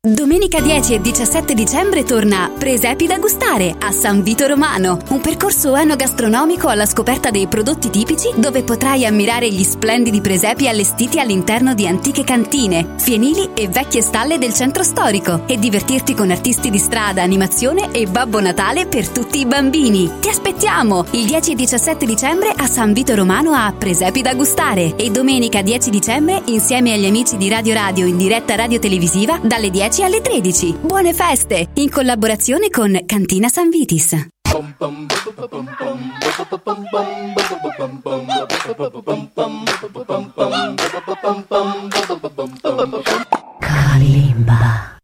Speaker 43: Domenica 10 e 17 dicembre torna Presepi da gustare a San Vito Romano, un percorso enogastronomico alla scoperta dei prodotti tipici dove potrai ammirare gli splendidi presepi allestiti all'interno di antiche cantine, fienili e vecchie stalle del centro storico e divertirti con artisti di strada, animazione e Babbo Natale per tutti i bambini. Ti aspettiamo il 10 e 17 dicembre a San Vito Romano a Presepi da gustare e domenica 10 dicembre insieme agli amici di Radio Radio in diretta radio televisiva dalle 10 alle 13. Buone feste! In collaborazione con Cantina San Vitis.
Speaker 14: Kalimba.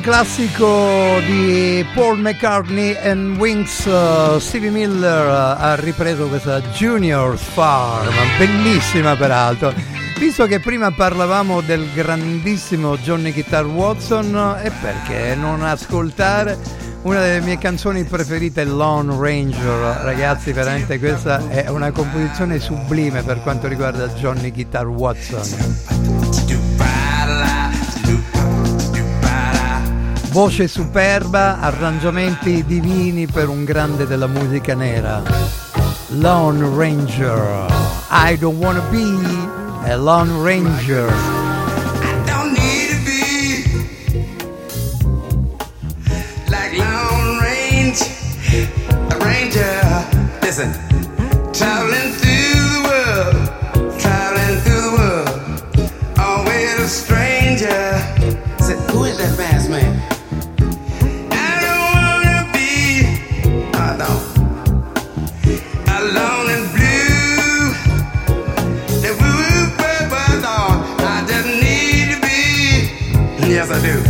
Speaker 3: Classico di Paul McCartney and Wings, uh, Stevie Miller uh, ha ripreso questa Junior's Farm, bellissima peraltro. Visto che prima parlavamo del grandissimo Johnny Guitar Watson, e perché non ascoltare una delle mie canzoni preferite, Lone Ranger? Ragazzi, veramente questa è una composizione sublime per quanto riguarda Johnny Guitar Watson. Voce superba, arrangiamenti divini per un grande della musica nera. Lone Ranger. I don't wanna be a Lone Ranger.
Speaker 17: don't need to be like Lone Range, a ranger. Listen, traveling through the world, traveling through the world, always a stranger. Say, who is that man? I do.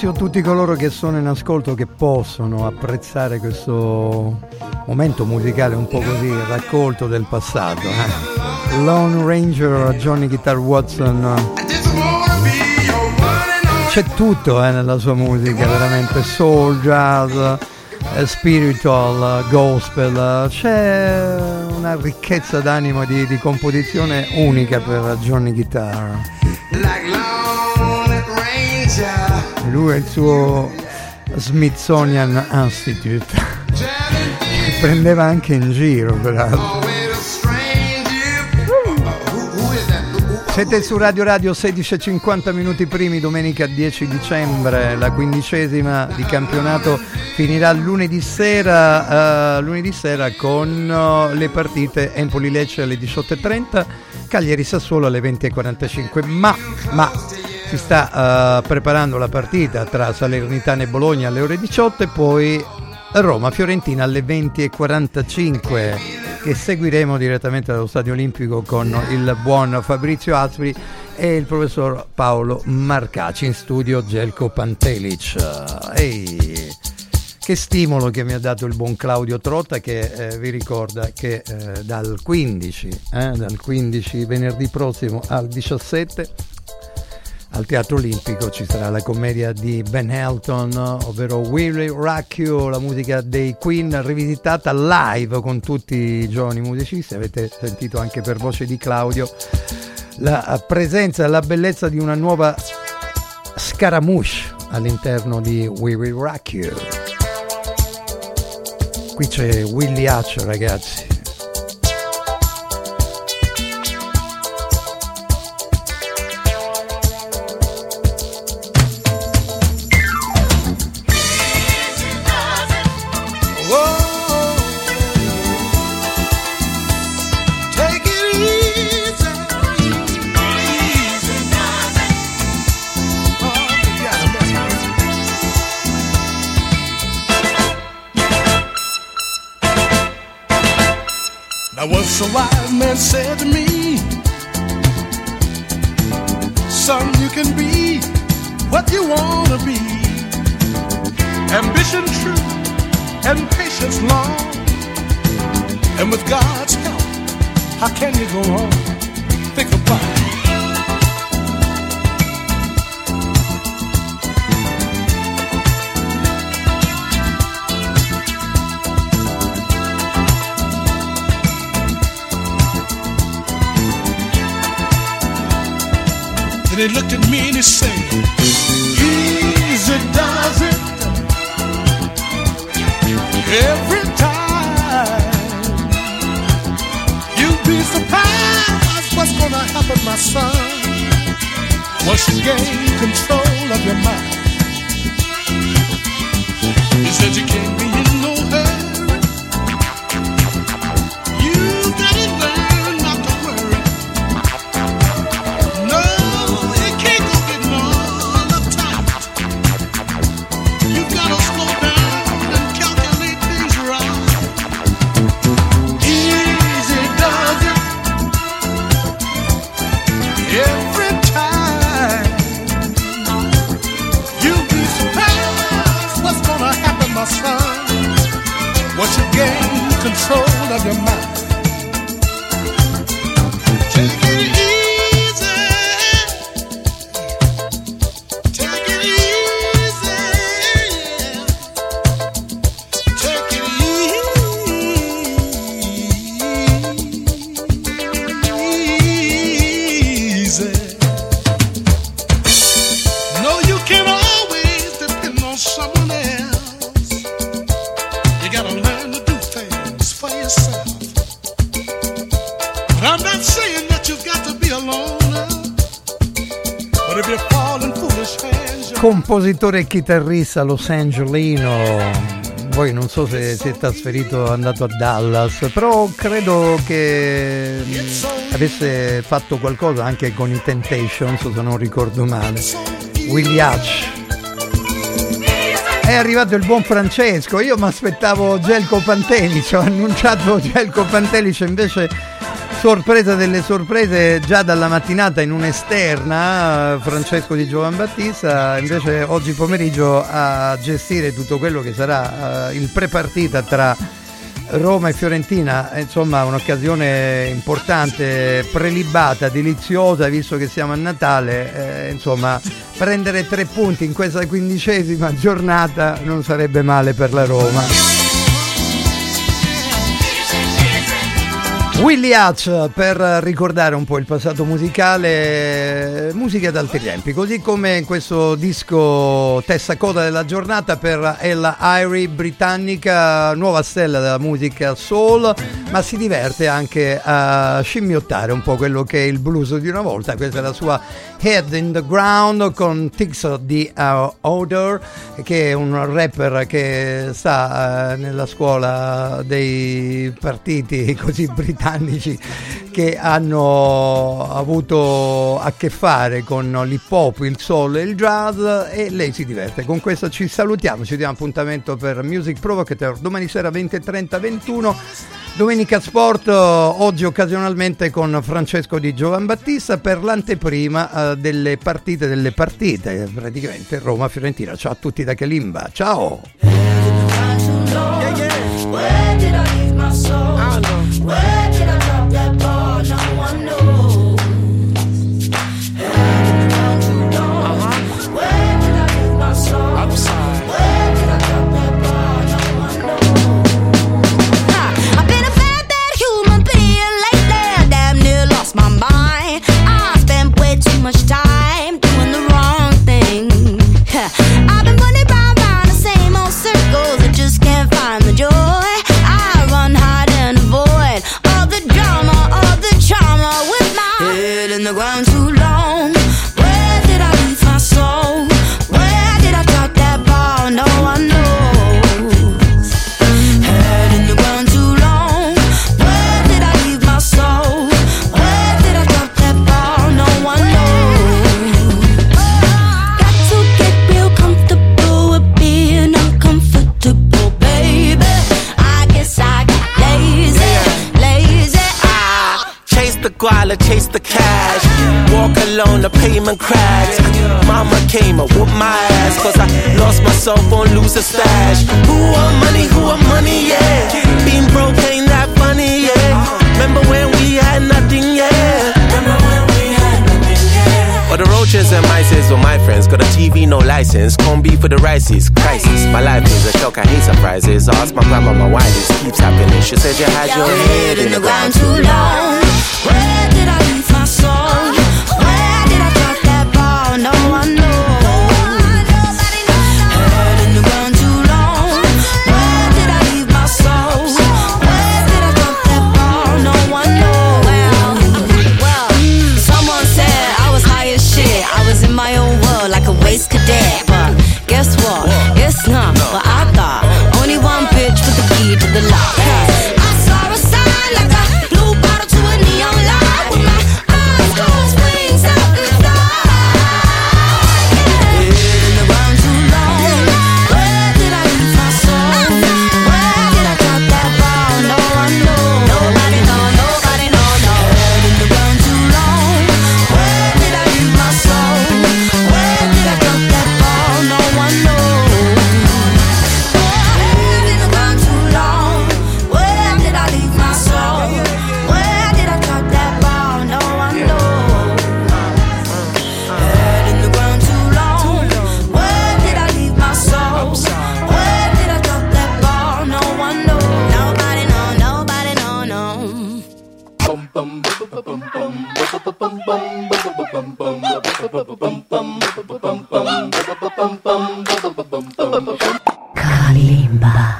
Speaker 3: Ringrazio tutti coloro che sono in ascolto che possono apprezzare questo momento musicale un po' così raccolto del passato. eh. Lone Ranger, Johnny Guitar Watson. C'è tutto eh, nella sua musica, veramente soul, jazz, eh, spiritual, gospel, c'è una ricchezza d'animo di, di composizione unica per Johnny Guitar. Lui e il suo Smithsonian Institute. Prendeva anche in giro, peraltro. Siete su Radio Radio 16.50 minuti primi, domenica 10 dicembre, la quindicesima di campionato finirà lunedì sera, eh, lunedì sera con eh, le partite Empoli-Lecce alle 18.30, Cagliari-Sassuolo alle 20.45, ma, ma si sta eh, preparando la partita tra Salernitana e Bologna alle ore 18 e poi Roma-Fiorentina alle 20.45. che seguiremo direttamente dallo Stadio Olimpico con il buon Fabrizio Aspri e il professor Paolo Marcaci in studio Gelco Pantelic. Ehi, che stimolo che mi ha dato il buon Claudio Trotta che eh, vi ricorda che eh, dal 15, eh, dal 15 venerdì prossimo al 17 al Teatro Olimpico ci sarà la commedia di Ben Elton, ovvero Willy You, la musica dei Queen rivisitata live con tutti i giovani musicisti. Avete sentito anche per voce di Claudio la presenza e la bellezza di una nuova scaramouche all'interno di We Will Rock You. Qui c'è Willy Hatch, ragazzi.
Speaker 36: Once a wise man said to me, Son, you can be what you wanna be. Ambition true and patience long. And with God's help, how can you go wrong? Think about it. He looked at me and he said, Easy does it every time. You'd be surprised what's gonna happen, my son, once you gain control of your mind. He said you can't be
Speaker 3: compositore e chitarrista Los Angelino. Poi non so se si è trasferito, è andato a Dallas, però credo che mh, avesse fatto qualcosa anche con i Temptations, se non ricordo male. Willie Hatch. È arrivato il buon Francesco, io mi aspettavo Gelco Pantelic, ho annunciato Gelco Pantelic, invece sorpresa delle sorprese già dalla mattinata in un'esterna, Francesco di Giovan Battista, invece oggi pomeriggio a gestire tutto quello che sarà eh, il prepartita tra Roma e Fiorentina, insomma un'occasione importante, prelibata, deliziosa, visto che siamo a Natale, eh, insomma prendere tre punti in questa quindicesima giornata non sarebbe male per la Roma. Willy Hatch per ricordare un po' il passato musicale, musica d'altri tempi, così come questo disco testa coda della giornata per Ella Irie britannica, nuova stella della musica soul, ma si diverte anche a scimmiottare un po' quello che è il blues di una volta, questa è la sua Head in the Ground con Tix di uh, Odor, che è un rapper che sta uh, nella scuola dei partiti così britannici che hanno avuto a che fare con l'hip hop, il soul e il jazz e lei si diverte. Con questo ci salutiamo, ci diamo appuntamento per Music Provocateur domani sera 20.30 21. Domenica Sport oggi occasionalmente con Francesco di Giovan Battista per l'anteprima eh, delle partite delle partite, praticamente Roma-Fiorentina. Ciao a tutti da Kalimba, ciao!
Speaker 17: Yeah, yeah. no one knows.
Speaker 7: guala, chase the cash. Walk alone, the pavement cracks. Mama came and whooped my ass, cause I lost myself on loser stash. Who want money, who want money, yeah. Being broke ain't that funny, yeah. Remember when we had nothing, yeah. but the roaches and mices were my friends. Got a TV, no license. Combi for the rices, crisis. My life is a shock, I hate surprises. I asked my grandma, my why this keeps happening. She said you had your,
Speaker 6: your head in the ground too long.